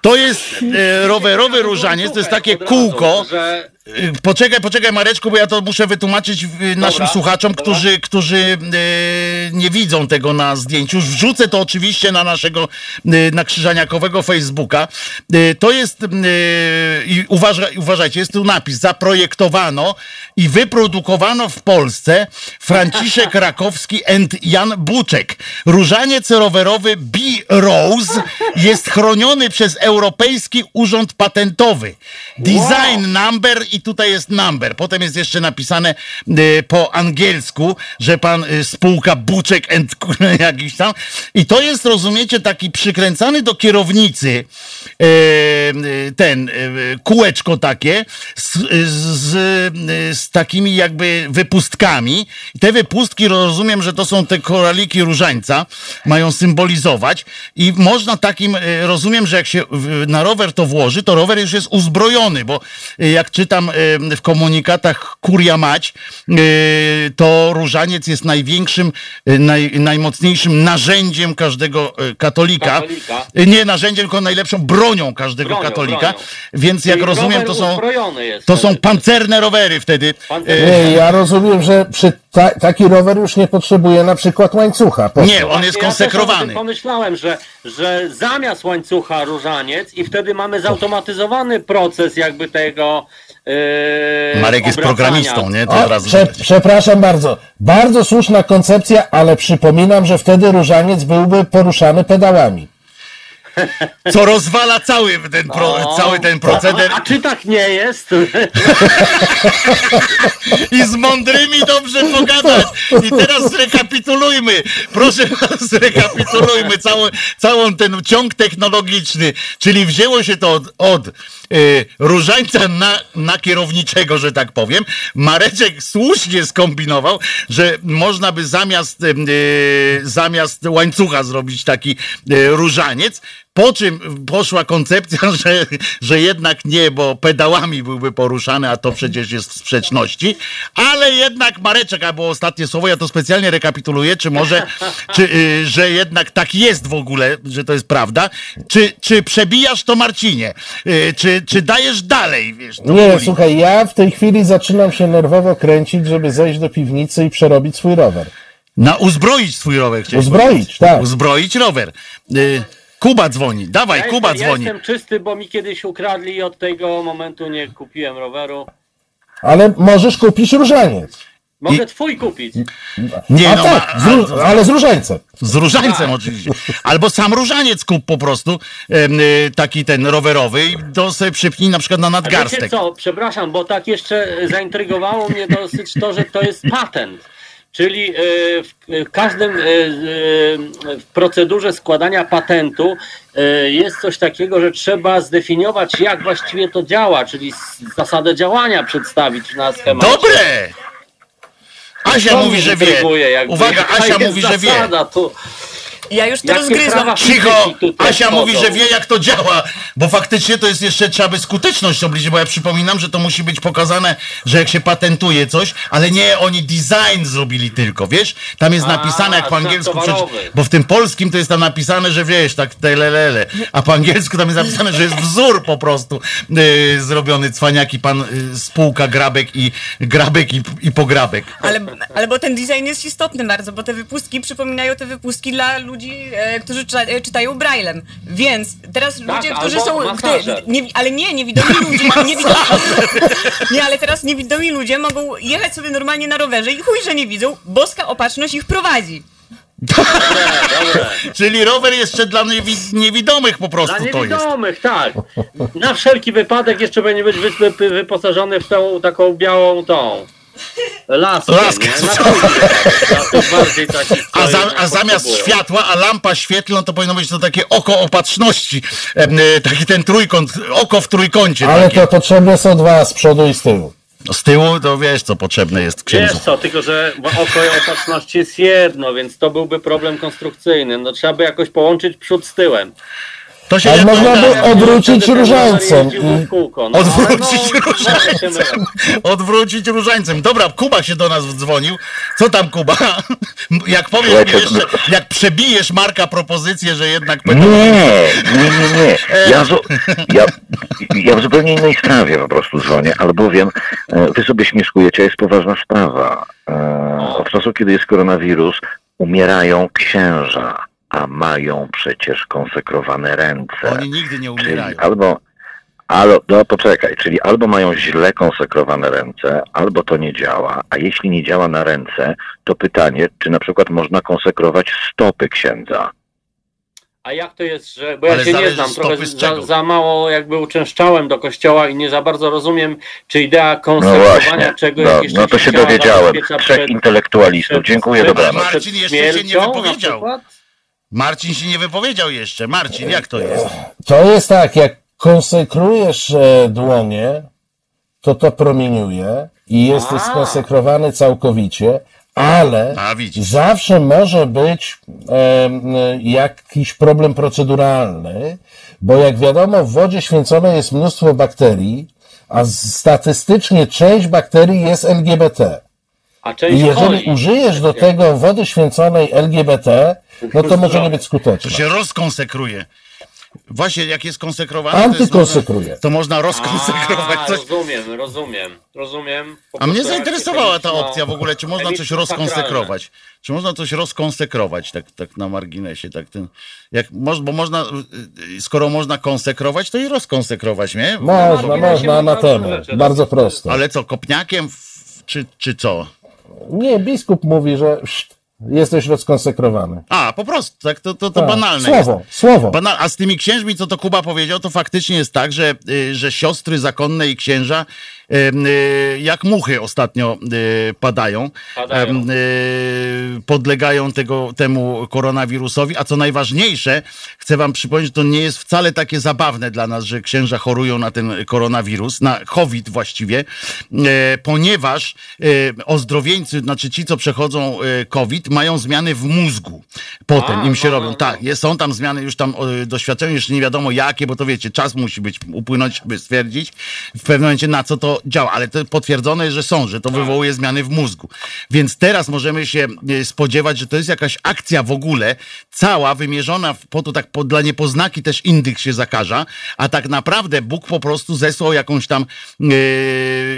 To jest e, rowerowy różaniec, to jest takie kółko. Że Poczekaj, poczekaj Mareczku, bo ja to muszę wytłumaczyć y, naszym słuchaczom, dobra. którzy, którzy y, nie widzą tego na zdjęciu. Wrzucę to oczywiście na naszego, y, na Krzyżaniakowego Facebooka. Y, to jest, y, i uważa, uważajcie, jest tu napis, zaprojektowano i wyprodukowano w Polsce Franciszek Rakowski and Jan Buczek. Różaniec rowerowy B-Rose jest chroniony przez Europejski Urząd Patentowy. Design number i tutaj jest number. Potem jest jeszcze napisane y, po angielsku, że pan y, spółka Buczek and jakiś tam. I to jest, rozumiecie, taki przykręcany do kierownicy y, ten kółeczko takie z, z, z takimi jakby wypustkami. Te wypustki rozumiem, że to są te koraliki różańca, mają symbolizować i można takim, rozumiem, że jak się na rower to włoży, to rower już jest uzbrojony, bo jak czytam tam w komunikatach kuria mać, to różaniec jest największym, naj, najmocniejszym narzędziem każdego katolika. katolika. Nie narzędziem, tylko najlepszą bronią każdego bronią, katolika. Bronią. Więc jak rozumiem, to są, to są pancerne rowery wtedy. Nie, ja rozumiem, że przy ta, taki rower już nie potrzebuje na przykład łańcucha. Nie, on jest konsekrowany. Ja pomyślałem, że, że zamiast łańcucha różaniec i wtedy mamy zautomatyzowany proces jakby tego Marek jest programistą, nie? To o, prze, przepraszam bardzo. Bardzo słuszna koncepcja, ale przypominam, że wtedy różaniec byłby poruszany pedałami. Co rozwala cały ten, pro, cały ten proceder. A, a, czy tak nie jest? I z mądrymi dobrze pogadać. I teraz zrekapitulujmy. Proszę was, zrekapitulujmy całą, całą ten ciąg technologiczny. Czyli wzięło się to od, od różańca na, na kierowniczego, że tak powiem. Mareczek słusznie skombinował, że można by zamiast, y, zamiast łańcucha zrobić taki y, różaniec. Po czym poszła koncepcja, że, że jednak nie, bo pedałami byłby poruszany, a to przecież jest w sprzeczności. Ale jednak Mareczek, a było ostatnie słowo, ja to specjalnie rekapituluję, czy może, czy, y, że jednak tak jest w ogóle, że to jest prawda. Czy, czy przebijasz to Marcinie? Y, czy, czy dajesz dalej? Wiesz, nie, słuchaj, ja w tej chwili zaczynam się nerwowo kręcić, żeby zejść do piwnicy i przerobić swój rower. Na uzbroić swój rower. Uzbroić, tak. Uzbroić rower. Y Kuba dzwoni, dawaj, ja Kuba jestem, dzwoni. Ja jestem czysty, bo mi kiedyś ukradli i od tego momentu nie kupiłem roweru. Ale możesz kupić różaniec. Mogę I... twój kupić. Nie, A no, tak, z ale z różańcem. Z różańcem tak. oczywiście. Albo sam różaniec kup po prostu, y, taki ten rowerowy i to sobie przypnij na przykład na nadgarstek. A wiecie co, przepraszam, bo tak jeszcze zaintrygowało mnie dosyć to, że to jest patent. Czyli e, w każdym e, e, w procedurze składania patentu jest coś takiego, że trzeba zdefiniować, jak właściwie to działa, czyli zasadę działania przedstawić na schemacie. Dobre! Asia mówi, że wie. Uwaga, Asia mówi, że wie. Tu. Ja już to rozgryzłam. Cicho! Asia mówi, że wie jak to działa, bo faktycznie to jest jeszcze, trzeba by skuteczność obliczyć, bo ja przypominam, że to musi być pokazane, że jak się patentuje coś, ale nie, oni design zrobili tylko, wiesz? Tam jest napisane jak po angielsku, bo w tym polskim to jest tam napisane, że wiesz, tak telelele, a po angielsku tam jest napisane, że jest wzór po prostu yy, zrobiony, cwaniaki, pan yy, spółka Grabek i Grabek i, i Pograbek. Ale, ale bo ten design jest istotny bardzo, bo te wypustki przypominają te wypustki dla ludzi ludzi, e, którzy czyta, e, czytają braillem. Więc teraz tak, ludzie, którzy są. nie, ale nie, niewidomi ludzie. Niewidomi, nie, ale teraz niewidomi ludzie mogą jechać sobie normalnie na rowerze i chuj, że nie widzą. Boska opatrzność ich prowadzi. Czyli rower jeszcze dla niewidomych po prostu Dla niewidomych, tak. Na wszelki wypadek jeszcze będzie być wyposażony w tą taką białą tą Laskę, Laskę. a, za, a zamiast światła, a lampa świetlna, to powinno być to takie oko opatrzności. E, taki ten trójkąt, oko w trójkącie. Ale takie. to potrzebne są dwa z przodu i z tyłu. Z tyłu to wiesz, co potrzebne jest księdzu. Wiesz co, tylko że oko opatrzności jest jedno, więc to byłby problem konstrukcyjny. No trzeba by jakoś połączyć przód z tyłem. To się Ale można by odwrócić różańcem. No, odwrócić no, różańcem. Odwrócić różańcem. Dobra, Kuba się do nas dzwonił. Co tam, Kuba? Jak powiesz mi jeszcze, jak przebijesz Marka propozycję, że jednak... Nie, nie, nie, nie. Ja, ja, ja w zupełnie innej sprawie po prostu dzwonię, albowiem e, wy sobie śmieszkujecie, jest poważna sprawa. E, od czasu, kiedy jest koronawirus, umierają księża a mają przecież konsekrowane ręce. Oni nigdy nie umierają. Czyli albo, albo, no poczekaj, czyli albo mają źle konsekrowane ręce, albo to nie działa, a jeśli nie działa na ręce, to pytanie, czy na przykład można konsekrować stopy księdza. A jak to jest, że. Bo ja Ale się nie znam, trochę za, za, mało jakby uczęszczałem do kościoła i nie za bardzo rozumiem, czy idea konsekrowania no czegoś no, no to się dowiedziałem. Trzech przed, intelektualistów. Dziękuję, dobranoc. Marcin jeszcze się nie wypowiedział. Marcin się nie wypowiedział jeszcze. Marcin, jak to jest? To jest tak, jak konsekrujesz e, dłonie, to to promieniuje i jesteś skonsekrowany całkowicie, ale A, zawsze może być e, jakiś problem proceduralny, bo jak wiadomo, w wodzie święconej jest mnóstwo bakterii, a statystycznie część bakterii jest LGBT. A część I jeżeli użyjesz do tego wody święconej LGBT, no to może nie być To skuteczne. się rozkonsekruje. Właśnie jak jest konsekrowane, to, jest Antykonsekruje. można, to można rozkonsekrować A, coś. rozumiem, rozumiem, rozumiem. Po A mnie prostu zainteresowała ta opcja w ogóle, czy można coś rozkonsekrować. Czy można coś rozkonsekrować tak, tak na marginesie, tak ten, jak, moż- bo można, y, y, skoro można konsekrować, to i rozkonsekrować, nie? Można, marginesie można na można różne temat. rzeczy. Bardzo prosto. Ale co, kopniakiem, w- czy, czy co? Nie, biskup mówi, że szt, jesteś rozkonsekrowany. A, po prostu, tak, to, to, to Tak. banalne Słowo, jest. słowo. Banal, a z tymi księżmi, co to Kuba powiedział, to faktycznie jest tak, że, y, że siostry zakonne i księża jak muchy ostatnio y, padają, Padają. Y, podlegają tego, temu koronawirusowi, a co najważniejsze, chcę wam przypomnieć, że to nie jest wcale takie zabawne dla nas, że księża chorują na ten koronawirus, na COVID właściwie, e, ponieważ e, ozdrowieńcy, znaczy ci, co przechodzą e, COVID, mają zmiany w mózgu. Potem A, im się no, robią. no, Tak, jest, są tam zmiany już tam e, doświadczenia, jeszcze nie wiadomo jakie, bo to wiecie, czas musi być upłynąć, by stwierdzić w pewnym momencie na co to działa, ale to potwierdzone jest, że są, że to wywołuje zmiany w mózgu. Więc teraz możemy się e, spodziewać, że to jest jakaś akcja w ogóle, cała wymierzona po to tak po, dla niepoznaki też indyk się zakaża, a tak naprawdę Bóg po prostu zesłał jakąś tam e,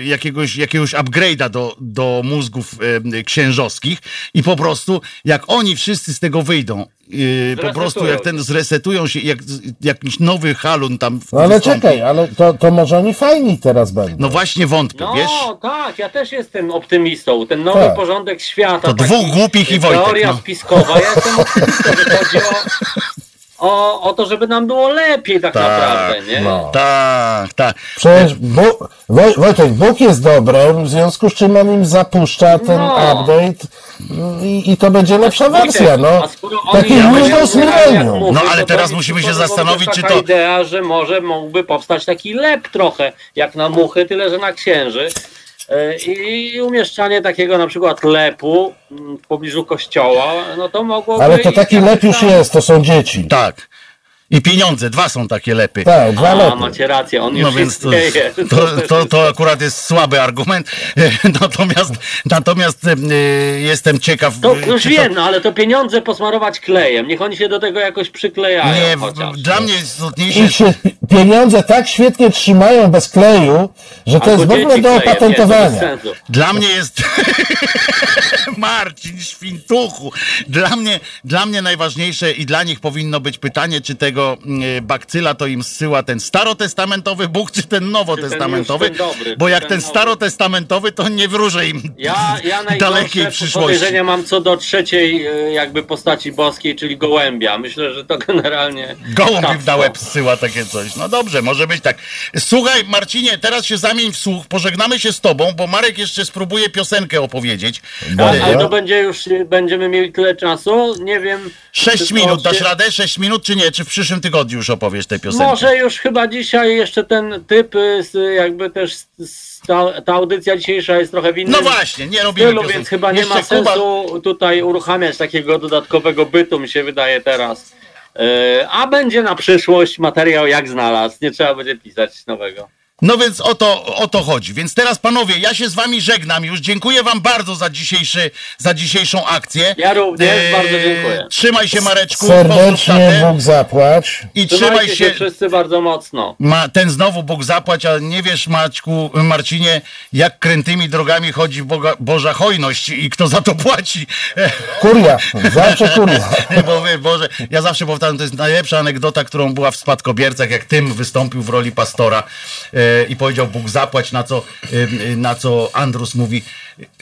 jakiegoś, jakiegoś upgrade'a do, do mózgów e, księżowskich i po prostu jak oni wszyscy z tego wyjdą, e, po prostu jak ten zresetują się, jak jakiś nowy halun tam No ale wystąpi. czekaj, ale to, to może oni fajni teraz będą. No właśnie wątpię, No wiesz? tak, ja też jestem optymistą. Ten nowy Tak. porządek świata. To dwóch głupich i Wojtek, Teoria no. spiskowa. Ja jestem optymistą, że chodzi o, o, o to, żeby nam było lepiej tak, naprawdę, nie? No. Tak, tak. Przecież Bóg, Woj, Wojtek, Bóg jest dobrem, w związku z czym on im zapuszcza ten No. update i, i to będzie lepsza wersja, no. a skoro oni Taki Millennium. mówię, No, ale teraz musimy się to była zastanowić, czy taka to- idea, że może mógłby powstać taki lep trochę, jak na muchy, tyle że na księży. E, I umieszczanie takiego na przykład lepu mm, w pobliżu kościoła, no to mogłoby... Ale to taki lep już tam- jest, to są dzieci. Tak. I pieniądze, dwa są takie lepy. Tak, dwa A, lepy. macie rację, on już No więc to, istnieje. to, to, to akurat jest słaby argument. Natomiast, natomiast y, jestem ciekaw. To y, już czy wiem, no ale to pieniądze posmarować klejem, niech oni się do tego jakoś przyklejają Nie, chociaż. dla mnie jest istotniejsze. Ich się pi- pieniądze tak świetnie trzymają bez kleju, że to Albo jest w ogóle do nie, to opatentowania. Dla mnie jest. Marcin Świntuchu. Dla mnie, dla mnie najważniejsze i dla nich powinno być pytanie, czy tego y, bakcyla to im zsyła ten starotestamentowy Bóg, czy ten nowotestamentowy. Czy ten dobry, bo jak ten ten starotestamentowy, to nie wróżę im Ja, ja dalekiej przyszłości. podejrzenia mam co do trzeciej e, jakby postaci boskiej, czyli gołębia. Myślę, że to generalnie... Gołąb im na łeb zsyła takie coś. No dobrze, może być tak. Słuchaj, Marcinie, teraz się zamień w słuch. Pożegnamy się z tobą, bo Marek jeszcze spróbuje piosenkę opowiedzieć. Dobra. Tak, ale to będzie już, e, będziemy mieli tyle czasu, nie wiem... Sześć minut, dasz radę? Sześć minut, czy nie? Czy w przyszłym tygodniu już opowiesz tę piosenkę? Może już chyba dzisiaj jeszcze ten typ, y, jakby też ta, ta audycja dzisiejsza jest trochę w innym No właśnie, nie robimy stylu, piosenki. więc chyba nie ma Jeszcze Kuba- sensu tutaj uruchamiać takiego dodatkowego bytu, mi się wydaje teraz. Y, A będzie na przyszłość materiał jak znalazł, nie trzeba będzie pisać nowego. No więc o to, o to chodzi. Więc teraz panowie, ja się z wami żegnam już. Dziękuję wam bardzo za, dzisiejszy, za dzisiejszą akcję. Ja również bardzo dziękuję. Trzymaj się Mareczku. Serdecznie. Bóg zapłać. I Trzymajcie trzymaj się się. wszyscy bardzo mocno. Ma, ten znowu Bóg zapłać, a nie wiesz Maćku, Marcinie, jak krętymi drogami chodzi Boga, Boża hojność i kto za to płaci. Kuria, zawsze kuria. Bo wie, Boże, ja zawsze powtarzam, to jest najlepsza anegdota, którą była w Spadkobiercach, jak Tym wystąpił w roli pastora e, i powiedział Bóg zapłać, na co, e, na co Andrus mówi,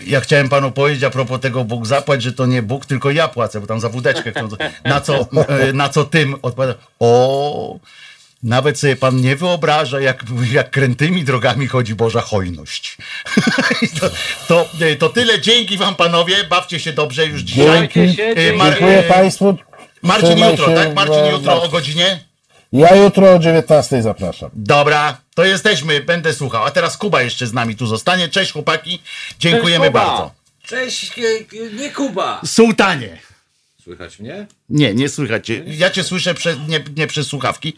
ja chciałem panu powiedzieć a propos tego Bóg zapłać, że to nie Bóg, tylko ja płacę, bo tam za wódeczkę. Na co, e, na co Tym odpowiada, o... Nawet sobie pan nie wyobraża, jak, jak krętymi drogami chodzi Boża hojność. to, to, to tyle. Dzięki wam panowie. Bawcie się dobrze już dzisiaj. Dzięki. Mar- Dziękuję Państwu. Marcin jutro, tak? Marcin jutro o godzinie? Ja jutro o 19 zapraszam. Dobra, to jesteśmy, będę słuchał. A teraz Kuba jeszcze z nami tu zostanie. Cześć chłopaki, dziękujemy Cześć, Kuba. bardzo. Cześć, e, e, nie Kuba. Sułtanie. Słychać mnie? Nie, nie słychać cię. Ja cię słyszę prze, nie, nie przez słuchawki.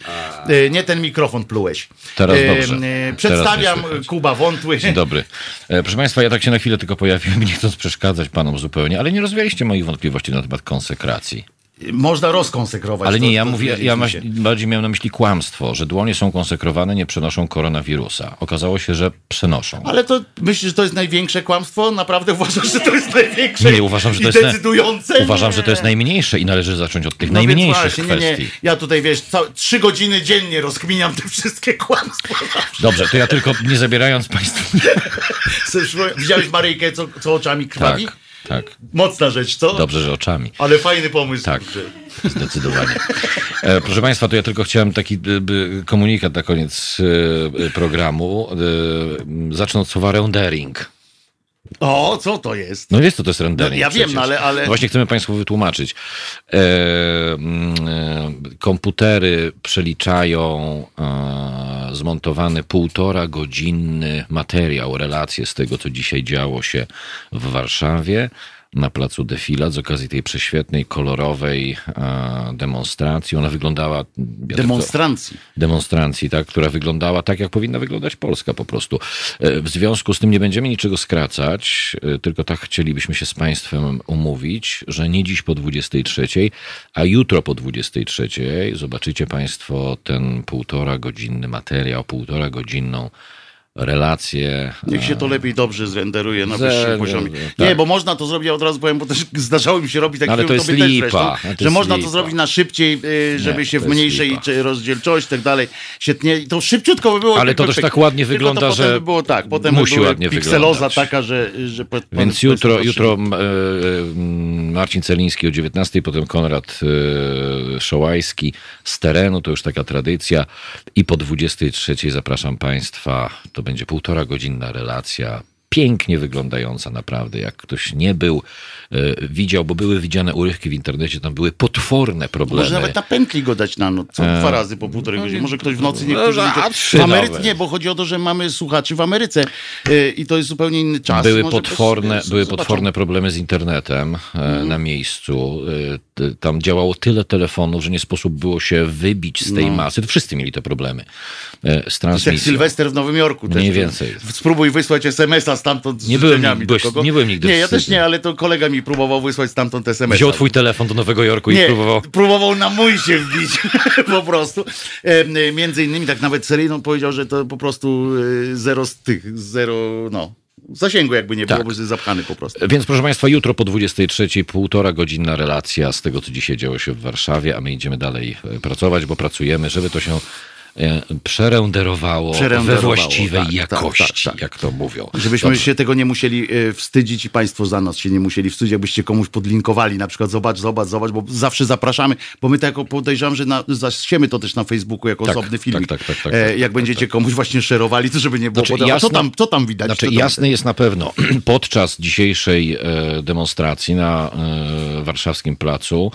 E, nie ten mikrofon plułeś. Teraz dobrze. E, przedstawiam Teraz Kuba Wątły. Dzień dobry. E, proszę Państwa, ja tak się na chwilę tylko pojawiłem, nie chcąc przeszkadzać Panom zupełnie, ale nie rozwialiście moich wątpliwości na temat konsekracji. Można rozkonsekrować. Ale to- nie, ja to mówię, ja ma, bardziej miałem na myśli kłamstwo, że dłonie są konsekrowane, nie przenoszą koronawirusa. Okazało się, że przenoszą. Ale to myślisz, że to jest największe kłamstwo? Naprawdę uważasz, że to jest największe Nie, uważam, że to jest, decydujące? uważam, Nie. że to jest najmniejsze i należy zacząć od tych No najmniejszych właśnie, nie, kwestii. nie. Ja tutaj, wiesz, trzy godziny dziennie rozkminiam te wszystkie kłamstwa. Dobrze, to ja tylko nie zabierając Państwu... Widziałeś Maryjkę, co, co oczami krwawi? Tak, tak. Mocna rzecz, co? Dobrze, że oczami. Ale fajny pomysł. Tak. kurczę. Zdecydowanie. E, proszę Państwa, to ja tylko chciałem taki y, komunikat na koniec y, programu. Y, zacznę od słowa rendering. O, co to jest? No jest to, to jest rendering. No, ja wiem, przecież. no ale- ale- No właśnie chcemy Państwu wytłumaczyć. E, mm, e, komputery przeliczają e, zmontowany półtora godzinny materiał, relacje z tego, co dzisiaj działo się w Warszawie na placu Defilat z okazji tej prześwietnej, kolorowej e, demonstracji. Ona wyglądała... ja Demonstrancji. demonstracji, tak, która wyglądała tak, jak powinna wyglądać Polska po prostu. E, W związku z tym nie będziemy niczego skracać, e, tylko tak chcielibyśmy się z Państwem umówić, że nie dziś po 23, a jutro po 23 zobaczycie Państwo ten półtora godzinny materiał, półtora godzinną relację. Niech się to lepiej dobrze zrenderuje na wyższym poziomie. tak. Nie, bo można to zrobić, ja od razu powiem, bo też zdarzało mi się robić takie Ale to jest lipa, zresztą, ale to że jest można to lipa. zrobić na szybciej, y, żeby Nie, się to w mniejszej rozdzielczość i tak dalej się tnie. I to szybciutko by było. Ale to też pyk, tak ładnie wygląda, to że by było tak, potem musi by ładnie pikseloza wyglądać. taka, że, że Więc jutro, jutro e, e, Marcin Celiński o 19, potem Konrad e, Szołajski z terenu, to już taka tradycja. I po 23 zapraszam Państwa, to będzie półtora godzinna relacja. Pięknie wyglądająca naprawdę. Jak ktoś nie był, e, widział, bo były widziane urywki w internecie, tam były potworne problemy. Może nawet na pętli go dać na noc, co E, dwa razy po półtorej godziny. Może ktoś w nocy, no, niektórzy... a nie- trzy w Ameryce nie, bo chodzi o to, że mamy słuchaczy w Ameryce y, i to jest zupełnie inny czas. Były Może potworne, też, były zobaczą. potworne problemy z internetem e, Mhm. na miejscu. E, Tam działało tyle telefonów, że nie sposób było się wybić z tej No. masy. To wszyscy mieli te problemy e, z To jest jak transmisją. Sylwester w Nowym Jorku. Mniej też. więcej. Spróbuj wysłać SMS-a stamtąd z Nie byłem do kogo. nie byłem nigdy Nie, ja też nie, ale to kolega mi próbował wysłać stamtąd SMS-a. Wziął twój telefon do Nowego Jorku i Nie, próbował. próbował na mój się wbić po prostu. E, między innymi tak nawet seryjną powiedział, że to po prostu e, zero z tych, zero, no, zasięgu jakby nie było, Tak. bo jest zapchany po prostu. Więc proszę Państwa, jutro po 23, półtora godzinna relacja z tego, co dzisiaj działo się w Warszawie, a my idziemy dalej e, pracować, bo pracujemy, żeby to się e, przerenderowało, we właściwej tak, tak, jakości, tak, tak. jak to mówią. Żebyśmy Dobrze. się tego nie musieli e, wstydzić i Państwo za nas się nie musieli wstydzić, jakbyście komuś podlinkowali, na przykład zobacz, zobacz, zobacz, bo zawsze zapraszamy, bo my tak podejrzewam, że na, zasiemy to też na Facebooku jako Tak, osobny filmik. tak, tak, tak, tak, E, tak, jak tak, będziecie komuś właśnie szerowali, to żeby nie było Znaczy, a co jasne- tam, co tam widać? Znaczy, jasne jest na pewno, podczas dzisiejszej demonstracji na warszawskim placu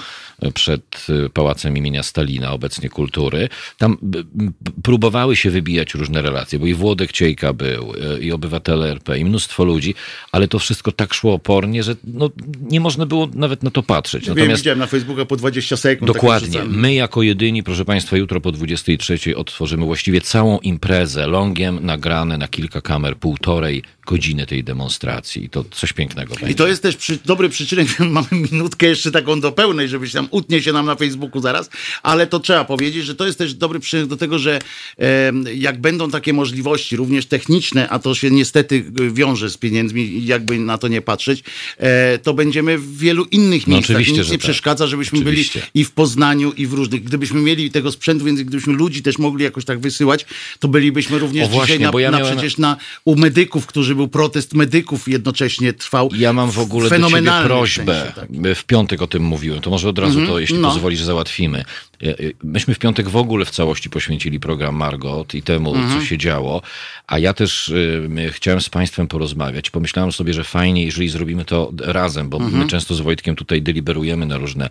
przed Pałacem imienia Stalina, obecnie kultury, tam próbowały się wybijać różne relacje, bo i Włodek Ciejka był, e, i obywatele RP, i mnóstwo ludzi, ale to wszystko tak szło opornie, że no, nie można było nawet na to patrzeć. Wiem, widziałem na Facebooka po 20 sekund. Dokładnie. My jako jedyni, proszę Państwa, jutro po 23 otworzymy właściwie całą imprezę longiem nagrane na kilka kamer, półtorej godziny tej demonstracji. I to coś pięknego będzie. I to jest też przy, dobry przyczynek, mamy minutkę jeszcze taką do pełnej, żeby się tam utnie się nam na Facebooku zaraz, ale to trzeba powiedzieć, że to jest też dobry przyczynek do tego, że e, jak będą takie możliwości, również techniczne, a to się niestety wiąże z pieniędzmi, jakby na to nie patrzeć, e, to będziemy w wielu innych No miejscach. oczywiście, Nic nie tak. przeszkadza, żebyśmy Oczywiście. byli i w Poznaniu, i w różnych. Gdybyśmy mieli tego sprzętu, więc gdybyśmy ludzi też mogli jakoś tak wysyłać, to bylibyśmy również O właśnie, dzisiaj na, bo ja na miałem- przecież na, u medyków, którzy był protest medyków jednocześnie trwał. Ja mam w ogóle do ciebie prośbę. w sensie, tak. W piątek o tym mówiłem. To może od razu Mhm, to, jeśli no. pozwolisz, załatwimy. Myśmy w piątek w ogóle w całości poświęcili program Margot i temu, mhm. co się działo, a ja też y, chciałem z Państwem porozmawiać. Pomyślałem sobie, że fajnie, jeżeli zrobimy to razem, bo mhm. my często z Wojtkiem tutaj deliberujemy na różne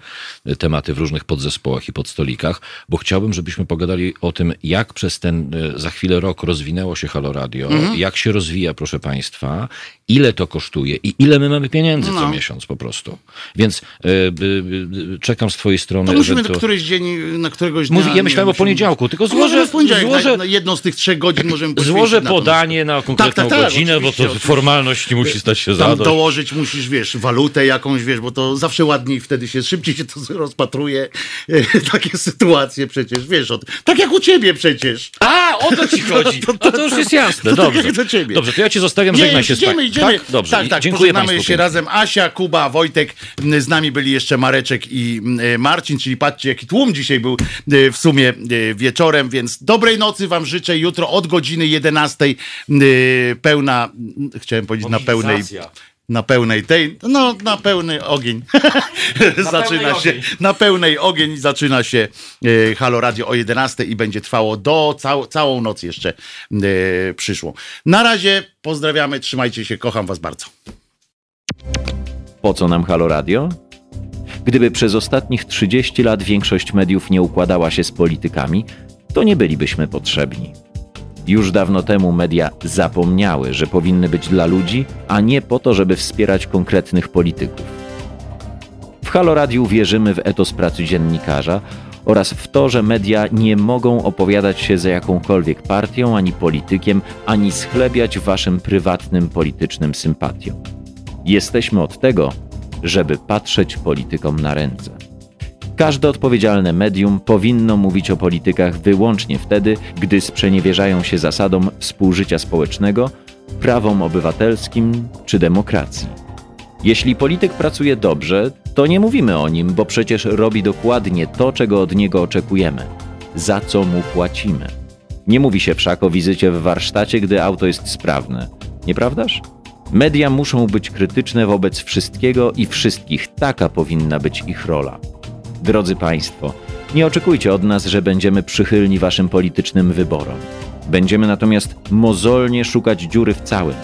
tematy w różnych podzespołach i podstolikach, bo chciałbym, żebyśmy pogadali o tym, jak przez ten za chwilę rok rozwinęło się Halo Radio, mhm. jak się rozwija, proszę Państwa, ile to kosztuje i ile my mamy pieniędzy no. co miesiąc po prostu. Więc y, y, czekam z twojej strony. To musimy to... któryś dzień, na któregoś dnia... Mówi, ja myślałem o poniedziałku, tylko złożę... Złożę na jedną z tych trzech godzin możemy Złożę podanie na, na konkretną tak, tak, tak, godzinę, bo to formalność musi stać się zadość. dołożyć musisz, wiesz, walutę jakąś, wiesz, bo to zawsze ładniej wtedy się, szybciej się to rozpatruje. Takie sytuacje przecież, wiesz, od... tak jak u ciebie przecież. A, o to ci chodzi. to, to, to, już jest jasne, dobrze. Tak do ciebie. Dobrze, to ja cię zostawiam, żegnaj się idziemy, idziemy. Tak, dobrze, tak, tak, dziękuję Państwu. się razem. Asia, Kuba, Wojtek, z nami byli jeszcze Mareczek i e, Marcin, czyli patrzcie jaki tłum dzisiaj był e, w sumie e, wieczorem, więc dobrej nocy wam życzę. Jutro od godziny 11 pełna, chciałem powiedzieć na pełnej na pełnej tej, no na pełny ogień na zaczyna się, ogień. na pełnej ogień zaczyna się e, Halo Radio o 11 i będzie trwało do cał, całą noc jeszcze e, przyszło. Na razie pozdrawiamy, trzymajcie się, kocham was bardzo. Po co nam Halo Radio? Gdyby przez ostatnich 30 lat większość mediów nie układała się z politykami, to nie bylibyśmy potrzebni. Już dawno temu media zapomniały, że powinny być dla ludzi, a nie po to, żeby wspierać konkretnych polityków. W Halo Radiu wierzymy w etos pracy dziennikarza oraz w to, że media nie mogą opowiadać się za jakąkolwiek partią ani politykiem, ani schlebiać waszym prywatnym politycznym sympatiom. Jesteśmy od tego, żeby patrzeć politykom na ręce. Każde odpowiedzialne medium powinno mówić o politykach wyłącznie wtedy, gdy sprzeniewierzają się zasadom współżycia społecznego, prawom obywatelskim czy demokracji. Jeśli polityk pracuje dobrze, to nie mówimy o nim, bo przecież robi dokładnie to, czego od niego oczekujemy, za co mu płacimy. Nie mówi się wszak o wizycie w warsztacie, gdy auto jest sprawne, nieprawdaż? Media muszą być krytyczne wobec wszystkiego i wszystkich, taka powinna być ich rola. Drodzy Państwo, nie oczekujcie od nas, że będziemy przychylni Waszym politycznym wyborom. Będziemy natomiast mozolnie szukać dziury w całym.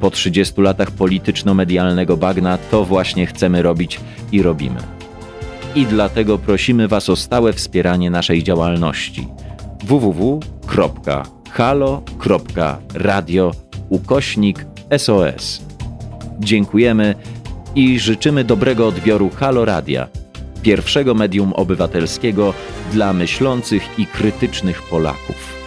Po 30 latach polityczno-medialnego bagna to właśnie chcemy robić i robimy. I dlatego prosimy Was o stałe wspieranie naszej działalności www.halo.radio ukośnik SOS. Dziękujemy i życzymy dobrego odbioru Halo Radia – pierwszego medium obywatelskiego dla myślących i krytycznych Polaków.